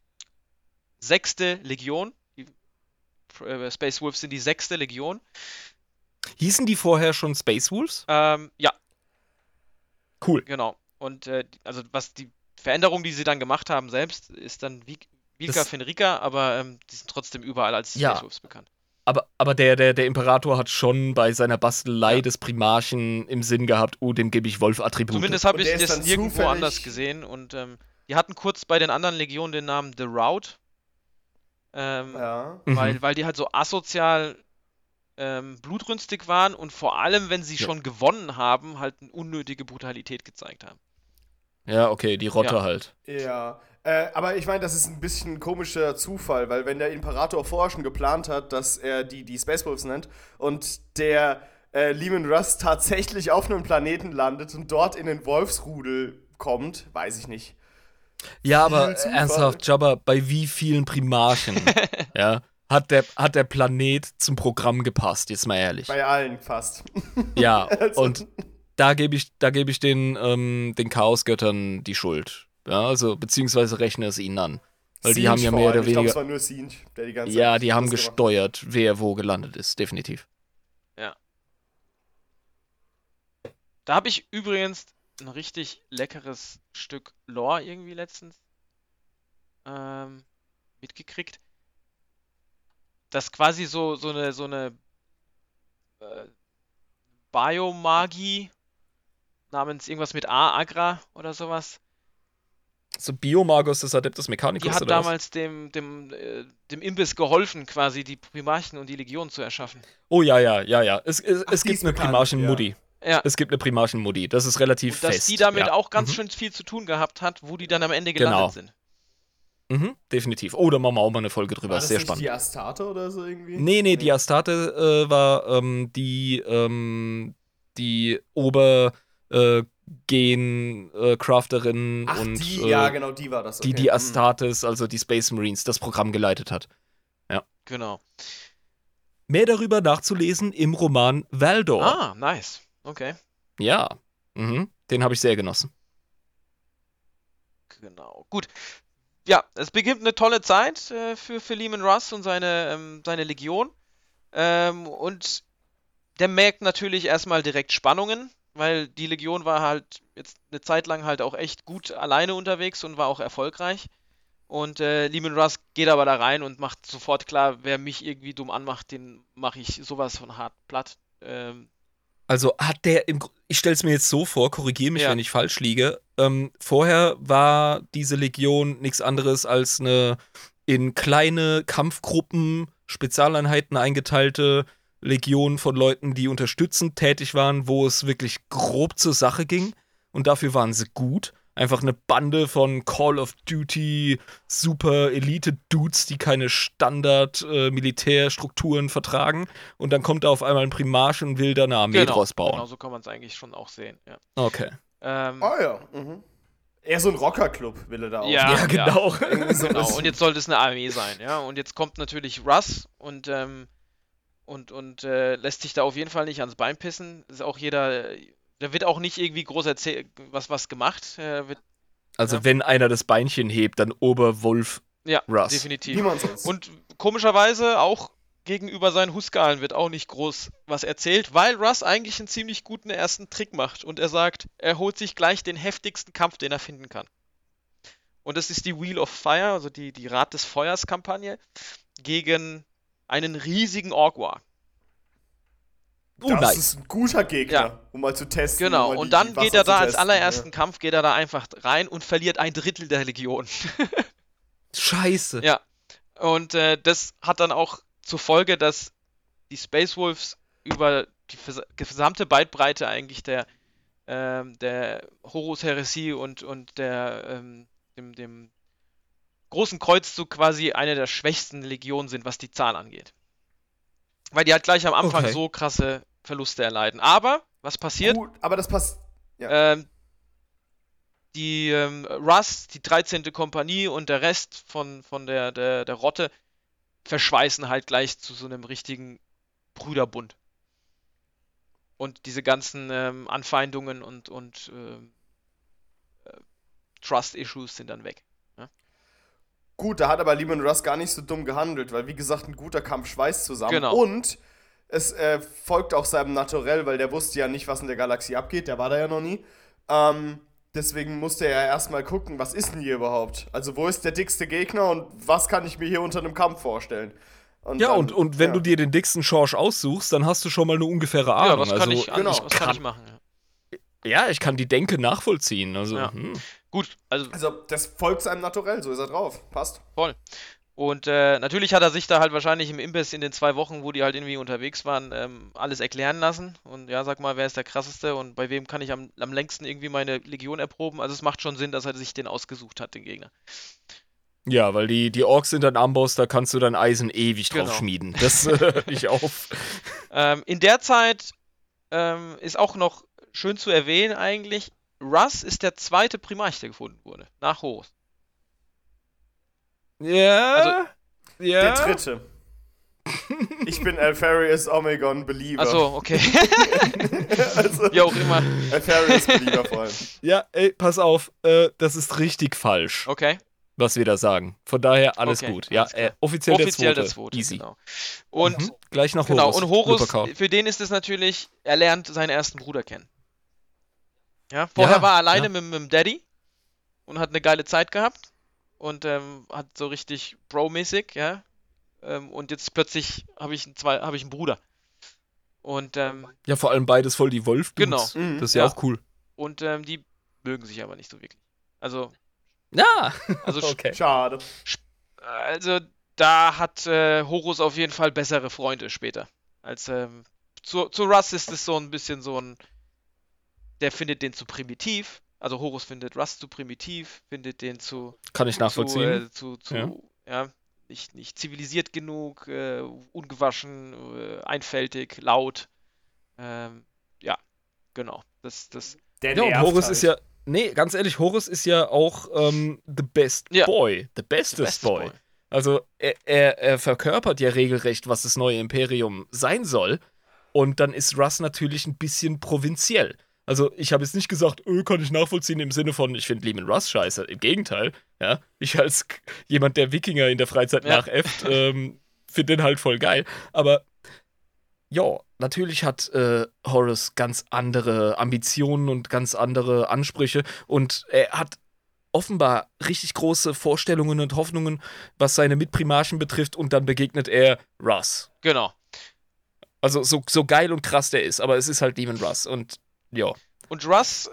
sechste Legion. Die äh, Space Wolves sind die sechste Legion. Hießen die vorher schon Space Wolves? Ähm, ja, Cool. genau. Und äh, die- also was die Veränderung, die sie dann gemacht haben selbst, ist dann Das- Fenrica, aber ähm, die sind trotzdem überall als Ja. Space Wolves bekannt. Aber, aber der, der, der Imperator hat schon bei seiner Bastelei des Primarchen im Sinn gehabt, oh, dem gebe ich Wolf-Attribute. Zumindest habe ich das nirgendwo zufällig- anders gesehen. Und ähm, die hatten kurz bei den anderen Legionen den Namen The Rout. Ähm, Ja. Mhm. weil, weil die halt so asozial ähm, blutrünstig waren und vor allem, wenn sie Ja. schon gewonnen haben, halt eine unnötige Brutalität gezeigt haben. Ja, okay, die Rotte Ja. halt. Ja. Äh, aber ich meine, das ist ein bisschen komischer Zufall, weil wenn der Imperator vorher schon geplant hat, dass er die, die Space Wolves nennt und der äh, Lehman Russ tatsächlich auf einem Planeten landet und dort in den Wolfsrudel kommt, weiß ich nicht. Ja, aber ernsthaft, Jabba, bei wie vielen Primarchen ja, hat, der, hat der Planet zum Programm gepasst, jetzt mal ehrlich. Bei allen fast. Ja, Also- und da gebe ich, da gebe ich den, ähm, den Chaosgöttern die Schuld. Ja, also, beziehungsweise rechne es ihnen an. Weil die Sinch haben ja mehr oder Ich glaube, weniger. es war nur Sinch, der die ganze Ja, die haben das gemacht gesteuert, wer wo gelandet ist, definitiv. Da habe ich übrigens ein richtig leckeres Stück Lore irgendwie letztens ähm, mitgekriegt. Das quasi so, so eine, so eine äh, Biomagie namens irgendwas mit A, Agra oder sowas. So Biomagos des Adeptus Mechanicus Die hat oder was? damals dem, dem, äh, dem Imbiss geholfen, quasi die Primarchen und die Legion zu erschaffen. Oh ja, ja, ja, ja. Es, es, Ach, es gibt eine bekannt, Primarchen-Mutti. Ja. Es gibt eine Primarchen-Mutti. Das ist relativ Und dass fest. die damit ja. auch ganz mhm. schön viel zu tun gehabt hat, wo die dann am Ende gelandet Genau. sind. Mhm, definitiv. Oh, da machen wir auch mal eine Folge drüber. War ist das sehr nicht spannend. die Astarte oder so irgendwie? Nee, nee, die Astarte äh, war ähm, die, ähm, die Ober äh, Gen äh, Ach, und die, äh, ja, genau, die war das. die okay. die Hm. Astartes, also die Space Marines, das Programm geleitet hat. Genau. Mehr darüber nachzulesen im Roman Valdor. Ah, nice. Okay. Ja, mhm. den habe ich sehr genossen. Genau. Gut. Ja, es beginnt eine tolle Zeit äh, für, für Lehman Russ und seine, ähm, seine Legion. Ähm, und der merkt natürlich erstmal direkt Spannungen, weil die Legion war halt jetzt eine Zeit lang halt auch echt gut alleine unterwegs und war auch erfolgreich. Und äh, Lehman Russ geht aber da rein und macht sofort klar, wer mich irgendwie dumm anmacht, den mache ich sowas von hart platt. Ähm, Also hat der im ich stelle es mir jetzt so vor, korrigiere mich, Ja. wenn ich falsch liege. Ähm, vorher war diese Legion nichts anderes als eine in kleine Kampfgruppen, Spezialeinheiten eingeteilte Legion von Leuten, die unterstützend tätig waren, wo es wirklich grob zur Sache ging. Und dafür waren sie gut. Einfach eine Bande von Call of Duty Super Elite Dudes, die keine Standard äh, Militärstrukturen vertragen. Und dann kommt da auf einmal ein Primarch und will da eine Armee genau, draus bauen. genau, so kann man es eigentlich schon auch sehen. Ja. Okay. Ähm, Ah ja. Mhm. Eher so ein Rockerclub will er da auch. Ja, Ja, genau. So Genau, und jetzt sollte es eine Armee sein, ja. Und jetzt kommt natürlich Russ und, ähm, und, und äh, lässt sich da auf jeden Fall nicht ans Bein pissen. Ist auch jeder, da wird auch nicht irgendwie groß erzählt, was, was gemacht. Äh, wird, Also Ja. wenn einer das Beinchen hebt, dann Oberwolf ja, Russ. definitiv. Niemand sonst. Und komischerweise auch gegenüber seinen Huskalen wird auch nicht groß was erzählt, weil Russ eigentlich einen ziemlich guten ersten Trick macht und er sagt, er holt sich gleich den heftigsten Kampf, den er finden kann. Und das ist die Wheel of Fire, also die, die Rat des Feuers Kampagne, gegen einen riesigen Ork-War. Oh, das nice. ist ein guter Gegner, Ja. um mal zu testen. Genau, um und dann geht er da als testen, allerersten Kampf, geht er da einfach rein und verliert ein Drittel der Legion. Scheiße. Ja. Und äh, das hat dann auch zur Folge, dass die Space Wolves über die gesamte Bandbreite eigentlich der, ähm, der Horus Heresie und, und der, ähm, dem, dem großen Kreuzzug quasi eine der schwächsten Legionen sind, was die Zahl angeht. Weil die halt gleich am Anfang Okay. so krasse Verluste erleiden. Aber, was passiert? Gut, aber das passt. Ja. Ähm, die ähm, Russ, die 13. Kompanie und der Rest von, von der, der, der Rotte verschweißen halt gleich zu so einem richtigen Brüderbund. Und diese ganzen ähm, Anfeindungen und, und ähm, äh, Trust-Issues sind dann weg. Gut, da hat aber Lehman Russ gar nicht so dumm gehandelt, weil wie gesagt, ein guter Kampf schweißt zusammen. Genau. Und es äh, folgt auch seinem Naturell, weil der wusste ja nicht, was in der Galaxie abgeht, der war da ja noch nie. Ähm, deswegen musste er ja erstmal gucken, was ist denn hier überhaupt? Also wo ist der dickste Gegner und was kann ich mir hier unter einem Kampf vorstellen? Ja, dann- und, und wenn ja. du dir den dicksten Schorsch aussuchst, dann hast du schon mal eine ungefähre Ahnung. ja, das kann, also, ich, genau. das kann ich machen. Ja. Ja, ich kann die Denke nachvollziehen. Also, Ja. hm. Gut, also Also das folgt seinem Naturell, so ist er drauf. Passt. Voll. Und äh, natürlich hat er sich da halt wahrscheinlich im Imbiss in den zwei Wochen, wo die halt irgendwie unterwegs waren, ähm, alles erklären lassen. Und ja, sag mal, wer ist der krasseste und bei wem kann ich am, am längsten irgendwie meine Legion erproben? Also es macht schon Sinn, dass er sich den ausgesucht hat, den Gegner. Ja, weil die, die Orks sind ein Amboss, da kannst du dein Eisen ewig drauf Genau. schmieden. Das äh, nicht auf. Ähm, in der Zeit ähm, ist auch noch schön zu erwähnen eigentlich, Russ ist der zweite Primarch, der gefunden wurde, nach Horus. Ja. Also- ja. Der dritte. ich bin Alfarius Omegon Believer. Achso, okay. also, Wie auch immer. Alfarius Believer vor allem. Ja, ey, pass auf, äh, das ist richtig falsch, Okay. was wir da sagen. Von daher alles Okay, gut. Ja, alles äh, offiziell, Offiziell der zweite. Easy. genau. Und Mhm. Gleich nach Genau, Horus. und Horus, für den ist es natürlich, er lernt seinen ersten Bruder kennen. Ja, vorher Ja, war er alleine ja. mit, mit dem Daddy und hat eine geile Zeit gehabt und ähm, hat so richtig Bro-mäßig, ja. Ähm, und jetzt plötzlich habe ich, einen zwei- hab ich einen Bruder. Und, ähm, Ja, vor allem beides voll die wolf Genau. Mhm. Das ist ja, Ja. auch cool. und ähm, die mögen sich aber nicht so wirklich. Also, Ja, also, okay. Schade. also da hat äh, Horus auf jeden Fall bessere Freunde später. Als ähm, zu, zu Russ ist es so ein bisschen so ein. Der findet den zu primitiv. Also Horus findet Russ zu primitiv, findet den zu, Kann ich nachvollziehen. zu, äh, zu, zu Ja. ja. nicht, nicht zivilisiert genug, äh, ungewaschen, äh, einfältig, laut. Ähm, ja, genau. Das, das, Der ja, und Horus halt. ist ja, nee, ganz ehrlich, Horus ist ja auch ähm, the best Ja. boy. The bestest Bestes boy. Boy. Also er, er, er verkörpert ja regelrecht, was das neue Imperium sein soll. Und dann ist Russ natürlich ein bisschen provinziell. Also ich habe jetzt nicht gesagt, öh, kann ich nachvollziehen im Sinne von, ich finde Lehman Russ scheiße. Im Gegenteil, ja. Ich als jemand, der Wikinger in der Freizeit Ja. nachäfft, ähm, finde den halt voll geil. Aber ja, natürlich hat äh, Horus ganz andere Ambitionen und ganz andere Ansprüche. Und er hat offenbar richtig große Vorstellungen und Hoffnungen, was seine Mitprimarchen betrifft. Und dann begegnet er Russ. genau. Also so, so geil und krass der ist, aber es ist halt Demon Russ. Und ja. Und Russ äh,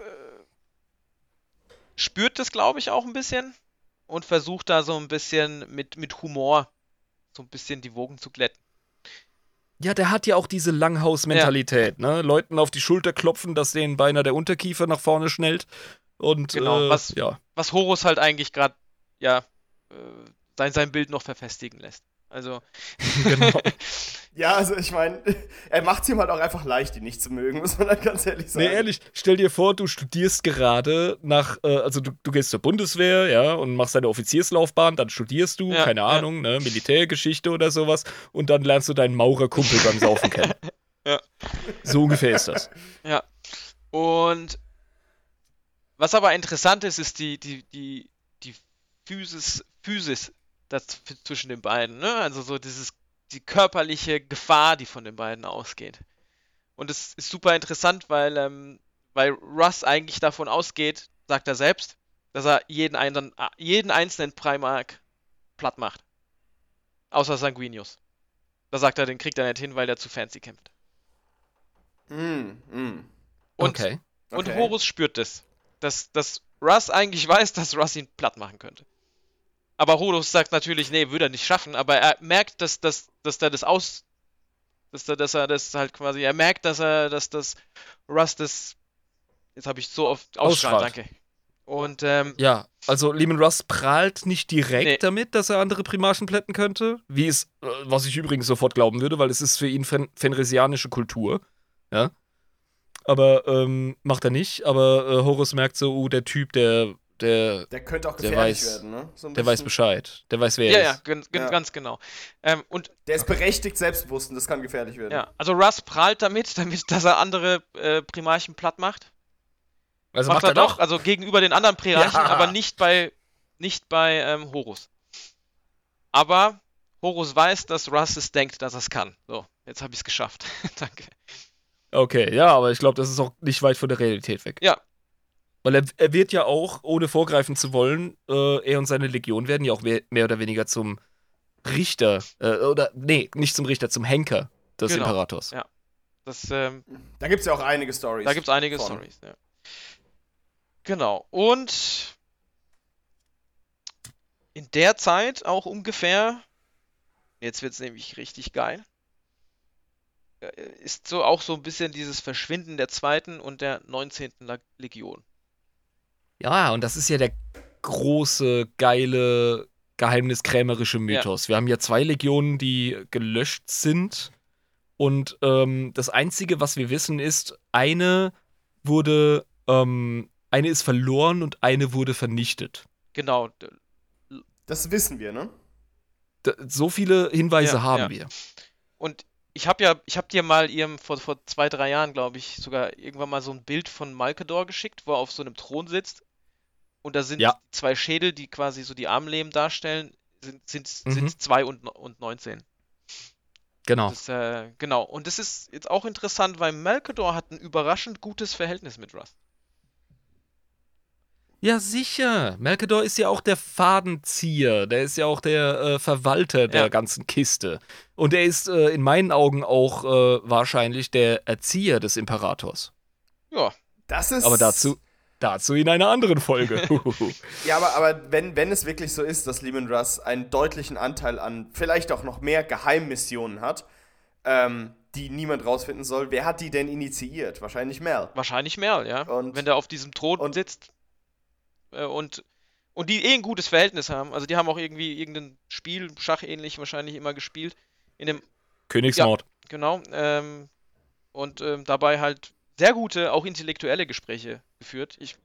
spürt das, glaube ich, auch ein bisschen und versucht da so ein bisschen mit, mit Humor so ein bisschen die Wogen zu glätten. Ja, der hat ja auch diese Langhaus-Mentalität, ne? Leuten auf die Schulter klopfen, dass denen beinahe der Unterkiefer nach vorne schnellt. Und Genau, äh, was- ja. Was Horus halt eigentlich gerade, ja, äh, sein, sein Bild noch verfestigen lässt. Also, Genau. Ja, also ich meine, er macht es ihm halt auch einfach leicht, ihn nicht zu mögen, muss man dann ganz ehrlich sagen. Nee, ehrlich, stell dir vor, du studierst gerade nach, äh, also du, du gehst zur Bundeswehr, ja, und machst deine Offizierslaufbahn, dann studierst du, Ja, keine ja. Ahnung, ne, Militärgeschichte oder sowas, und dann lernst du deinen Maurerkumpel beim Saufen kennen. Ja. So ungefähr ist das. ja. Und was aber interessant ist, ist die, die, die, die Physis, Physis das, zwischen den beiden, ne? Also so dieses, die körperliche Gefahr, die von den beiden ausgeht. Und es ist super interessant, weil, ähm, weil Russ eigentlich davon ausgeht, sagt er selbst, dass er jeden, einen, jeden einzelnen Primark platt macht. Außer Sanguinius. Da sagt er, den kriegt er nicht hin, weil der zu fancy kämpft. Mm, mm. Und, okay. und Okay. Horus spürt das. Dass, dass Russ eigentlich weiß, dass Russ ihn platt machen könnte. Aber Horus sagt natürlich, nee, würde er nicht schaffen, aber er merkt, dass, dass, dass er das aus. Dass er, dass er das halt quasi. Er merkt, dass er, dass das Russ das Jetzt habe ich so oft Ausstrahlt. danke. Und ähm, Ja, also Lehman Russ prahlt nicht direkt Nee. damit, dass er andere Primarchen plätten könnte. Wie es, äh, was ich übrigens sofort glauben würde, weil es ist für ihn fen fenrisianische Kultur. Ja. Aber ähm, macht er nicht. Aber äh, Horus merkt so, uh, der Typ, der, der, Der könnte auch Der gefährlich weiß- werden, ne? So der weiß. Bescheid. Der weiß, wer ja, er ja, ist. gen, Ja. ganz genau. Ähm, und Der ist berechtigt selbstbewusst und das kann gefährlich werden. ja, also Russ prahlt damit, damit, dass er andere äh, Primarchen platt macht. Also macht er doch, also gegenüber den anderen Primarchen, Ja. aber nicht bei, nicht bei ähm, Horus. Aber Horus weiß, dass Russ es denkt, dass er es kann. So, jetzt habe ich es geschafft. Danke. Okay, ja, aber ich glaube, das ist auch nicht weit von der Realität weg. Ja. Weil er, er wird ja auch, ohne vorgreifen zu wollen, äh, er und seine Legion werden ja auch mehr, mehr oder weniger zum Richter, äh, oder, nee, nicht zum Richter, zum Henker des Genau. Imperators. Ja. Das, ähm, Da gibt es ja auch einige Stories. da gibt es einige. Stories. Ja. Genau. Und in der Zeit auch ungefähr, jetzt wird es nämlich richtig geil, äh, ist so auch so ein bisschen dieses Verschwinden der zweiten und der 19. La- Legion. Ja, und das ist ja der große, geile, geheimniskrämerische Mythos. Wir haben ja zwei Legionen, die gelöscht sind. Und ähm, das Einzige, was wir wissen, ist, eine wurde, ähm, eine ist verloren und eine wurde vernichtet. Genau. Das wissen wir, ne? D so viele Hinweise Ja, haben ja. wir. Und ich habe ja, ich habe dir mal ihrem vor, vor zwei, drei Jahren, glaube ich, sogar irgendwann mal so ein Bild von Malkedor geschickt, wo er auf so einem Thron sitzt. Und da sind Ja. zwei Schädel, die quasi so die Armleben darstellen, sind, sind, Mhm. sind 2 und, und 19. Genau. Das, äh, genau. Und das ist jetzt auch interessant, weil Malkedor hat ein überraschend gutes Verhältnis mit Russ. Ja, sicher. Melkador ist ja auch der Fadenzieher. Der ist ja auch der äh, Verwalter der Ja. ganzen Kiste. Und er ist äh, in meinen Augen auch äh, wahrscheinlich der Erzieher des Imperators. Ja, Das ist. Aber dazu, dazu in einer anderen Folge. Ja, aber, aber wenn, wenn es wirklich so ist, dass Lehman Russ einen deutlichen Anteil an vielleicht auch noch mehr Geheimmissionen hat, ähm, die niemand rausfinden soll, wer hat die denn initiiert? Wahrscheinlich Mel. wahrscheinlich Merl, ja. Und- Wenn der auf diesem Thron und- sitzt äh, und, und die eh ein gutes Verhältnis haben. Also die haben auch irgendwie irgendein Spiel, schachähnlich wahrscheinlich immer gespielt. In dem, Königsmord. genau. Ähm, und ähm, dabei halt sehr gute, auch intellektuelle Gespräche geführt. Ich,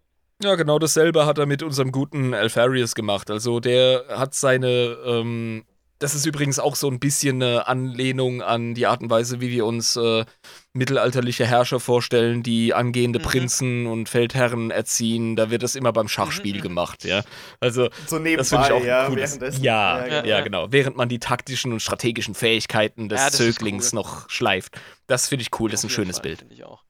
Ja. genau dasselbe hat er mit unserem guten Alfarius gemacht. Also der hat seine, ähm, das ist übrigens auch so ein bisschen eine Anlehnung an die Art und Weise, wie wir uns äh, mittelalterliche Herrscher vorstellen, die angehende Mhm. Prinzen und Feldherren erziehen. Da wird das immer beim Schachspiel Mhm. gemacht, ja. Also So nebenbei, das finde ich auch ja, cooles. Ja, Ja, ja, genau. genau. Während man die taktischen und strategischen Fähigkeiten des Ja, Zöglings cool. noch schleift. Das finde ich cool, das ist ein schönes Fall, Bild. Finde ich auch.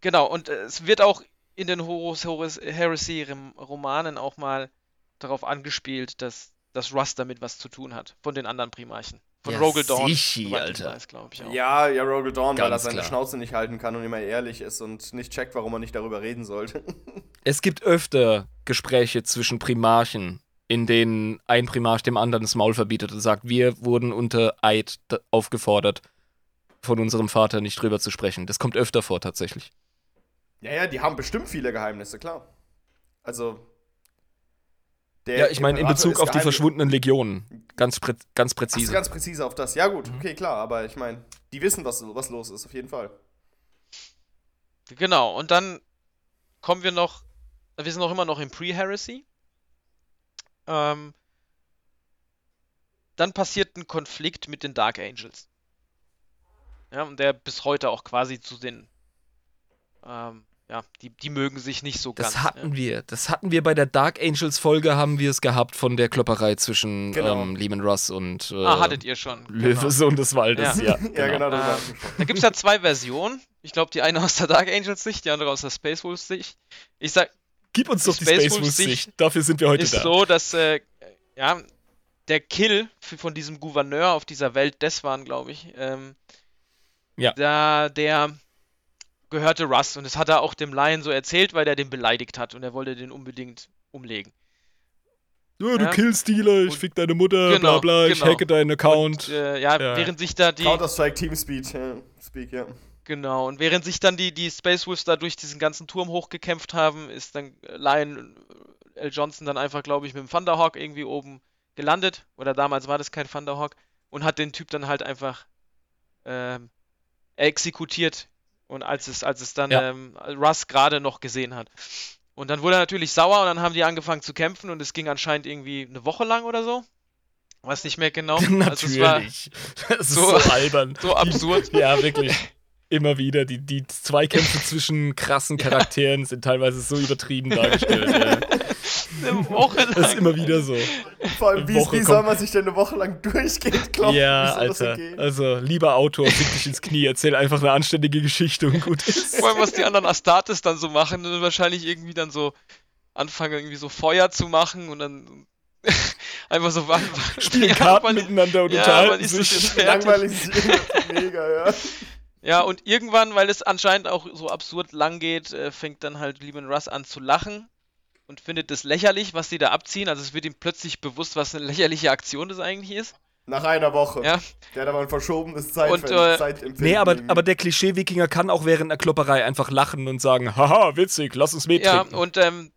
Genau, und äh, es wird auch in den Horus, Horus Heresy-Romanen auch mal darauf angespielt, dass, dass Russ damit was zu tun hat, von den anderen Primarchen. Von Ja, Rogel Dawn. sichi, Alter. weiß, ich auch. Ja, ja, Rogel Dawn, weil er Ganz seine klar. Schnauze nicht halten kann und immer ehrlich ist und nicht checkt, warum er nicht darüber reden sollte. Es gibt öfter Gespräche zwischen Primarchen, in denen ein Primarch dem anderen das Maul verbietet und sagt, wir wurden unter Eid aufgefordert, von unserem Vater nicht drüber zu sprechen. Das kommt öfter vor, tatsächlich. Ja, ja, die haben bestimmt viele Geheimnisse, klar. Also. der Ja, ich meine, in Bezug auf die verschwundenen Legionen. Ganz, prä ganz Ach präzise. ganz präzise auf das. Ja, gut, Mhm. okay, klar, aber ich meine, die wissen, was, was los ist, auf jeden Fall. Genau, und dann kommen wir noch, wir sind noch immer noch im Pre-Heresy. Ähm, dann passiert ein Konflikt mit den Dark Angels. Ja, und der bis heute auch quasi zu den, ähm, ja, die, die mögen sich nicht so Das ganz. hatten wir. Das hatten wir bei der Dark Angels Folge, haben wir es gehabt von der Klopperei zwischen Genau. ähm, Lehman Russ und äh, ja. Ah, hattet ihr schon. Genau. Löwesohn des Waldes. Ja. Ja, Ja, genau, das Ähm, Da gibt es ja zwei Versionen. Ich glaube, die eine aus der Dark Angels Sicht, die andere aus der Space Wolves Sicht. Ich sag, Gib uns doch die Space Space Wolves Sicht Sicht. Dafür sind wir heute ist da. so, dass äh, ja, der Kill von diesem Gouverneur auf dieser Welt Deswan, glaube ich, ähm, Ja. da, der gehörte Russ und das hat er auch dem Lion so erzählt, weil der den beleidigt hat und er wollte den unbedingt umlegen. Ja, du Ja. Killstealer, ich Und- fick deine Mutter, Genau, bla bla, ich genau. hacke deinen Account. Und, äh, ja, Ja. während sich da die Counter-Strike Teamspeak, ja, Speak, ja. Genau, und während sich dann die, die Space Wolves da durch diesen ganzen Turm hochgekämpft haben, ist dann Lion L. Johnson dann einfach, glaube ich, mit dem Thunderhawk irgendwie oben gelandet. Oder damals war das kein Thunderhawk. Und hat den Typ dann halt einfach ähm, exekutiert. Und als es, als es dann Ja. ähm, Russ gerade noch gesehen hat. Und dann wurde er natürlich sauer und dann haben die angefangen zu kämpfen und es ging anscheinend irgendwie eine Woche lang oder so. Weiß nicht mehr genau. Also Natürlich. das ist so- so, albern. so absurd. Ja, wirklich. Immer wieder. Die, die Zweikämpfe zwischen krassen Charakteren sind teilweise so übertrieben dargestellt. Ja. eine Woche lang. Das ist immer wieder so. Vor allem, wie, wie soll man sich denn eine Woche lang durchgehend kloppen? ja, Alter. Also, lieber Autor, fick dich ins Knie, erzähl einfach eine anständige Geschichte und gut ist. Vor allem, was die anderen Astartes dann so machen, dann wahrscheinlich irgendwie dann so anfangen, irgendwie so Feuer zu machen und dann einfach so Spielen Ja, Karten wann- miteinander und ja, unterhalten sich. Langweilig ist irgendwie mega, ja. Ja, und irgendwann, weil es anscheinend auch so absurd lang geht, äh, fängt dann halt Lehman Russ an zu lachen und findet es lächerlich, was sie da abziehen. Also es wird ihm plötzlich bewusst, was eine lächerliche Aktion das eigentlich ist. Nach einer Woche. Ja. Der hat aber ein verschobenes Und, Zeitfeld, äh, Zeitempfinden. Nee, aber, aber der Klischee-Wikinger kann auch während der Klopperei einfach lachen und sagen, haha, witzig, lass uns mit Ja, und ähm,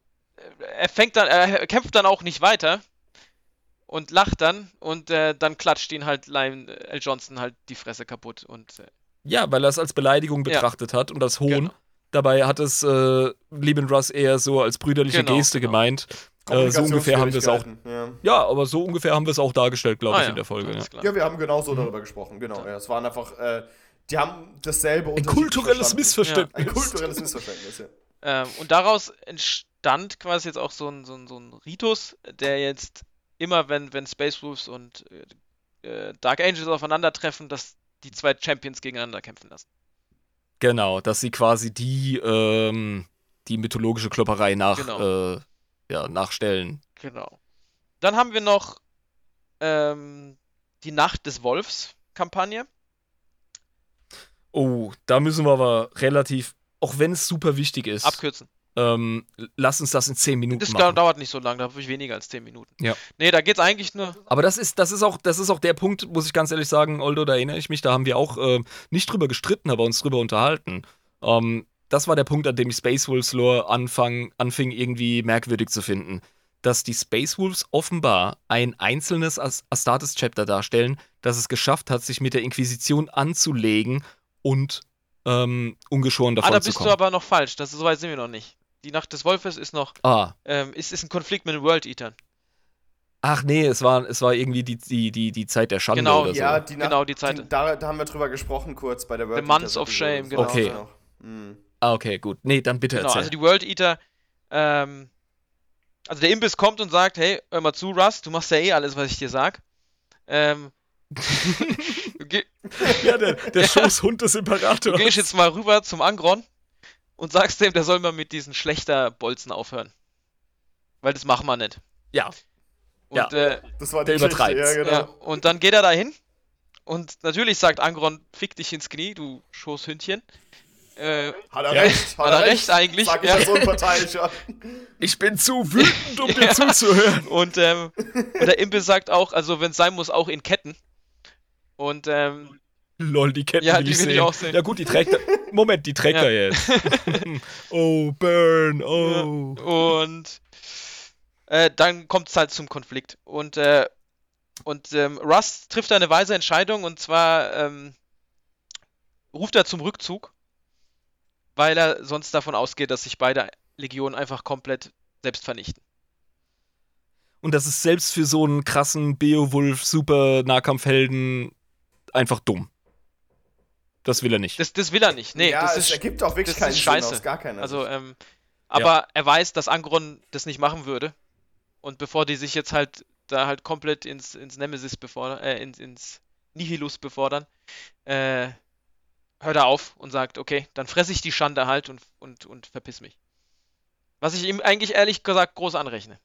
er fängt dann, er kämpft dann auch nicht weiter und lacht dann und äh, dann klatscht ihn halt Lime L. Johnson halt die Fresse kaputt und äh, Ja, weil er es als Beleidigung Ja. betrachtet hat und als Hohn. Genau. Dabei hat es äh, Lehman Russ eher so als brüderliche Genau, Geste genau. gemeint. Äh, so ungefähr haben wir es auch. Kommunikationsschwierigkeiten, Ja, aber so ungefähr haben wir es auch dargestellt, glaube ah ich, ja, in der Folge. Ja. Ja. ja, wir haben genauso darüber gesprochen, genau. Ja, es waren einfach, äh, die haben dasselbe Ein kulturelles. Missverständnis. Ein kulturelles Missverständnis, ja. Ähm, und daraus entstand quasi jetzt auch so ein, so ein, so ein Ritus, der jetzt immer, wenn, wenn Space Wolves und äh, äh, Dark Angels aufeinandertreffen, dass die zwei Champions gegeneinander kämpfen lassen. Genau, dass sie quasi die, ähm, die mythologische Klopperei nach, Genau. äh, ja, nachstellen. Genau. Dann haben wir noch ähm, die Nacht des Wolfs Kampagne. Oh, da müssen wir aber relativ, auch wenn es super wichtig ist, Abkürzen. Ähm, lass uns das in 10 Minuten Das machen. dauert nicht so lange, da habe ich weniger als 10 Minuten. Ja. Nee, da geht's eigentlich nur. Aber das ist, das ist auch, das ist auch der Punkt, muss ich ganz ehrlich sagen, Oldo, da erinnere ich mich, da haben wir auch ähm, nicht drüber gestritten, aber uns drüber unterhalten. Ähm, das war der Punkt, an dem ich Space Wolves Lore anfang, anfing, irgendwie merkwürdig zu finden. Dass die Space Wolves offenbar ein einzelnes As Astartes-Chapter darstellen, das es geschafft hat, sich mit der Inquisition anzulegen und ähm, ungeschoren Ah, davon da zu bist kommen. du aber noch falsch. Das, so weit sind wir noch nicht. Die Nacht des Wolfes ist noch. ah, Ähm, ist, ist ein Konflikt mit den World Eatern. ach nee, es war, es war irgendwie die, die, die, die Zeit der Schande Genau, oder so. Ja, die Nacht- Genau, die Zeit. Die, da, da haben wir drüber gesprochen kurz bei der World The Months Eaters of Episode. Shame, genau. Okay. noch. Hm. Ah, okay, gut. Nee, dann bitte Genau, erzähl. also die World Eater, ähm, also der Imbiss kommt und sagt, hey, hör mal zu, Russ, du machst ja eh alles, was ich dir sag. Ähm, Ja, der, der Schoßhund des Imperators. du gehst jetzt mal rüber zum Angron und sagst dem, der soll mal mit diesen schlechter Bolzen aufhören. Weil das machen wir nicht. Ja. Und, Ja. äh, Das war Der übertreibt's. ja, genau. ja, und dann geht er dahin und natürlich sagt Angron, fick dich ins Knie, du Schoßhündchen. Äh, Hat er Ja. recht, Hat er recht eigentlich, Sag ich ja. als Unparteiischer. Ich bin zu wütend, um dir zuzuhören. Und, ähm, und der Imbiss sagt auch, also wenn es sein muss, auch in Ketten. Und ähm, Lol, die Ketten Ja, will die ich will ich sehen. auch sehen. Ja gut, die trägt er. Moment, die trägt Ja. er jetzt. oh, Burn, oh. und äh, dann kommt es halt zum Konflikt. Und, äh, und ähm, Russ trifft eine weise Entscheidung und zwar ähm, ruft er zum Rückzug, weil er sonst davon ausgeht, dass sich beide Legionen einfach komplett selbst vernichten. Und das ist selbst für so einen krassen Beowulf super Nahkampfhelden einfach dumm. Das will er nicht. Das, das will er nicht. Nee, ja, das es ist ergibt auch wirklich keinen ist Sinn scheiße. aus gar keiner Also, ähm, aber er weiß, dass Angron das nicht machen würde. Und bevor die sich jetzt halt da halt komplett ins, ins Nemesis befordern, äh, ins, ins Nihilus befordern, äh, hört er auf und sagt, okay, dann fresse ich die Schande halt und, und, und verpiss mich. Was ich ihm eigentlich ehrlich gesagt groß anrechne.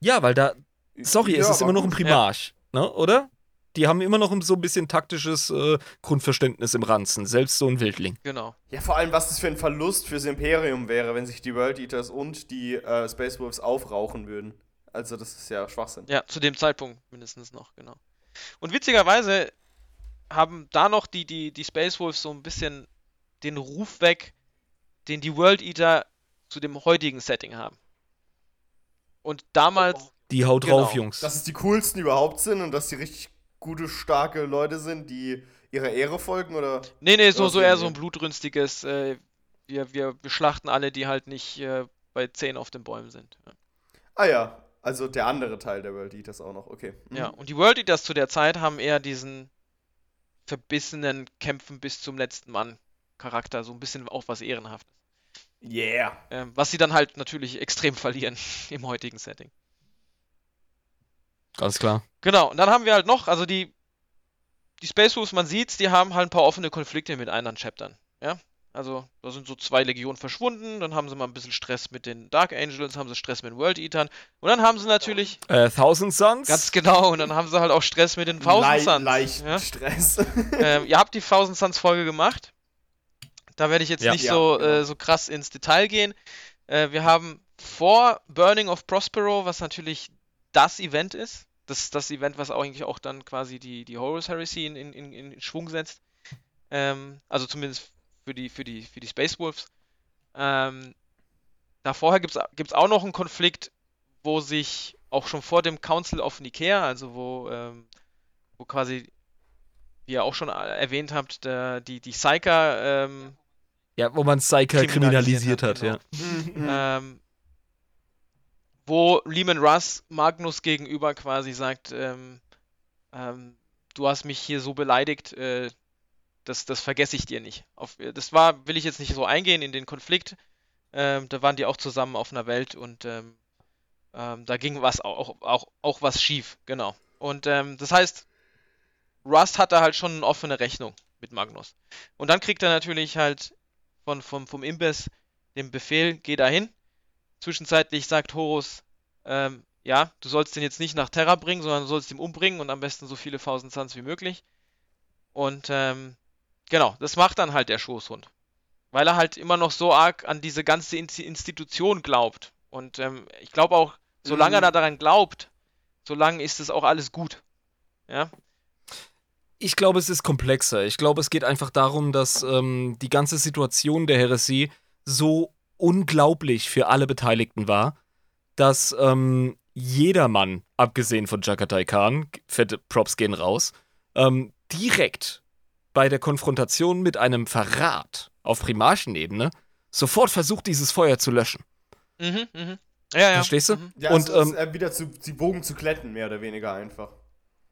Ja, weil da, sorry, es Ja, ist aber immer noch ein. Primarch, ne, oder? Die haben immer noch so ein bisschen taktisches äh, Grundverständnis im Ranzen, selbst so ein Wildling. Genau. Ja, vor allem, was das für ein Verlust fürs Imperium wäre, wenn sich die World Eaters und die äh, Space Wolves aufrauchen würden. Also, das ist ja Schwachsinn. Ja, zu dem Zeitpunkt mindestens noch, genau. Und witzigerweise haben da noch die, die, die Space Wolves so ein bisschen den Ruf weg, den die World Eater zu dem heutigen Setting haben. Und damals. Die haut drauf, Genau. Jungs. Dass es die coolsten überhaupt sind und dass die richtig gute, starke Leute sind, die ihrer Ehre folgen, oder? Nee, nee, so, so eher so ein blutrünstiges, äh, wir, wir, wir schlachten alle, die halt nicht äh, bei 10 auf den Bäumen sind. Ja. Ah ja, also der andere Teil der World Eaters auch noch, okay. Mhm. Ja, und die World Eaters zu der Zeit haben eher diesen verbissenen Kämpfen bis zum letzten Mann Charakter, so ein bisschen auch was Ehrenhaftes. Yeah. Ähm, was sie dann halt natürlich extrem verlieren im heutigen Setting. Ganz klar. Genau, und dann haben wir halt noch, also die, die Space Wolves, man sieht's, die haben halt ein paar offene Konflikte mit anderen Chaptern. Ja, also da sind so zwei Legionen verschwunden, dann haben sie mal ein bisschen Stress mit den Dark Angels, haben sie Stress mit den World Eatern und dann haben sie natürlich, Äh, Thousand Suns? ganz genau, und dann haben sie halt auch Stress mit den Thousand Lei Suns. Leicht ja? Stress. ähm, ihr habt die Thousand Suns Folge gemacht. Da werde ich jetzt Ja. nicht Ja, so, genau. äh, so krass ins Detail gehen. Äh, wir haben vor Burning of Prospero, was natürlich das Event ist. Das ist das Event, was auch eigentlich auch dann quasi die, die Horus Heresy in, in, in, in Schwung setzt. Ähm, also zumindest für die, für die, für die Space Wolves. Ähm, da vorher gibt es auch noch einen Konflikt, wo sich auch schon vor dem Council of Nicaea, also wo, ähm, wo quasi, wie ihr auch schon erwähnt habt, der, die, die Psyker ähm, Ja, wo man Psyker Kriminalisiert kriminalisiert hat, hat, genau. ja. ähm, wo Lehman Russ Magnus gegenüber quasi sagt, ähm, ähm, du hast mich hier so beleidigt, äh, das, das vergesse ich dir nicht. Auf, das war, will ich jetzt nicht so eingehen in den Konflikt. Ähm, da waren die auch zusammen auf einer Welt und ähm, ähm, da ging was auch, auch, auch was schief, genau. Und ähm, das heißt, Rust hatte halt schon eine offene Rechnung mit Magnus. Und dann kriegt er natürlich halt von, vom, vom Imbiss den Befehl, geh dahin. Zwischenzeitlich sagt Horus, ähm, ja, du sollst den jetzt nicht nach Terra bringen, sondern du sollst ihn umbringen und am besten so viele Thousand Suns wie möglich. Und ähm, genau, das macht dann halt der Schoßhund. Weil er halt immer noch so arg an diese ganze Insti- Institution glaubt. Und ähm, ich glaube auch, solange er Mhm. da daran glaubt, solange ist es auch alles gut. Ja, Ich glaube, es ist komplexer. Ich glaube, es geht einfach darum, dass ähm, die ganze Situation der Heresie so unglaublich für alle Beteiligten war, dass ähm, jedermann, abgesehen von Jagatai Khan, fette Props gehen raus, ähm, direkt bei der Konfrontation mit einem Verrat auf Primarchenebene sofort versucht, dieses Feuer zu löschen. mhm, mhm. Ja, ja. Verstehst du? Mhm. Ja, Und, also, ähm, äh, wieder zu, die Bogen zu kletten, mehr oder weniger einfach.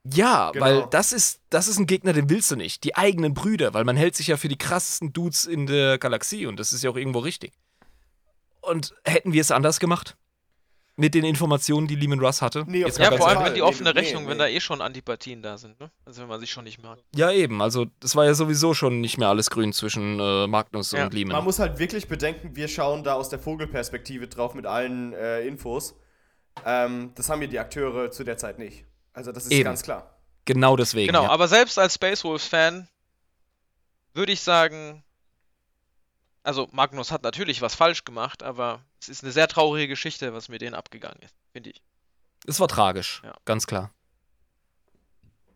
Ja, Genau. weil das ist, das ist ein Gegner, den willst du nicht. Die eigenen Brüder, weil man hält sich ja für die krassesten Dudes in der Galaxie und das ist ja auch irgendwo richtig. Und hätten wir es anders gemacht? Mit den Informationen, die Lehman Russ hatte? Nee, auf Jetzt Ja, vor allem, wenn die Nee, offene nee, Rechnung, nee. wenn da eh schon Antipathien da sind, ne? Also wenn man sich schon nicht mag. ja, eben. Also, das war ja sowieso schon nicht mehr alles grün zwischen äh, Magnus Ja. und Lehman. Man muss halt wirklich bedenken, wir schauen da aus der Vogelperspektive drauf mit allen äh, Infos. Ähm, das haben wir die Akteure zu der Zeit nicht. Also das ist Eben. ganz klar. Genau deswegen. Genau, ja. aber selbst als Space Wolves-Fan würde ich sagen, also Magnus hat natürlich was falsch gemacht, aber es ist eine sehr traurige Geschichte, was mit denen abgegangen ist, finde ich. Es war tragisch, Ja. ganz klar.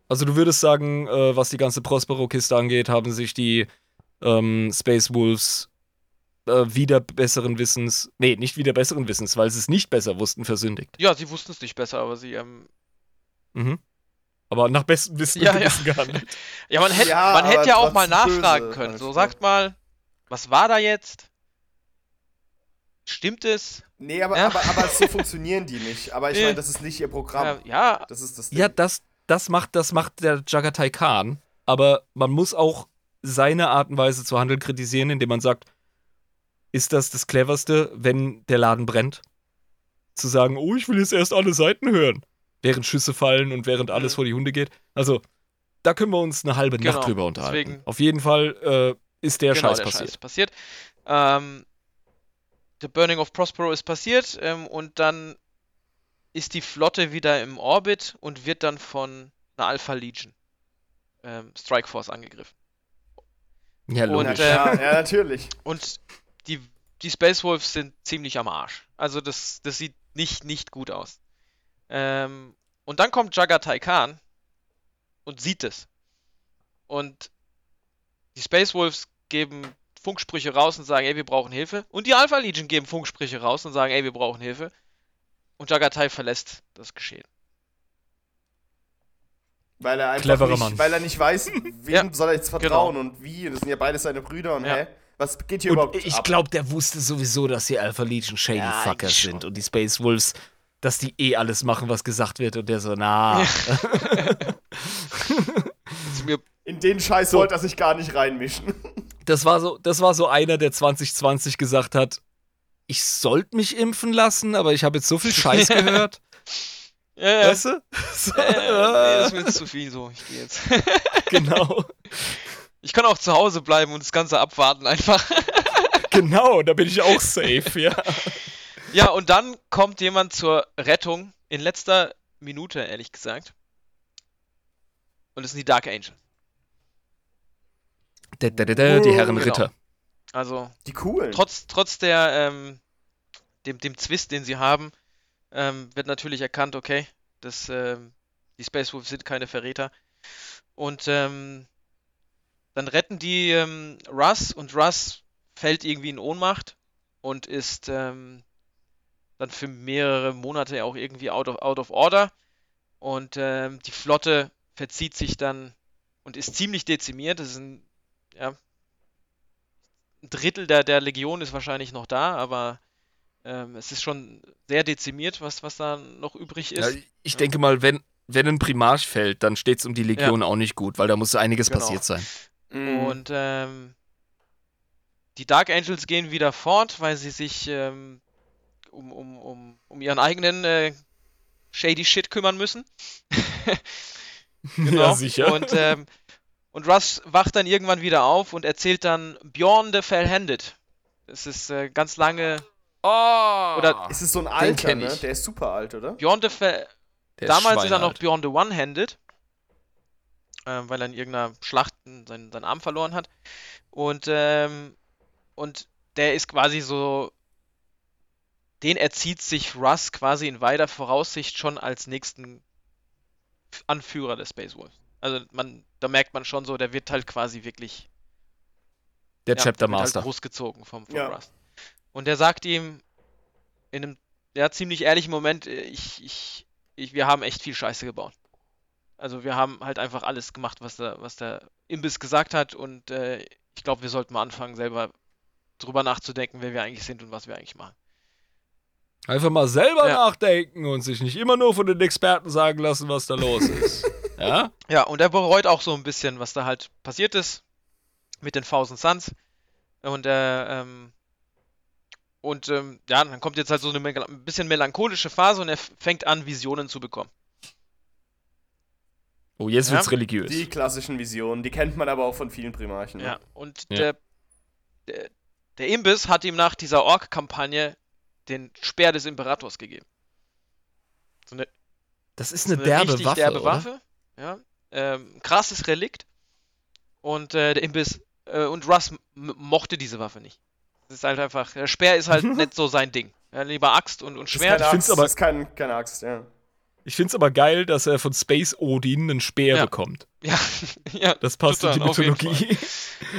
Also du würdest sagen, äh, was die ganze Prospero-Kiste angeht, haben sich die ähm, Space Wolves äh, wieder besseren Wissens, nee, nicht wieder besseren Wissens, weil sie es nicht besser wussten, versündigt. Ja, sie wussten es nicht besser, aber sie, ähm, Mhm. Aber nach bestem Wissen Ja, ja. Gehandelt. ja, man hätte, Ja, man hätte aber ja auch mal nachfragen böse können. So, sagt mal, was war da jetzt? Stimmt es? Nee, aber, Ja. aber, aber so funktionieren die nicht. Aber ich Nee. meine, das ist nicht ihr Programm. Ja, ja, Das ist das Ding. Ja, das, das, macht, das macht der Jagatai Khan, aber man muss auch seine Art und Weise zu handeln kritisieren, indem man sagt, ist das das Cleverste, wenn der Laden brennt? Zu sagen, oh, ich will jetzt erst alle Seiten hören, während Schüsse fallen und während alles Mhm. vor die Hunde geht. Also, da können wir uns eine halbe Genau, Nacht drüber unterhalten. deswegen- Auf jeden Fall äh, ist der genau, Scheiß der passiert. Scheiß passiert. Ähm, The Burning of Prospero ist passiert ähm, und dann ist die Flotte wieder im Orbit und wird dann von einer Alpha Legion ähm, Strike Force angegriffen. Ja, Und, ja, logisch. äh, klar, ja, natürlich. Und die, die Space Wolves sind ziemlich am Arsch. Also das, das sieht nicht, nicht gut aus. Ähm, und dann kommt Jagatai Khan und sieht es. und die Space Wolves geben Funksprüche raus und sagen, ey, wir brauchen Hilfe. Und die Alpha Legion geben Funksprüche raus und sagen, ey, wir brauchen Hilfe. Und Jagatai verlässt das Geschehen. Weil er einfach Cleverer nicht, Mann. weil er nicht weiß, wem Ja, soll er jetzt vertrauen genau. und wie. Das sind ja beides seine Brüder und Ja. hä? Was geht hier Und überhaupt ich glaube, der wusste sowieso, dass die Alpha Legion Shady Ja, Fuckers sind und die Space Wolves, dass die eh alles machen, was gesagt wird und der so, na. In den Scheiß So. wollte er sich gar nicht reinmischen. Das war so, das war so einer, der 2020 gesagt hat, ich sollte mich impfen lassen, aber ich habe jetzt so viel Scheiß gehört. Ja, ja. Weißt du? So, Äh, nee, das ist mir jetzt zu viel so. Ich gehe jetzt. genau. Ich kann auch zu Hause bleiben und das Ganze abwarten einfach. Genau, da bin ich auch safe, ja. Ja, und dann kommt jemand zur Rettung in letzter Minute, ehrlich gesagt. Und es sind die Dark Angels. Da, da, da, da, die Herren Genau. Ritter. Also Die coolen. trotz, trotz der ähm, dem, dem Zwist, den sie haben, ähm, wird natürlich erkannt, okay, dass ähm, die Space Wolves sind keine Verräter. Und ähm, dann retten die ähm, Russ und Russ fällt irgendwie in Ohnmacht und ist ähm, dann für mehrere Monate auch irgendwie out of, out of order. Und ähm, die Flotte verzieht sich dann und ist ziemlich dezimiert. Das ist ein, ja, ein Drittel der, der Legion ist wahrscheinlich noch da, aber ähm, es ist schon sehr dezimiert, was, was da noch übrig Ja, ist. ich denke mal, wenn, wenn ein Primarch fällt, dann steht es um die Legion auch nicht gut, weil da muss einiges Genau. passiert sein. Mhm. Und ähm, die Dark Angels gehen wieder fort, weil sie sich ähm, um, um, um, um ihren eigenen äh, shady Shit kümmern müssen. Genau. Ja, sicher. Und, ähm, und Russ wacht dann irgendwann wieder auf und erzählt dann Bjorn the Fell-Handed. Das ist äh, ganz lange. oh! Oder- es ist so ein Alter, ne? ich. Der ist super alt, oder? Bjorn the Fell. Der Damals ist er noch. Bjorn the One-Handed. Äh, weil er in irgendeiner Schlacht seinen, seinen Arm verloren hat. Und, ähm, und der ist quasi so. Den erzieht sich Russ quasi in weiter Voraussicht schon als nächsten Anführer des Space Wolves. Also man, da merkt man schon so, der wird halt quasi wirklich Der ja, Chapter halt Master. großgezogen vom, vom Ja. Rust. Und der sagt ihm in einem ja, ziemlich ehrlichen Moment, ich, ich, ich, wir haben echt viel Scheiße gebaut. Also wir haben halt einfach alles gemacht, was der, was der Imbiss gesagt hat und äh, ich glaube, wir sollten mal anfangen, selber drüber nachzudenken, wer wir eigentlich sind und was wir eigentlich machen. Einfach mal selber Ja. nachdenken und sich nicht immer nur von den Experten sagen lassen, was da los ist. ja? Ja, und er bereut auch so ein bisschen, was da halt passiert ist mit den Thousand Suns. Und er, ähm, und ähm, ja, dann kommt jetzt halt so eine ein bisschen melancholische Phase und er fängt an, Visionen zu bekommen. Oh, jetzt Ja. wird's religiös. Die klassischen Visionen, die kennt man aber auch von vielen Primarchen. Ne? Ja, und Ja. Der, der, der Imbiss hat ihm nach dieser Ork-Kampagne den Speer des Imperators gegeben. So eine, das ist so eine eine derbe Waffe, derbe oder? Waffe. Ja, ähm, krasses Relikt. Und äh, der Imbiss äh, und Russ mochte diese Waffe nicht. Das ist halt einfach, der Speer ist halt nicht so sein Ding. Ja, lieber Axt und, und Das ist Schwert. keine find's Axt, aber- das ist kein, keine Axt, ja. Ich find's aber geil, dass er von Space Odin einen Speer Ja. bekommt. Ja, ja, Das passt Total, in die Mythologie.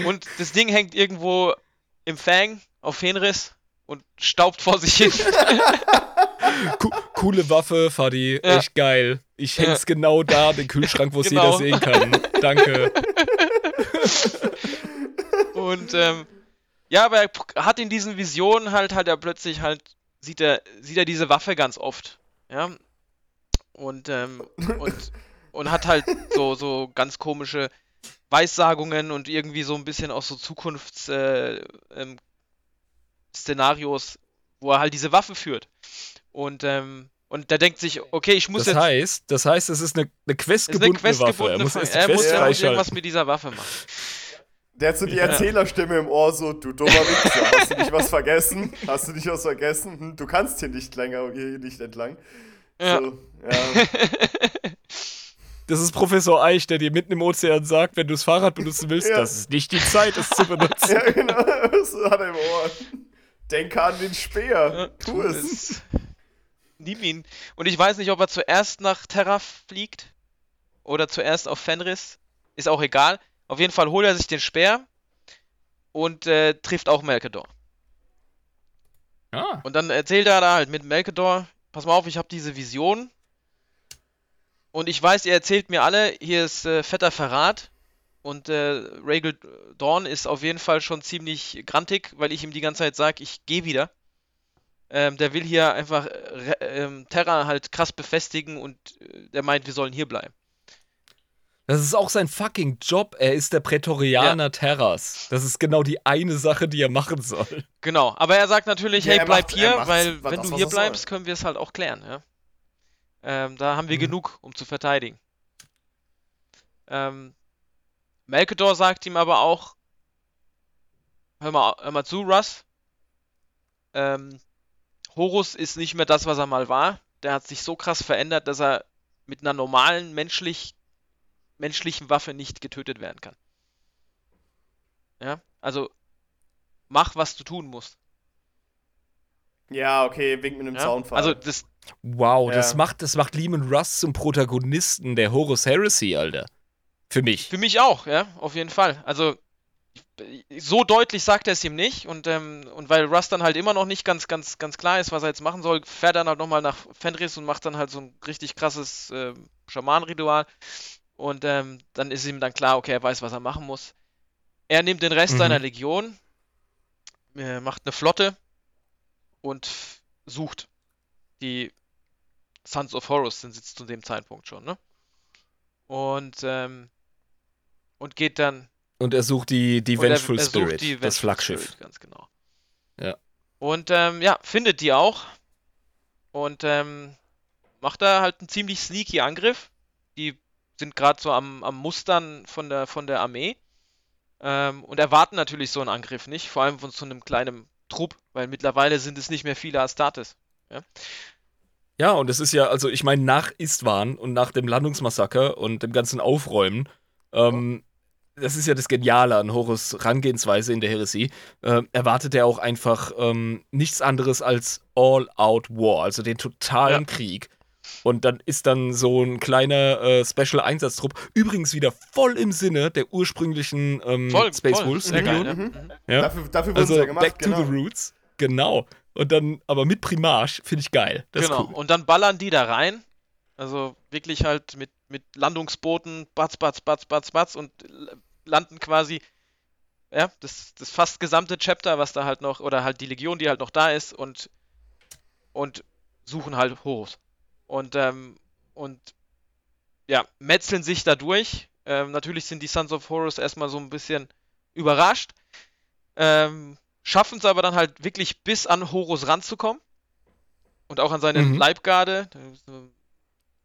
Und das Ding hängt irgendwo im Fang auf Fenris und staubt vor sich hin. Co coole Waffe, Fadi. Ja. Echt geil. Ich häng's genau da, den Kühlschrank, wo es Genau. jeder sehen kann. Danke. Und ähm, ja, aber er hat in diesen Visionen halt halt er plötzlich halt sieht er sieht er diese Waffe ganz oft, ja. Und ähm, und und hat halt so so ganz komische Weissagungen und irgendwie so ein bisschen auch so Zukunfts äh, ähm, wo er halt diese Waffe führt. Und ähm, und der denkt sich, okay, ich muss Das jetzt heißt, das heißt, es ist eine, eine es ist questgebundene Waffe. Er muss Fa- erst die er muss, Quest er muss freischalten. irgendwas mit dieser Waffe machen. Der hat so die Ja. Erzählerstimme im Ohr, so, du dummer Wichser, hast du nicht was vergessen? Hast du nicht was vergessen? Hm, du kannst hier nicht länger, hier nicht entlang. Ja. So, ja. Das ist Professor Eich, der dir mitten im Ozean sagt, wenn du das Fahrrad benutzen willst, Ja. das ist nicht die Zeit, es zu benutzen. ja, genau, das hat er im Ohr. Denke an den Speer, Ja, tu es. Nimm ihn. Und ich weiß nicht, ob er zuerst nach Terra fliegt oder zuerst auf Fenris. Ist auch egal. Auf jeden Fall holt er sich den Speer und äh, trifft auch Melkador. Ah. Und dann erzählt er da halt mit Melkador, pass mal auf, ich habe diese Vision. Und ich weiß, ihr erzählt mir alle, hier ist äh, fetter Verrat. Und äh, Rhaegal Dawn ist auf jeden Fall schon ziemlich grantig, weil ich ihm die ganze Zeit sage, ich gehe wieder. Ähm, der will hier einfach äh, ähm, Terra halt krass befestigen und äh, der meint, wir sollen hier bleiben. Das ist auch sein fucking Job. Er ist der Prätorianer Terras. Das ist genau die eine Sache, die er machen soll. Genau, aber er sagt natürlich, Ja, hey, bleib macht- hier, er weil wenn das, du hier er soll. bleibst, können wir es halt auch klären. Ja? Ähm, da haben wir Mhm. genug, um zu verteidigen. Ähm, Melkador sagt ihm aber auch, hör mal, hör mal zu, Russ. Ähm, Horus ist nicht mehr das, was er mal war. Der hat sich so krass verändert, dass er mit einer normalen menschlich, menschlichen Waffe nicht getötet werden kann. Ja, also mach, was du tun musst. Ja, okay, wink mit einem Ja? Zaunfall. Also das, Wow, Ja. das, macht, das macht Lehman Russ zum Protagonisten der Horus Heresy, Alter. Für mich. Für mich auch, ja, auf jeden Fall. Also so deutlich sagt er es ihm nicht und, ähm, und weil Russ dann halt immer noch nicht ganz, ganz, ganz klar ist, was er jetzt machen soll, fährt er dann halt nochmal nach Fenris und macht dann halt so ein richtig krasses äh, Schamanenritual und ähm, dann ist ihm dann klar, okay, er weiß, was er machen muss. Er nimmt den Rest Mhm. seiner Legion, äh, macht eine Flotte und sucht die Sons of Horus, sind jetzt zu dem Zeitpunkt schon, ne? Und, ähm, und geht dann Und er sucht die, die er- Vengeful er sucht Spirit, die das Flaggschiff. Spirit, ganz genau. Ja. Und ähm, ja, findet die auch. Und ähm, macht da halt einen ziemlich sneaky Angriff. Die sind gerade so am, am Mustern von der, von der Armee. Ähm, und erwarten natürlich so einen Angriff nicht. Vor allem von so einem kleinen Trupp, weil mittlerweile sind es nicht mehr viele Astartes. Ja, und es ist ja, also ich meine, nach Istvan und nach dem Landungsmassaker und dem ganzen Aufräumen, ähm, das ist ja das Geniale an Horus Rangehensweise in der Heresie, äh, erwartet er auch einfach ähm, nichts anderes als All-Out War, also den totalen Krieg. Und dann ist dann so ein kleiner äh, Special-Einsatztrupp, übrigens wieder voll im Sinne der ursprünglichen ähm, Voll, Space voll. Wolves Sehr geil, Legion. ja. Mhm. Mhm. Ja? Dafür, dafür Also sie ja gemacht, back to genau. the roots, genau. Und dann, aber mit Primage finde ich geil. Das genau. ist cool. Und dann ballern die da rein. Also wirklich halt mit, mit Landungsbooten, batz, batz, batz, batz, batz und landen quasi, ja, das, das fast gesamte Chapter, was da halt noch, oder halt die Legion, die halt noch da ist und, und suchen halt Horus. Und, ähm, und ja, metzeln sich da durch. Ähm, natürlich sind die Sons of Horus erstmal so ein bisschen überrascht. Ähm, schaffen es aber dann halt wirklich bis an Horus ranzukommen. Und auch an seine Mhm. Leibgarde.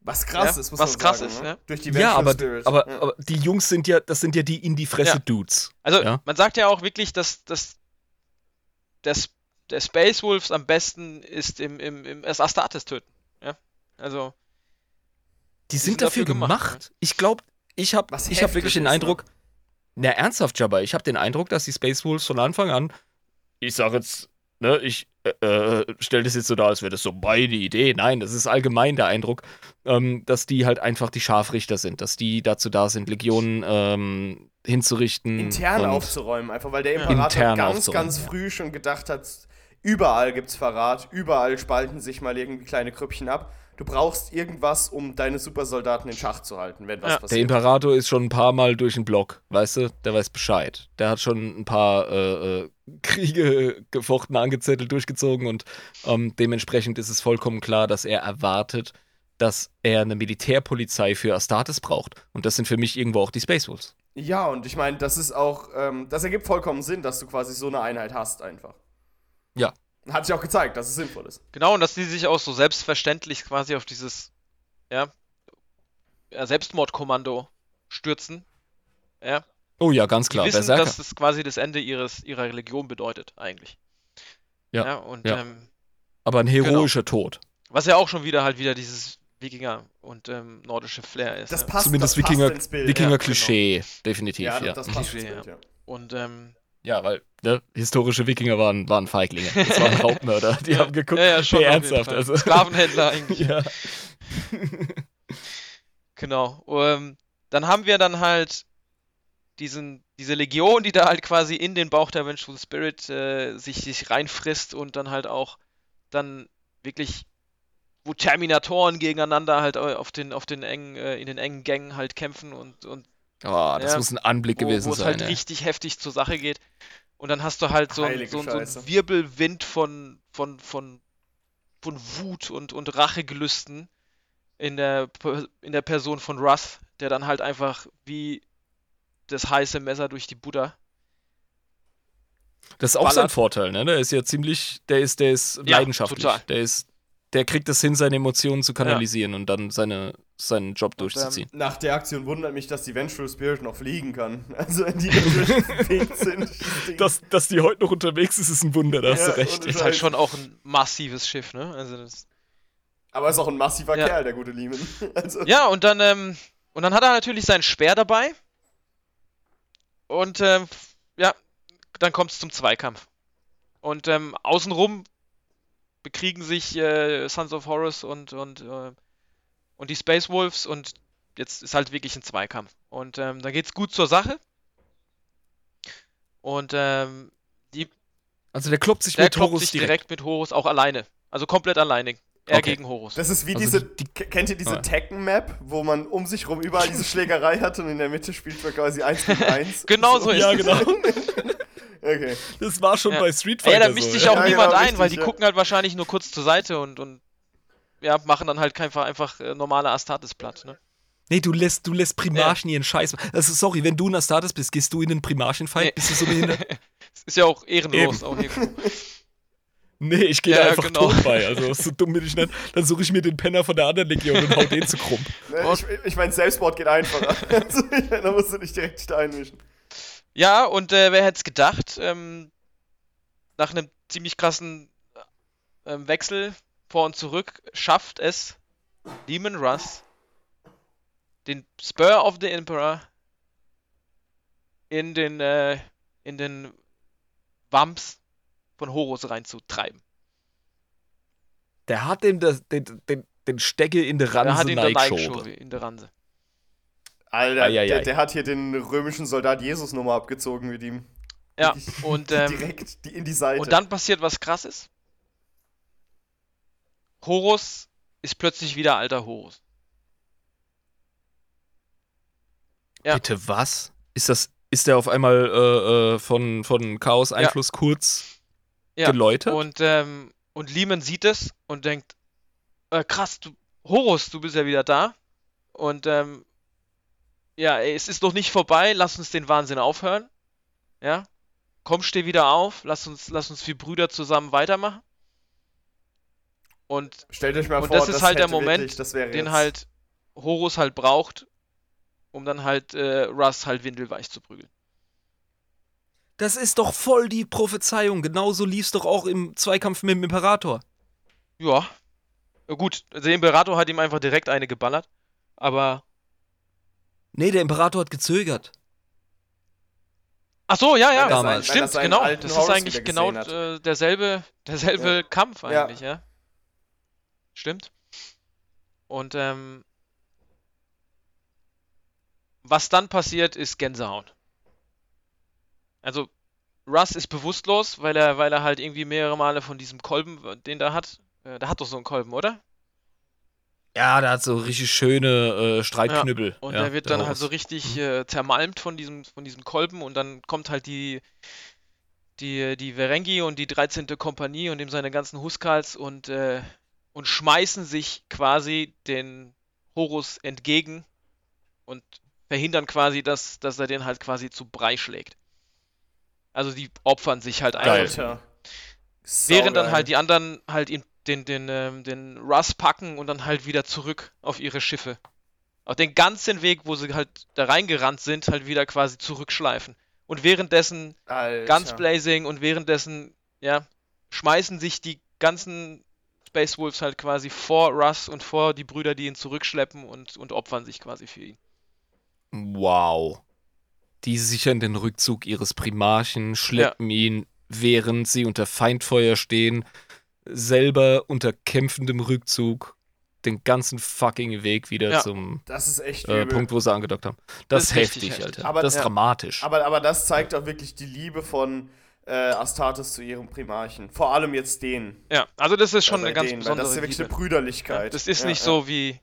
Was krass Ja, ist, muss was man krass sagen, ist, ne? ja. Durch die Ja, Vengeful aber, Spirit. aber, ja. aber die Jungs sind ja, das sind ja die in die Fresse Ja. Dudes. Also, Ja. man sagt ja auch wirklich, dass, dass das, der Space Wolves am besten ist im, im, im Astartes töten. Ja? Also, Die sind sind dafür dafür gemacht, gemacht. Ich glaube, ich habe ich hab wirklich den ne? Eindruck, na ernsthaft, Jabba, ich habe den Eindruck, dass die Space Wolves von Anfang an, ich sage jetzt, ne, ich äh, äh, stelle das jetzt so dar, als wäre das so meine Idee. Nein, das ist allgemein der Eindruck, ähm, dass die halt einfach die Scharfrichter sind, dass die dazu da sind, Legionen ähm, hinzurichten. intern aufzuräumen, einfach weil der. Imperator ganz, ganz früh schon gedacht hat, überall gibt's Verrat, überall spalten sich mal irgendwie kleine Krüppchen ab. Du brauchst irgendwas, um deine Supersoldaten in Schach zu halten, wenn was Ja. Der passiert. Imperator ist schon ein paar Mal durch den Block, weißt du? Der weiß Bescheid. Der hat schon ein paar äh, äh, Kriege gefochten, angezettelt, durchgezogen und ähm, dementsprechend ist es vollkommen klar, dass er erwartet, dass er eine Militärpolizei für Astartes braucht. Und das sind für mich irgendwo auch die Space Wolves. Ja, und ich meine, das ist auch, ähm, das ergibt vollkommen Sinn, dass du quasi so eine Einheit hast einfach. Ja. Hat sich auch gezeigt, dass es sinnvoll ist. genau, und dass die sich auch so selbstverständlich quasi auf dieses, ja, ja Selbstmordkommando stürzen. Ja, Oh ja, ganz die klar. wissen, Berserker. dass das quasi das Ende ihres, ihrer Religion bedeutet, eigentlich. Ja, und ja. Ähm, Aber ein heroischer Tod. was ja auch schon wieder halt wieder dieses Wikinger und ähm, nordische Flair ist. Das ja. passt, Zumindest das passt Wikinger- Bild. Wikinger-Klischee, definitiv. ja, Ja, das ja. passt Klischee, ins Bild, ja. Und ähm, ja weil ne, historische Wikinger waren, waren Feiglinge. Das waren Raubmörder. Die Ja. haben geguckt, ja, ja, schon ernsthaft. Also, Sklavenhändler eigentlich. ja. Genau. Ähm, dann haben wir dann halt diesen, diese Legion, die da halt quasi in den Bauch der Vengeful Spirit äh, sich, sich reinfrisst und dann halt auch dann wirklich, wo Terminatoren gegeneinander halt auf den, auf den engen, äh, in den engen Gängen halt kämpfen und, und Oh, das Ja, muss ein Anblick wo, gewesen wo es sein. halt ja. richtig heftig zur Sache geht. Und dann hast du halt so, ein, so, ein- so einen. Wirbelwind von, von, von, von Wut und, und Rachegelüsten in der, in der Person von Russ, der dann halt einfach wie das heiße Messer durch die Butter. Das ist auch sein ballert. Vorteil, ne? Der ist ja ziemlich, der ist, der ist Ja, leidenschaftlich. total. Der ist, der kriegt es hin, seine Emotionen zu kanalisieren und dann seine, seinen Job Und, ähm, durchzuziehen. Nach der Aktion wundert mich, dass die Vengeful Spirit noch fliegen kann. Also, wenn die bewegt sind. dass, dass die heute noch unterwegs ist, ist ein Wunder, da hast Ja, du recht. Ist halt schon auch ein massives Schiff, ne? Also das, Aber ist auch ein massiver Ja. Kerl, der gute Lehman. Also, Ja, und dann, ähm, und dann hat er natürlich seinen Speer dabei. Und ähm, ja, dann kommt es zum Zweikampf. Und ähm, außenrum bekriegen sich äh, Sons of Horus und, und, äh, und die Space Wolves und jetzt ist halt wirklich ein Zweikampf. Und ähm, dann geht's gut zur Sache. Und ähm, die, Also der kloppt sich der mit kloppt Horus sich direkt. direkt. mit Horus auch alleine. Also komplett alleine. Er Okay. gegen Horus. Das ist wie Also diese. die- ke- kennt ihr diese Ah. Tekken-Map, wo man um sich rum überall diese Schlägerei hat und in der Mitte spielt man quasi 1 gegen 1? Genau so ist Ja, es. genau. Okay. Das war schon Ja. bei Street Ja, Fighter da mischt so. sich ja. auch Ja, niemand genau, ein, weil richtig, die ja. gucken halt wahrscheinlich nur kurz zur Seite und, und ja, machen dann halt einfach, einfach äh, normale Astartes platt. Ne? Nee, du lässt, du lässt Primarchen ihren Scheiß. Also sorry, wenn du ein Astartes bist, gehst du in den Primarchen-Fight? Nee. Bist du so behindert? Das ist ja auch ehrenlos. Eben. Auch hier. Nee, ich gehe Ja, da einfach genau. tot bei. Also so dumm bin ich nicht. Dann suche ich mir den Penner von der anderen Legion und hau den zu krumm. Ne, ich ich meine, Selbstmord geht einfacher. also, da musst du nicht direkt einmischen. Ja, und äh, wer hätte es gedacht, ähm, nach einem ziemlich krassen äh, Wechsel vor und zurück schafft es Demon Russ, den Spur of the Emperor in den, äh, in den Wumps von Horus reinzutreiben. Der hat dem das, den, den, den Stecke in der Er hat Ranse ihn der. Nike in der Ranse. Alter, der, der hat hier den römischen Soldat Jesus Nummer abgezogen mit ihm. Ja, und, ähm, direkt in die Seite. Und dann passiert was krasses. Horus ist plötzlich wieder alter Horus. Ja. Bitte was? Ist das, ist der auf einmal äh, äh, von, von Chaos-Einfluss kurz Ja, geläutert? Und, ähm, und Lehman sieht es und denkt, äh, krass, du, Horus, du bist ja wieder da. Und ähm, ja, es ist noch nicht vorbei, lass uns den Wahnsinn aufhören. Ja, komm, steh wieder auf, lass uns, lass uns wie Brüder zusammen weitermachen. Und Stellt euch mal und vor, das ist halt der Moment, wirklich, das wäre den jetzt- halt Horus halt braucht, um dann halt äh, Russ halt windelweich zu prügeln. Das ist doch voll die Prophezeiung. Genauso lief's doch auch im Zweikampf mit dem Imperator. Ja. Ja, Gut, also der Imperator hat ihm einfach direkt eine geballert. Aber. Nee, der Imperator hat gezögert. Ach so, ja, ja. Er Stimmt, seinen genau. Das ist eigentlich genau äh, derselbe, derselbe Ja. Kampf Ja. eigentlich, ja. Stimmt. Und ähm, was dann passiert, ist Gänsehaut. Also Russ ist bewusstlos, weil er, weil er halt irgendwie mehrere Male von diesem Kolben, den der hat, äh, der hat doch so einen Kolben, oder? Ja, der hat so richtig schöne äh, Streitknüppel. Und ja, er wird der dann halt so richtig äh, zermalmt von diesem, von diesem Kolben und dann kommt halt die, die, die Verengi und die 13. Kompanie und ihm seine ganzen Huskals und, äh, und schmeißen sich quasi den Horus entgegen und verhindern quasi, dass, dass er den halt quasi zu Brei schlägt. Also die opfern sich halt Geil. einfach. Alter. Während dann halt die anderen halt ihn, den, den, ähm, den Russ packen und dann halt wieder zurück auf ihre Schiffe. Auf den ganzen Weg, wo sie halt da reingerannt sind, halt wieder quasi zurückschleifen. Und währenddessen Alter. ganz Blazing und währenddessen, ja, schmeißen sich die ganzen Space Wolves halt quasi vor Russ und vor die Brüder, die ihn zurückschleppen und, und opfern sich quasi für ihn. Wow. Die sichern den Rückzug ihres Primarchen, schleppen ihn, während sie unter Feindfeuer stehen, selber unter kämpfendem Rückzug. den ganzen fucking Weg wieder Ja. zum Das ist echt äh. Punkt, wo sie angedockt haben. Das, Das ist heftig, heftig. Alter. Aber- das ist ja. dramatisch. Aber, aber das zeigt auch wirklich die Liebe von äh, Astartes zu ihrem Primarchen. Vor allem jetzt den. Ja, also das ist schon Äh, bei eine ganz denen, besondere Das ist ja wirklich Liebe. eine Brüderlichkeit. Das ist Ja, nicht ja. so wie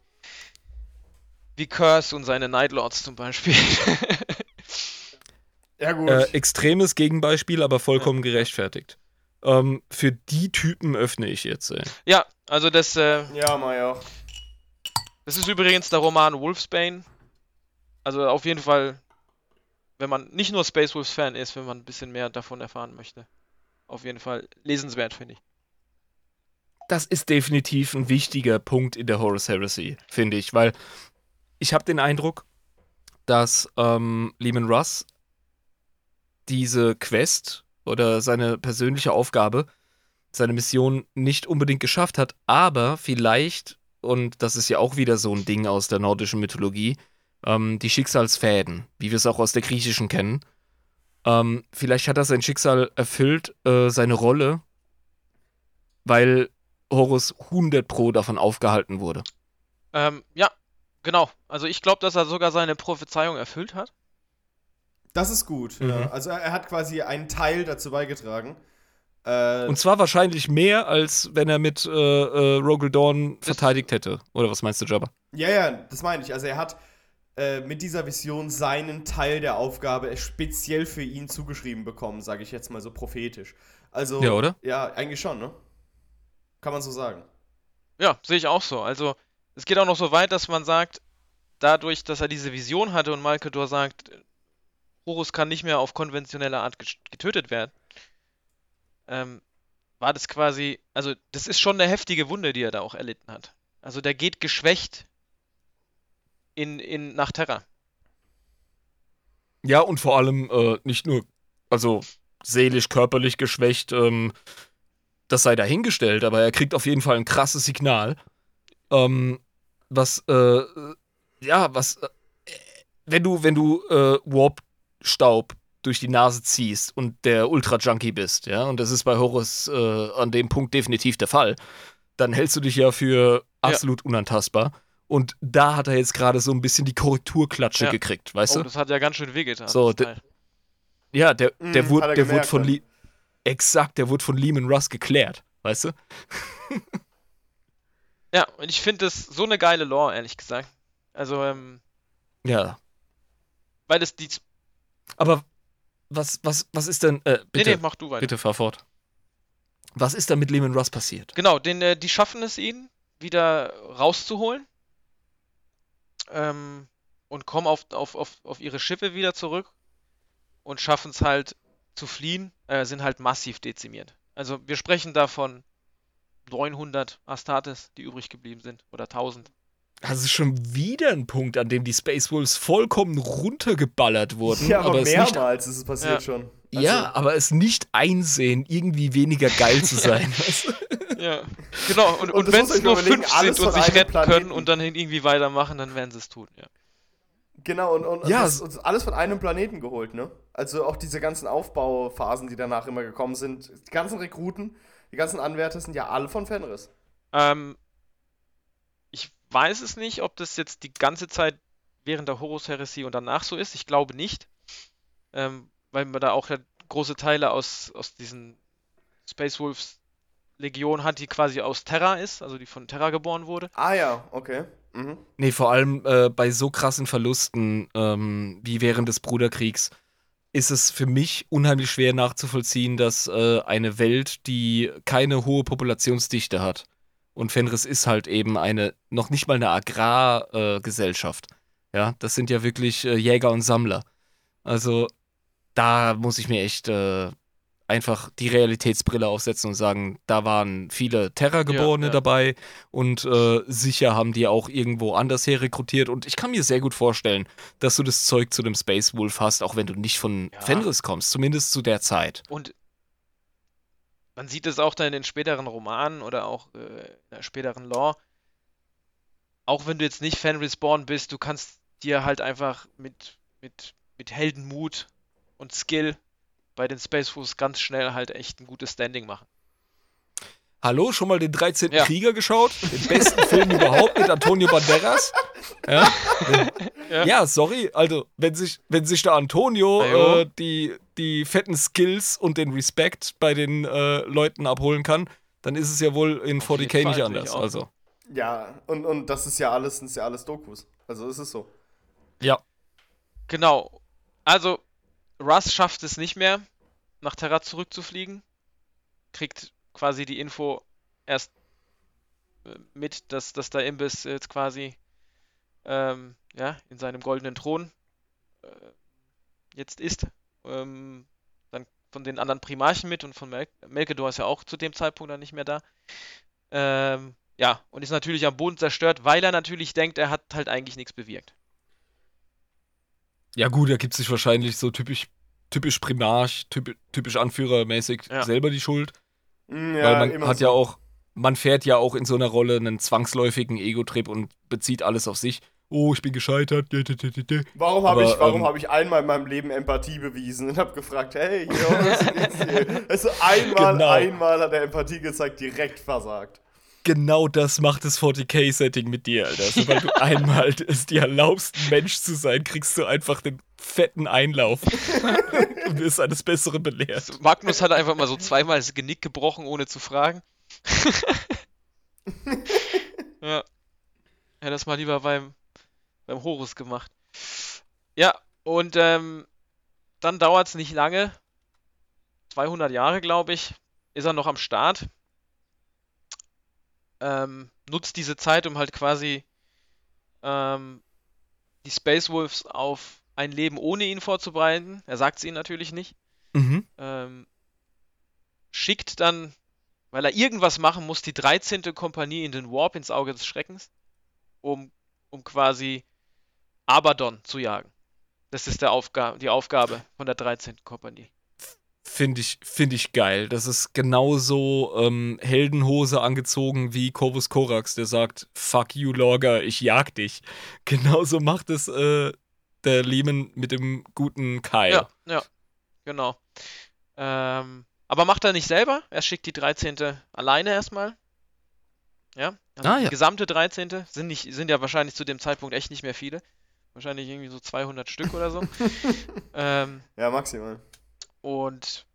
wie Curse und seine Nightlords zum Beispiel. Ja, gut. Äh, extremes Gegenbeispiel, aber vollkommen gerechtfertigt. Ähm, für die Typen öffne ich jetzt. Ey. ja, also das, äh, ja, mal ja. das ist übrigens der Roman Wolfsbane. Also auf jeden Fall, wenn man nicht nur Space Wolves Fan ist, wenn man ein bisschen mehr davon erfahren möchte. Auf jeden Fall lesenswert, finde ich. Das ist definitiv ein wichtiger Punkt in der Horus Heresy, finde ich, weil ich habe den Eindruck, dass ähm, Lehman Russ diese Quest oder seine persönliche Aufgabe, seine Mission nicht unbedingt geschafft hat, aber vielleicht, und das ist ja auch wieder so ein Ding aus der nordischen Mythologie, ähm, die Schicksalsfäden, wie wir es auch aus der griechischen kennen. Ähm, vielleicht hat er sein Schicksal erfüllt, äh, seine Rolle, weil Horus 100 Pro davon aufgehalten wurde. Ähm, ja, genau. Also ich glaube, dass er sogar seine Prophezeiung erfüllt hat. Das ist gut. Mhm. Ja. Also er hat quasi einen Teil dazu beigetragen. Äh, Und zwar wahrscheinlich mehr, als wenn er mit äh, äh, Rogel Dawn verteidigt hätte. Oder was meinst du, Jabba? ja, ja, das meine ich. Also er hat äh, mit dieser Vision seinen Teil der Aufgabe speziell für ihn zugeschrieben bekommen, sage ich jetzt mal so prophetisch. Also Ja, oder? Ja, eigentlich schon, ne? Kann man so sagen. Ja, sehe ich auch so. Also es geht auch noch so weit, dass man sagt, dadurch, dass er diese Vision hatte und Malkedor sagt, Horus kann nicht mehr auf konventionelle Art get- getötet werden, ähm, war das quasi, also das ist schon eine heftige Wunde, die er da auch erlitten hat. Also der geht geschwächt in, in, nach Terra. Ja, und vor allem äh, nicht nur, also seelisch, körperlich geschwächt, ähm, das sei dahingestellt, aber er kriegt auf jeden Fall ein krasses Signal. Ähm, was, äh, ja, was, äh, wenn du, wenn du äh, Warp-Staub durch die Nase ziehst und der Ultra-Junkie bist, ja, und das ist bei Horus äh, an dem Punkt definitiv der Fall, dann hältst du dich ja für absolut unantastbar. Und da hat er jetzt gerade so ein bisschen die Korrekturklatsche Ja. gekriegt, weißt Oh, du? das hat ja ganz schön wehgetan. So, de-. Ja, der, Mm, der, hat wurde, er der gemerkt, wurde von ja. Lee. Exakt, der wurde von Lehman Russ geklärt, weißt du? ja, und ich finde das so eine geile Lore, ehrlich gesagt. Also, ähm, Ja. weil das die. Aber was, was, was ist denn. Äh, Nee, bitte, nee, mach du weiter. bitte fahr fort. Was ist da mit Lehman Russ passiert? Genau, den, äh, die schaffen es ihn, wieder rauszuholen. Ähm, und kommen auf, auf, auf, auf ihre Schiffe wieder zurück und schaffen es halt zu fliehen, äh, sind halt massiv dezimiert. Also wir sprechen da von 900 Astartes, die übrig geblieben sind, oder 1000. Das ist schon wieder ein Punkt, an dem die Space Wolves vollkommen runtergeballert wurden. Ja, aber, es nicht, mehrmals ist es passiert Ja. schon. ja, aber es nicht einsehen, irgendwie weniger geil zu sein. Ja, genau. Und, Und und wenn es mir nur überlegen, fünf alles sind und sich retten können Planeten. und dann irgendwie weitermachen, dann werden sie es tun, ja. Genau, und, und Ja, das, und alles von einem Planeten geholt, ne? Also auch diese ganzen Aufbauphasen, die danach immer gekommen sind. Die ganzen Rekruten, die ganzen Anwärter sind ja alle von Fenris. Ähm, weiß es nicht, ob das jetzt die ganze Zeit während der Horus-Heresie und danach so ist. Ich glaube nicht. Ähm, weil man da auch ja große Teile aus, aus diesen Space Wolves Legion hat, die quasi aus Terra ist, also die von Terra geboren wurde. Ah ja, okay. Mhm. Nee, vor allem äh, bei so krassen Verlusten ähm, wie während des Bruderkriegs ist es für mich unheimlich schwer nachzuvollziehen, dass äh, eine Welt, die keine hohe Populationsdichte hat, und Fenris ist halt eben eine, noch nicht mal eine Agrargesellschaft. Äh, ja, das sind ja wirklich äh, Jäger und Sammler. Also da muss ich mir echt äh, einfach die Realitätsbrille aufsetzen und sagen, da waren viele Terra-Geborene ja. dabei und äh, sicher haben die auch irgendwo anders her rekrutiert. Und ich kann mir sehr gut vorstellen, dass du das Zeug zu dem Space Wolf hast, auch wenn du nicht von Ja. Fenris kommst, zumindest zu der Zeit. Und man sieht es auch dann in den späteren Romanen oder auch äh, in der späteren Lore. Auch wenn du jetzt nicht Fan Respawn bist, du kannst dir halt einfach mit, mit, mit Heldenmut und Skill bei den Space Wolves ganz schnell halt echt ein gutes Standing machen. Hallo, schon mal den 13. Ja. Krieger geschaut? Den besten Film überhaupt mit Antonio Banderas? Ja, Ja. ja. sorry, also wenn sich, wenn sich der Antonio äh, die, die fetten Skills und den Respekt bei den äh, Leuten abholen kann, dann ist es ja wohl in Auf 40k jeden nicht anders. Also, Ja, und, und das ist ja alles, sind ja alles Dokus. Also ist es so. ja. Genau. Also, Russ schafft es nicht mehr, nach Terra zurückzufliegen. Kriegt quasi die Info erst äh, mit, dass, dass der Imbiss jetzt quasi ähm, ja, in seinem goldenen Thron äh, jetzt ist. Ähm, dann von den anderen Primarchen mit und von Mel Melkedor ist ja auch zu dem Zeitpunkt dann nicht mehr da. Ähm, ja, und ist natürlich am Boden zerstört, weil er natürlich denkt, er hat halt eigentlich nichts bewirkt. Ja, gut, da gibt sich wahrscheinlich so typisch, typisch Primarch, typisch, typisch Anführermäßig Ja. selber die Schuld. Mm, weil man hat so. ja auch, man fährt ja auch in so einer Rolle einen zwangsläufigen Ego-Trip und bezieht alles auf sich. Oh, ich bin gescheitert. Warum habe ich, warum ähm, hab ich einmal in meinem Leben Empathie bewiesen und habe gefragt, hey, yo, was ist hier? Also einmal, Genau. einmal hat er Empathie gezeigt, direkt versagt. Genau das macht das 40k-Setting mit dir, Alter. Sobald du einmal es dir erlaubst, ein Mensch zu sein, kriegst du einfach den fetten Einlauf und wirst eines Besseren belehrt. Magnus hat einfach mal so zweimal das Genick gebrochen, ohne zu fragen. ja. Hätte das mal lieber beim, beim Horus gemacht. Ja, und ähm, dann dauert es nicht lange. 200 Jahre, glaube ich, ist er noch am Start. Ähm, nutzt diese Zeit, um halt quasi ähm, die Space Wolves auf ein Leben ohne ihn vorzubereiten. Er sagt es ihnen natürlich nicht Mhm. ähm, schickt dann, weil er irgendwas machen muss, die 13. Kompanie in den Warp ins Auge des Schreckens, um, um quasi Abaddon zu jagen. Das ist der Aufga die Aufgabe von der 13. Kompanie. Finde ich, find ich geil. Das ist genauso ähm, Heldenhose angezogen wie Corvus Corax, der sagt, fuck you, Lorga, ich jag dich. Genauso macht es äh, der Lehman mit dem guten Kyle. Ja, ja, genau. Ähm, aber macht er nicht selber. Er schickt die 13. alleine erstmal. Ja, also Ah, die ja. gesamte 13. sind nicht, sind ja wahrscheinlich zu dem Zeitpunkt echt nicht mehr viele. Wahrscheinlich irgendwie so 200 Stück oder so. ähm, Ja, maximal. Und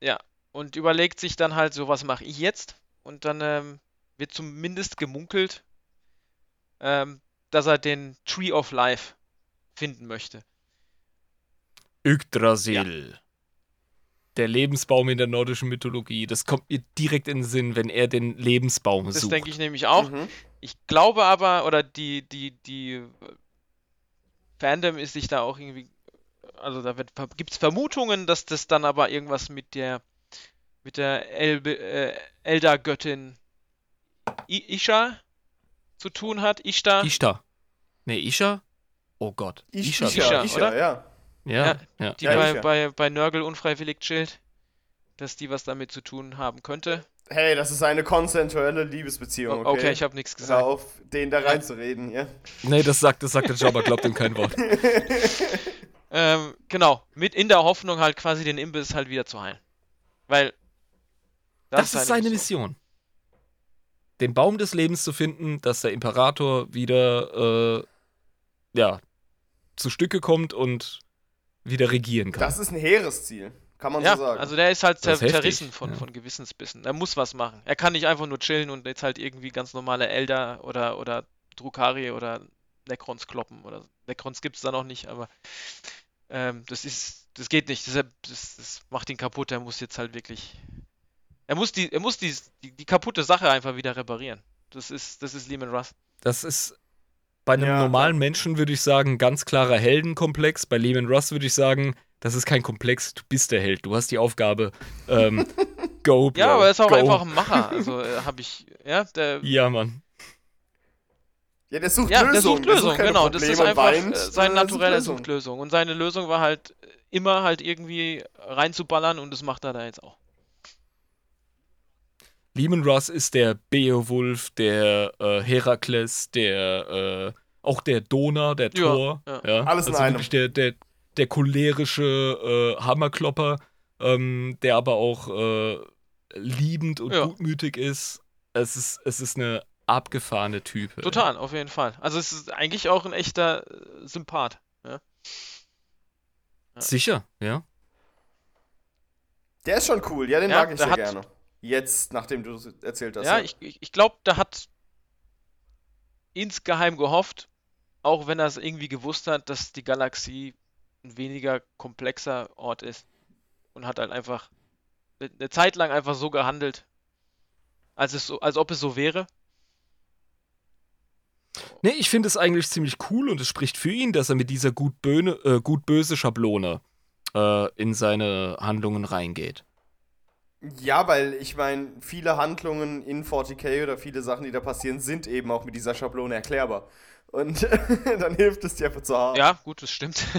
ja, und überlegt sich dann halt so, was mache ich jetzt? Und dann ähm, wird zumindest gemunkelt, ähm, dass er den Tree of Life finden möchte. Yggdrasil. Der Lebensbaum in der nordischen Mythologie. Das kommt mir direkt in den Sinn, wenn er den Lebensbaum Das sucht. denke ich nämlich auch. Mhm. Ich glaube aber, oder die, die, die Fandom ist sich da auch irgendwie, also da gibt es Vermutungen, dass das dann aber irgendwas mit der, mit der El äh, Elder-Göttin Isha zu tun hat. Ishtar. Ishtar. Nee, Isha? Oh Gott. Ich, Isha. Isha, ja, oder? ja. Ja, ja. die Ja, bei, Isha. bei, bei Nörgel unfreiwillig chillt, dass die was damit zu tun haben könnte. Hey, das ist eine konsensuelle Liebesbeziehung, okay, okay? ich habe nichts Hör gesagt. auf, den da reinzureden, ja? Nee, das sagt, das sagt der Jabba, glaubt ihm kein Wort. Ähm, genau, mit in der Hoffnung halt quasi den Imbiss halt wieder zu heilen. Weil Das, ist seine Mission. Den Baum des Lebens zu finden, dass der Imperator wieder, äh, ja, zu Stücke kommt und wieder regieren kann. Das ist ein Heeresziel, kann man Ja, so sagen. also der ist halt Das zer ist zerrissen von, ja. von Gewissensbissen. Er muss was machen. Er kann nicht einfach nur chillen und jetzt halt irgendwie ganz normale Elder oder, oder Drukari oder Necrons kloppen. Oder Necrons gibt es da noch nicht, aber ähm, das ist, das geht nicht. Deshalb, das, das macht ihn kaputt. Er muss jetzt halt wirklich. Er muss die, er muss die, die, die kaputte Sache einfach wieder reparieren. Das ist, das ist Lehman Russ. Das ist bei einem Ja, normalen Menschen, würde ich sagen, ganz klarer Heldenkomplex. Bei Lehman Russ würde ich sagen, das ist kein Komplex, du bist der Held. Du hast die Aufgabe. Ähm, go, Bro, Ja, aber er ist auch go. einfach ein Macher. Also äh, habe ich, ja, der, Ja, Mann. ja, der sucht Ja, Lösungen. der sucht Lösungen, genau. Das Probleme ist und einfach weint, äh, sein äh, Naturell, sucht Lösungen. Und seine Lösung war halt äh, immer halt irgendwie reinzuballern und das macht er da jetzt auch. Lehman Russ ist der Beowulf, der äh, Herakles, der äh, auch der Donner, der Ja, Thor. ja. Alles in also einem. wirklich der, der, der cholerische äh, Hammerklopper, ähm, der aber auch äh, liebend und Ja. gutmütig ist. Es ist, es ist eine abgefahrene Type. Total, auf jeden Fall. Also es ist eigentlich auch ein echter äh, Sympath. Ja? Sicher, ja. Der ist schon cool, ja, den Ja, mag ich sehr hat- gerne. Jetzt, nachdem du es erzählt hast. Ja, ich, ich, ich glaube, der hat insgeheim gehofft, auch wenn er es irgendwie gewusst hat, dass die Galaxie ein weniger komplexer Ort ist. Und hat halt einfach eine- eine Zeit lang einfach so gehandelt, als, es so, als ob es so wäre. Nee, ich finde es eigentlich ziemlich cool und es spricht für ihn, dass er mit dieser gut-böse äh, gut böse Schablone äh, in seine Handlungen reingeht. Ja, weil ich meine, viele Handlungen in 40k oder viele Sachen, die da passieren, sind eben auch mit dieser Schablone erklärbar. Und dann hilft es dir einfach zu haben. Ja, gut, das stimmt.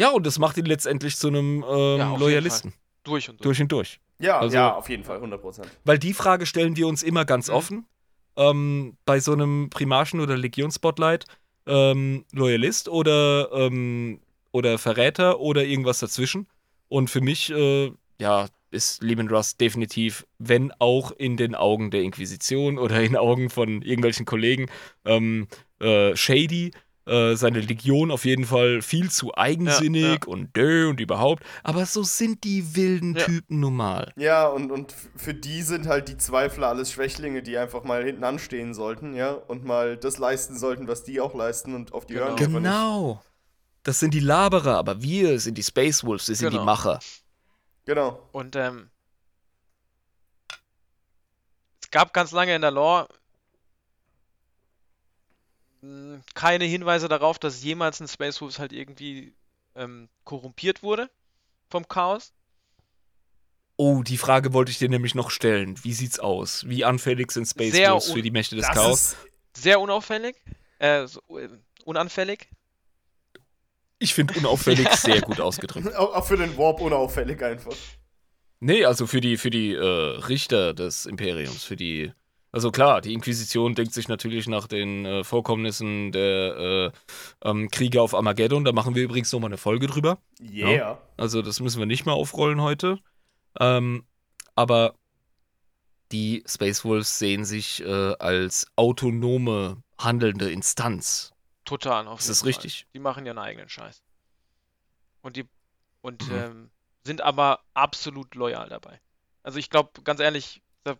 Ja, und das macht ihn letztendlich zu einem ähm, Ja, Loyalisten. durch und durch. Durch und durch. Ja, Also- ja, auf jeden Fall, 100%. Weil die Frage stellen wir uns immer ganz Mhm. offen. Ähm, bei so einem Primarchen- oder Legion-Spotlight. Ähm, Loyalist oder, ähm, oder Verräter oder irgendwas dazwischen. Und für mich, äh, ja, ist Lehman Russ definitiv, wenn auch in den Augen der Inquisition oder in Augen von irgendwelchen Kollegen, ähm, äh, shady. Äh, seine Legion auf jeden Fall viel zu eigensinnig und dö und überhaupt. Aber so sind die wilden Ja. Typen nun mal. Ja, und, und für die sind halt die Zweifler alles Schwächlinge, die einfach mal hinten anstehen sollten, ja, und mal das leisten sollten, was die auch leisten und auf die Genau. hören Genau. Das sind die Laberer, aber wir sind die Space Wolves, wir sind Genau. die Macher. Genau. Und ähm, es gab ganz lange in der Lore mh, keine Hinweise darauf, dass jemals ein Space Wolves halt irgendwie ähm, korrumpiert wurde vom Chaos. Oh, die Frage wollte ich dir nämlich noch stellen. Wie sieht's aus? Wie anfällig sind Space Wolves für die Mächte des Das Chaos? ist, Sehr unauffällig, äh, so, äh, unanfällig. Ich finde unauffällig sehr gut ausgedrückt. auch, für den Warp unauffällig einfach. Nee, also für die, für die äh, Richter des Imperiums, für die. Also klar, die Inquisition denkt sich natürlich nach den äh, Vorkommnissen der äh, ähm, Kriege auf Armageddon. Da machen wir übrigens nochmal eine Folge drüber. Yeah. Also das müssen wir nicht mehr aufrollen heute. Ähm, aber die Space Wolves sehen sich äh, als autonome, handelnde Instanz. Total. Auf Ist das Fall. richtig? Die machen ja einen eigenen Scheiß. Und die und Mhm. ähm, sind aber absolut loyal dabei. Also ich glaube, ganz ehrlich, da,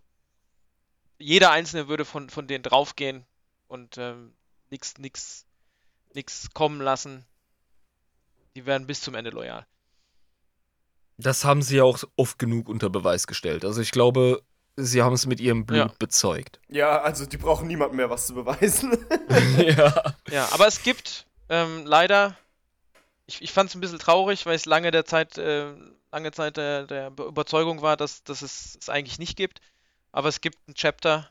jeder Einzelne würde von, von denen draufgehen und ähm, nix, nix, nix kommen lassen. Die werden bis zum Ende loyal. Das haben sie ja auch oft genug unter Beweis gestellt. Also ich glaube, sie haben es mit ihrem Blut Ja. bezeugt. Ja, also die brauchen niemand mehr was zu beweisen. ja. Ja, aber es gibt ähm, leider, ich, ich fand es ein bisschen traurig, weil es lange der Zeit, äh, lange Zeit der, der Be- Überzeugung war, dass, dass es es eigentlich nicht gibt. Aber es gibt ein Chapter,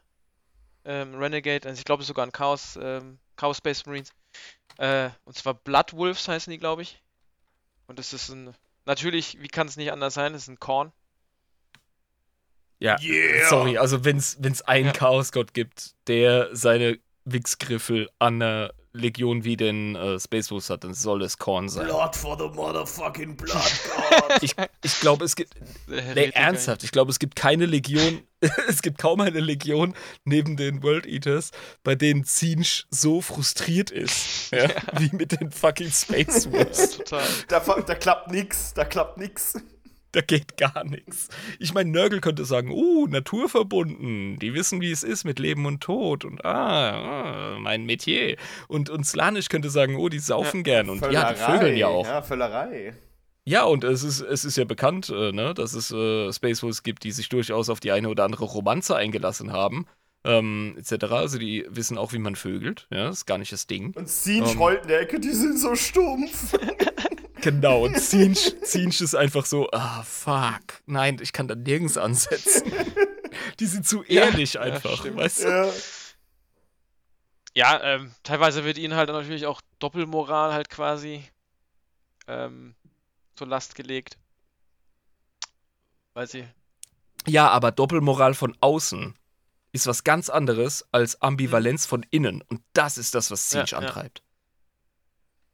ähm, Renegade, also ich glaube sogar ein Chaos, ähm, Chaos Space Marines. Äh, und zwar Blood Wolves heißen die, glaube ich. Und es ist ein, natürlich, wie kann es nicht anders sein, es ist ein Korn. Ja. Yeah. Sorry, also wenn es einen Ja. Chaosgott gibt, der seine Wichsgriffel an einer Legion wie den äh, Space Wolves hat, dann soll es Korn sein. Blood for the motherfucking blood god. Ich, ich glaube, es gibt. Nee, ernsthaft, ich glaube, es gibt keine Legion, es gibt kaum eine Legion neben den World Eaters, bei denen Zinch so frustriert ist, ja, wie mit den fucking Space Wolves. Total. da, da klappt nix, da klappt nix. Da geht gar nichts. Ich meine, Nörgel könnte sagen, uh, naturverbunden, die wissen, wie es ist mit Leben und Tod und ah, ah mein Metier. Und, und Slanisch könnte sagen, oh, die saufen gern und ja, die vögeln ja auch. Ja, Völlerei. Ja, und es ist, es ist ja bekannt, äh, ne, dass es äh, Space Wolves gibt, die sich durchaus auf die eine oder andere Romanze eingelassen haben, ähm, etc. Also die wissen auch, wie man vögelt. Ja, ist gar nicht das Ding. Und Zinch Ähm. in der Ecke, die sind so stumpf. Genau, und Zinch, Zinch ist einfach so, ah, fuck. Nein, ich kann da nirgends ansetzen. Die sind zu ehrlich ja, einfach, stimmt. weißt du? ja. Ja, ähm, teilweise wird ihnen halt natürlich auch Doppelmoral halt quasi ähm, zur Last gelegt. Weil sie. Ja, aber Doppelmoral von außen ist was ganz anderes als Ambivalenz von innen. Und das ist das, was Zinch Ja, ja. antreibt.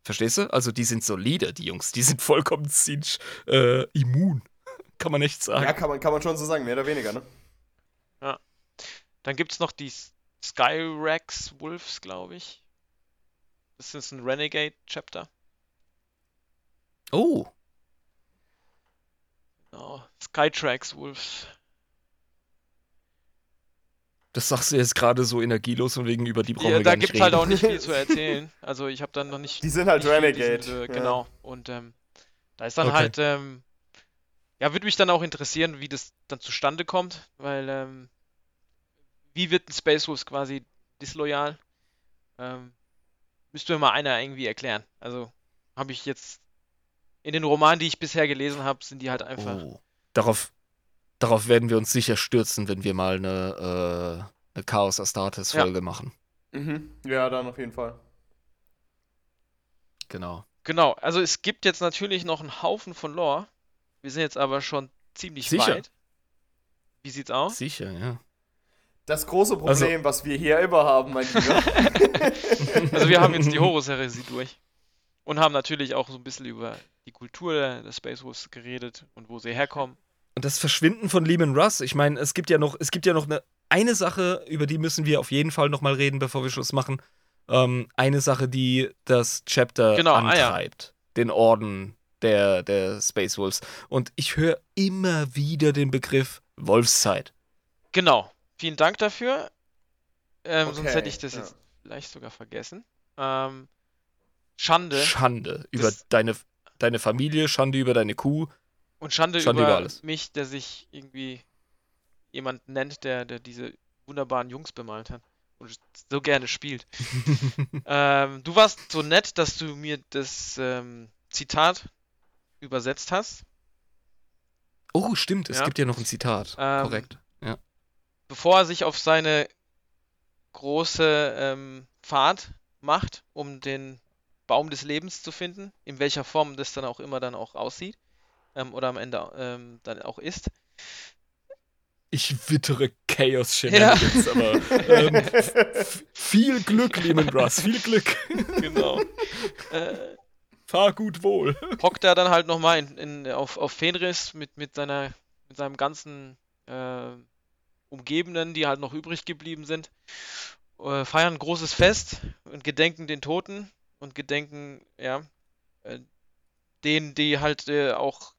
Verstehst du? Also die sind solide, die Jungs. Die sind vollkommen Zinch äh, immun. kann man echt sagen. Ja, kann man, kann man schon so sagen, mehr oder weniger, ne? Dann gibt es noch die Skyrax Wolves, glaube ich. Das ist ein Renegade-Chapter. Oh, Genau. Skytrax Wolves. Das sagst du jetzt gerade so energielos und wegen über die brauchen Ja, wir da gar nicht gibt es halt auch nicht viel zu erzählen. Also ich habe dann noch nicht. Die sind halt Renegade. diesen, äh, ja. Genau. Und ähm, da ist dann Okay. halt, ähm, ja, würde mich dann auch interessieren, wie das dann zustande kommt, weil ähm, wie wird ein Space Wolves quasi disloyal? Ähm, müsste mir mal einer irgendwie erklären. Also habe ich jetzt in den Romanen, die ich bisher gelesen habe, sind die halt einfach. Oh. Darauf, darauf werden wir uns sicher stürzen, wenn wir mal eine, äh, eine Chaos Astartes Folge machen. Mhm. Ja, dann auf jeden Fall. Genau. Genau, also es gibt jetzt natürlich noch einen Haufen von Lore. Wir sind jetzt aber schon ziemlich Sicher. weit. Wie sieht's aus? Sicher, ja. Das große Problem, Also- was wir hier immer haben, mein Lieber. Also wir haben jetzt die Horus-Heresie durch und haben natürlich auch so ein bisschen über die Kultur der Space Wolves geredet und wo sie herkommen. Und das Verschwinden von Lehman Russ, ich meine, es gibt ja noch, es gibt ja noch eine, eine Sache, über die müssen wir auf jeden Fall nochmal reden, bevor wir Schluss machen. Ähm, eine Sache, die das Chapter Genau, ah ja. antreibt. Den Orden der, der Space Wolves. Und ich höre immer wieder den Begriff Wolfszeit. Genau, vielen Dank dafür. Ähm, sonst Okay, hätte ich das ja. jetzt vielleicht sogar vergessen. Ähm, Schande Schande über Das- deine, deine Familie, Schande über deine Kuh. Und Schande, Schande über, über alles. mich, der sich irgendwie jemand nennt, der, der diese wunderbaren Jungs bemalt hat und so gerne spielt. ähm, du warst so nett, dass du mir das ähm, Zitat übersetzt hast. Oh, stimmt, es Ja. gibt ja noch ein Zitat. Ähm, Korrekt. Ja. bevor er sich auf seine große ähm, Fahrt macht, um den Baum des Lebens zu finden, in welcher Form das dann auch immer dann auch aussieht ähm, oder am Ende ähm, dann auch ist. Ich wittere Chaos Shenanigans, aber ähm, viel Glück, Lehman Russ, viel Glück. Genau. äh, Fahr gut wohl. hockt er dann halt nochmal in, in, auf, auf Fenris mit, mit, seiner, mit seinem ganzen äh, Umgebenden, die halt noch übrig geblieben sind, äh, feiern ein großes Fest und gedenken den Toten und gedenken, ja, äh, denen, die halt äh, auch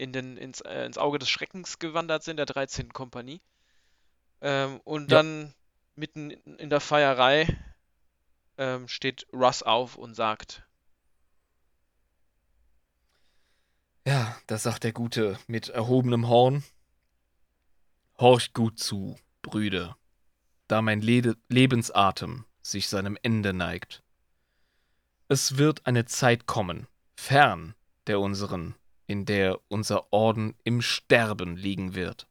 in den, ins, äh, ins Auge des Schreckens gewandert sind, der 13. Kompanie. Ähm, und Ja. dann mitten in der Feierei ähm, steht Russ auf und sagt, Ja, das sagt der Gute mit erhobenem Horn. Horcht gut zu, Brüder, da mein Lede Lebensatem sich seinem Ende neigt. Es wird eine Zeit kommen, fern der unseren, in der unser Orden im Sterben liegen wird.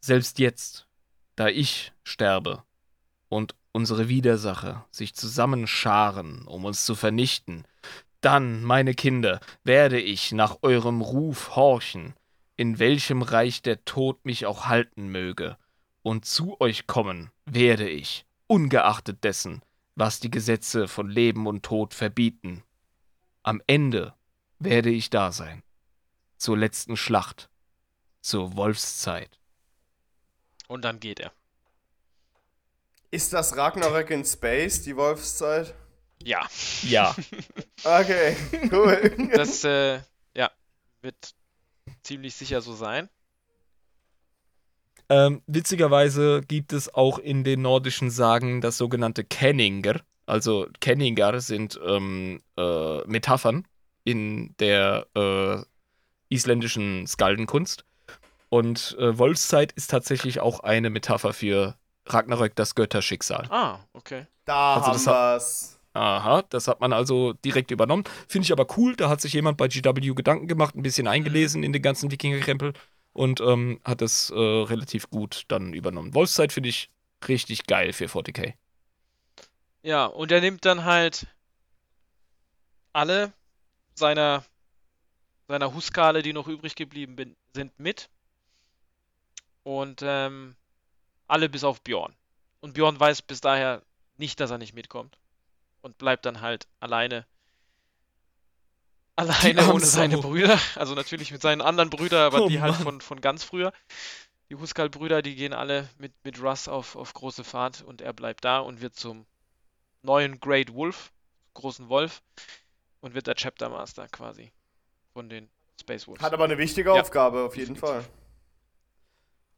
Selbst jetzt, da ich sterbe und unsere Widersacher sich zusammenscharen, um uns zu vernichten, dann, meine Kinder, werde ich nach eurem Ruf horchen, in welchem Reich der Tod mich auch halten möge, und zu euch kommen werde ich, ungeachtet dessen, was die Gesetze von Leben und Tod verbieten. Am Ende werde ich da sein, zur letzten Schlacht, zur Wolfszeit. und dann geht er. Ist das Ragnarök in Space, die Wolfszeit? Ja. Ja, Okay, cool. Das äh, ja, wird ziemlich sicher so sein. Ähm, witzigerweise gibt es auch in den nordischen Sagen das sogenannte Kenninger. Also Kenninger sind ähm, äh, Metaphern in der äh, isländischen Skaldenkunst. Und äh, Wolfszeit ist tatsächlich auch eine Metapher für Ragnarök, das Götterschicksal. Ah, okay. Da Also haben das hat- wir's. Aha, das hat man also direkt übernommen. Finde ich aber cool. Da hat sich jemand bei GW Gedanken gemacht, ein bisschen eingelesen in den ganzen Wikingerkrempel und ähm, hat es äh, relativ gut dann übernommen. Wolfszeit finde ich richtig geil für 40k. Ja, und er nimmt dann halt alle seiner seiner Huskale, die noch übrig geblieben bin, sind, mit. Und ähm, alle bis auf Bjorn. Und Bjorn weiß bis daher nicht, dass er nicht mitkommt. Und bleibt dann halt alleine Alleine ohne seine. Brüder. Also natürlich mit seinen anderen Brüdern, aber Oh die halt Mann. von, von ganz früher. Die Huskal-Brüder, die gehen alle mit, mit Russ auf, auf große Fahrt und er bleibt da und wird zum neuen Great Wolf, großen Wolf, und wird der Chapter Master quasi von den Space Wolves. Hat aber eine wichtige Ja. Aufgabe, auf jeden Fall.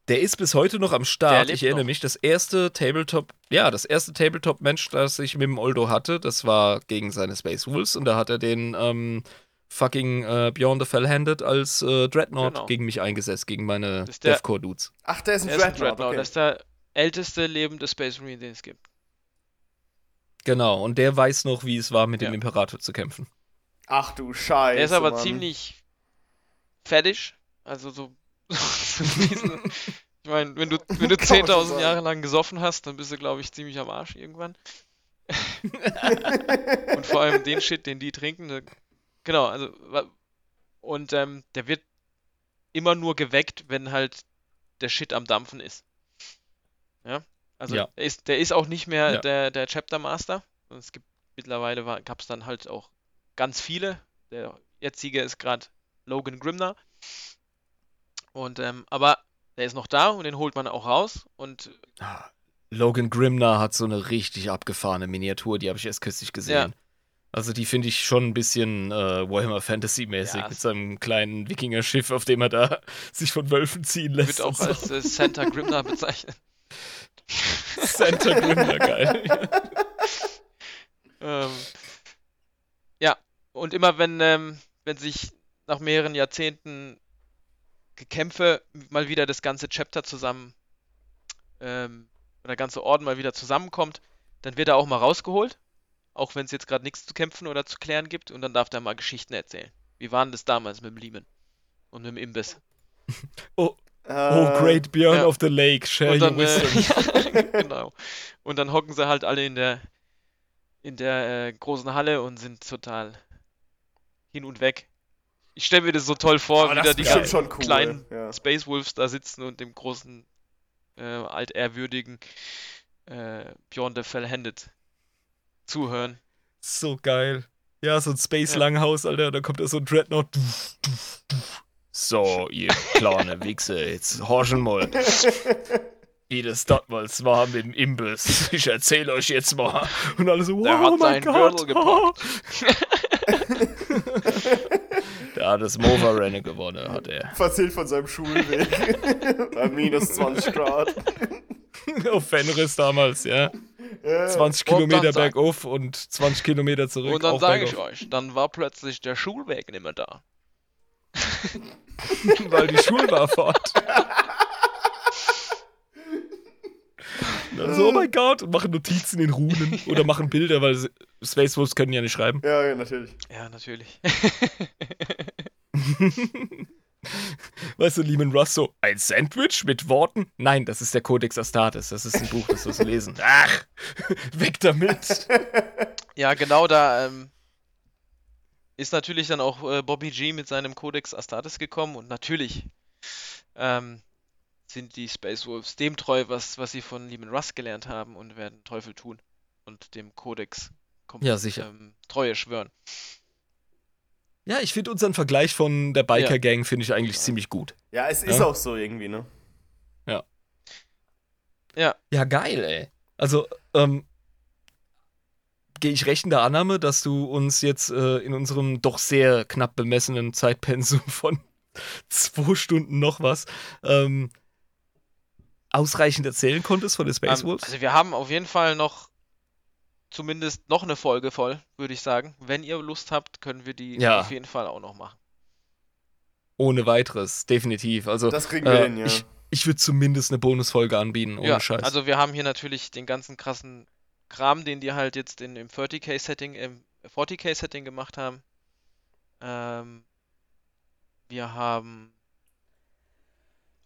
Der ist bis heute noch am Der Start. Ich erinnere noch. mich, das erste Tabletop, ja, das erste Tabletop-Match, das ich mit dem Oldo hatte, das war gegen seine Space Wolves und da hat er den ähm, fucking äh, Beyond the Fell-Handed als äh, Dreadnought Genau. gegen mich eingesetzt, gegen meine der- Deathcore-Dudes. Ach, der ist ein Er ist ein Dreadnought, Dreadnought, okay. das ist der älteste lebende Space Marine, den es gibt. Genau, und der weiß noch, wie es war, mit dem Ja. Imperator zu kämpfen. Ach du Scheiße, Der ist aber Mann. ziemlich fettisch. Also so. ich meine, wenn du, wenn du Kann man so 10.000 sagen. Jahre lang gesoffen hast, dann bist du, glaube ich, ziemlich am Arsch irgendwann. und vor allem den Shit, den die trinken. Genau, also. Und ähm, der wird immer nur geweckt, wenn halt der Shit am Dampfen ist. Ja. Also Ja. Der, ist, der ist auch nicht mehr Ja. der, der Chapter Master. Und Es gibt mittlerweile gab es dann halt auch ganz viele. Der jetzige ist gerade Logan Grimner. Und ähm, aber der ist noch da und den holt man auch raus. Und Ah, Logan Grimnar hat so eine richtig abgefahrene Miniatur, die habe ich erst kürzlich gesehen. Also die finde ich schon ein bisschen äh, Warhammer Fantasy-mäßig Ja, mit seinem kleinen Wikinger-Schiff, auf dem er da sich von Wölfen ziehen lässt. wird auch so. als äh, Santa Grimner bezeichnet. Santa Grimnar, geil. Ähm, ja, und immer wenn, ähm, wenn sich nach mehreren Jahrzehnten Gekämpfe mal wieder das ganze Chapter zusammen, ähm, oder der ganze Orden mal wieder zusammenkommt, dann wird er auch mal rausgeholt, auch wenn es jetzt gerade nichts zu kämpfen oder zu klären gibt, und dann darf der mal Geschichten erzählen. Wie war denn das damals mit dem Lehman und mit dem Imbiss? Oh, Äh, oh, Great Björn ja. of the Lake, share Und your dann, wisdom. äh, genau. Und dann hocken sie halt alle in der in der äh, großen Halle und sind total hin und weg. Ich stelle mir das so toll vor, wie da die cool. kleinen ja. Space Wolves da sitzen und dem großen, äh, altehrwürdigen äh, Beyond the Fell-Handed zuhören. So geil. Ja, so ein Space Ja. Langhaus, Alter, da kommt da so ein Dreadnought. So, ihr kleine Wichse, jetzt horchen mal. Wie das dort mal war mit dem Imbiss. Ich erzähle euch jetzt mal. Und alle so, Der wow, hat mein seinen Gott. Gürtel Der hat das Mova-Rennen gewonnen, hat er. Verzählt von seinem Schulweg. Bei minus 20 Grad. Auf Fenris damals, ja. Äh, 20 Und dann Kilometer bergauf und 20 Kilometer zurück. Und dann sage ich euch, dann war plötzlich der Schulweg nicht mehr da. Weil die Schule war fort. So, oh mein Gott, und machen Notizen in Runen oder machen Bilder, weil Space Wolves können ja nicht schreiben. Ja, ja, natürlich. Ja, natürlich. Weißt du, Lehman Russ so, ein Sandwich mit Worten? Nein, das ist der Codex Astartes. Das ist ein Buch, das wirst du lesen. Ach, weg damit. Ja, genau, da ähm, ist natürlich dann auch äh, Bobby G mit seinem Codex Astartes gekommen und natürlich ähm, sind die Space Wolves dem treu, was, was sie von Lehman Russ gelernt haben und werden Teufel tun und dem Codex kom- Ja, sicher. Ähm, Treue schwören. Ja, ich finde unseren Vergleich von der Biker Gang finde ich eigentlich ziemlich gut. Ja, es ist Ja. auch so irgendwie, ne? Ja, geil, ey. Also, ähm, gehe ich recht in der Annahme, dass du uns jetzt äh, in unserem doch sehr knapp bemessenen Zeitpensum von zwei Stunden noch was ähm, ausreichend erzählen konntest von den Space Ähm, Wolves? also wir haben auf jeden Fall noch zumindest noch eine Folge voll, würde ich sagen. Wenn ihr Lust habt, können wir die Ja. auf jeden Fall auch noch machen. Ohne weiteres, definitiv. Also, Das kriegen wir äh, hin, ja. ich, ich würde zumindest eine Bonusfolge anbieten, ohne ja, Scheiß. also wir haben hier natürlich den ganzen krassen Kram, den die halt jetzt in, im 30k-Setting, im 40k-Setting gemacht haben. Ähm, wir haben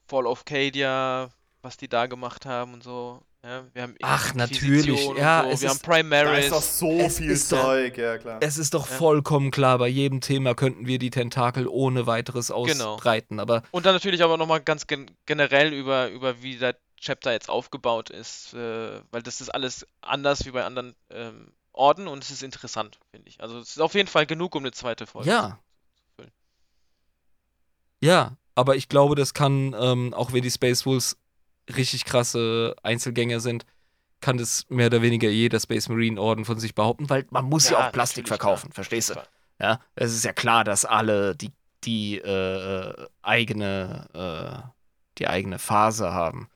Fall of Cadia, was die da gemacht haben und so. Ja, wir haben Ach, natürlich, und ja, So. es Wir ist- haben Da Primaris. ist doch so Es viel Zeug, ja klar. es ist doch Ja. vollkommen klar, bei jedem Thema könnten wir die Tentakel ohne weiteres Genau. ausbreiten, aber Und dann natürlich aber nochmal ganz gen generell über, über wie der Chapter jetzt aufgebaut ist, äh, weil das ist alles anders wie bei anderen ähm, Orden und es ist interessant, finde ich. Also es ist auf jeden Fall genug, um eine zweite Folge Ja, Ja, aber ich glaube, das kann, ähm, auch wenn die Space Wolves richtig krasse Einzelgänger sind, kann das mehr oder weniger jeder Space Marine Orden von sich behaupten, weil man muss ja, Ja, auch Plastik verkaufen, klar. verstehst du? Ja, es ist ja klar, dass alle die, die äh, eigene, äh, die eigene Phase haben.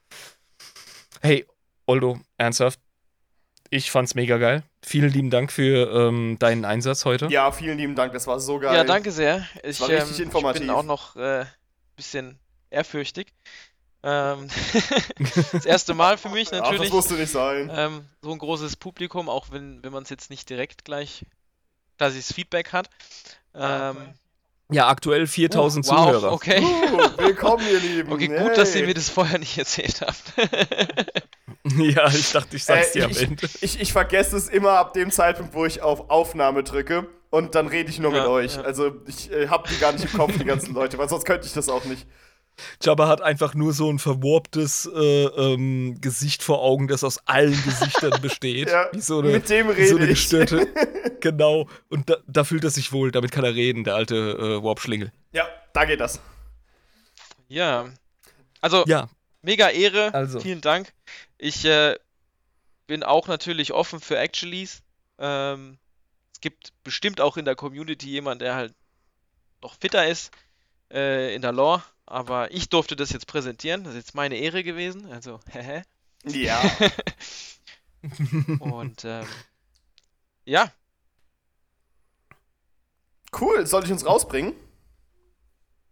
Hey, Oldo, ernsthaft, ich fand's mega geil. Vielen lieben Dank für ähm, deinen Einsatz heute. Ja, vielen lieben Dank, das war so geil. Ja, danke sehr. Ich, war richtig ähm, informativ. ich bin auch noch ein äh, bisschen ehrfürchtig. Ähm, das erste Mal für mich Ach, das natürlich. musste nicht sein. ähm, so ein großes Publikum, auch wenn, wenn man es jetzt nicht direkt gleich quasi das Feedback hat. Ähm, Ja, aktuell 4000 wow, Zuhörer. okay. Uh, willkommen, ihr Lieben. Okay, gut, dass ihr Hey. mir das vorher nicht erzählt habt. Ja, ich dachte, ich sag's Äh, dir am ich, Ende. Ich, ich vergesse es immer ab dem Zeitpunkt, wo ich auf Aufnahme drücke und dann rede ich nur mit Ja, euch. ja. Also ich äh, hab die gar nicht im Kopf, die ganzen Leute, weil sonst könnte ich das auch nicht. Jabba hat einfach nur so ein verwarbtes äh, ähm, Gesicht vor Augen, das aus allen Gesichtern besteht. Ja, wie so eine, mit dem wie so rede eine ich. gestörte. genau. Und da, da fühlt er sich wohl, damit kann er reden, der alte äh, Warp-Schlingel. Ja, da geht das. ja. Also, Ja, mega Ehre. Also. Vielen Dank. Ich äh, bin auch natürlich offen für Actuallys. Ähm, es gibt bestimmt auch in der Community jemand, der halt noch fitter ist äh, in der Lore. Aber ich durfte das jetzt präsentieren. Das ist jetzt meine Ehre gewesen. Also, hehe. Ja. Und ähm, ja, Cool, soll ich uns rausbringen?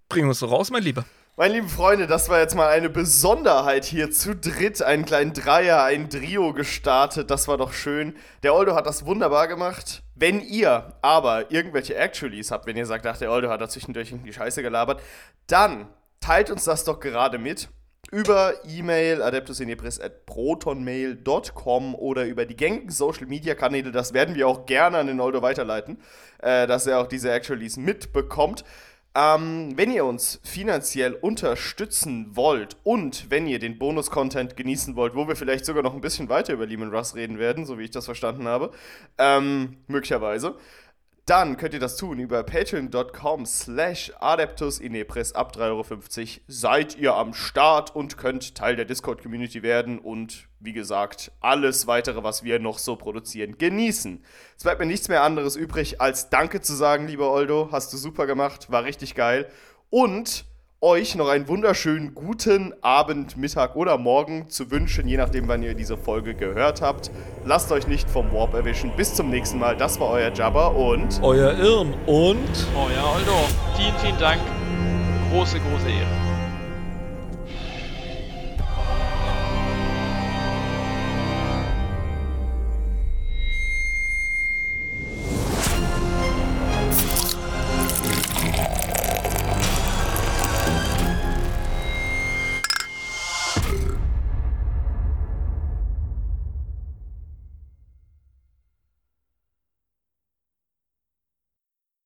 bring uns doch raus, mein Lieber. Meine lieben Freunde, das war jetzt mal eine Besonderheit hier zu dritt, einen kleinen Dreier, ein Trio gestartet, das war doch schön. Der Oldo hat das wunderbar gemacht. Wenn ihr aber irgendwelche Actualies habt, wenn ihr sagt, ach, der Oldo hat da zwischendurch irgendwie Scheiße gelabert, dann teilt uns das doch gerade mit über E-Mail adeptusinepris.protonmail.com oder über die gängigen Social Media Kanäle. Das werden wir auch gerne an den Oldo weiterleiten, äh, dass er auch diese Actualies mitbekommt. Ähm, wenn ihr uns finanziell unterstützen wollt und wenn ihr den Bonus-Content genießen wollt, wo wir vielleicht sogar noch ein bisschen weiter über Lehman Russ reden werden, so wie ich das verstanden habe, ähm, möglicherweise, dann könnt ihr das tun über patreon.com slash adeptusinepris ab 3,50 Euro. Seid ihr am Start und könnt Teil der Discord-Community werden und wie gesagt, alles weitere, was wir noch so produzieren, genießen. Es bleibt mir nichts mehr anderes übrig, als Danke zu sagen, lieber Oldo. Hast du super gemacht, war richtig geil. Und euch noch einen wunderschönen guten Abend, Mittag oder Morgen zu wünschen, je nachdem, wann ihr diese Folge gehört habt. Lasst euch nicht vom Warp erwischen. Bis zum nächsten Mal. Das war euer Jabba und Euer Irm und ja, Oldo, vielen, vielen Dank. Große, große Ehre.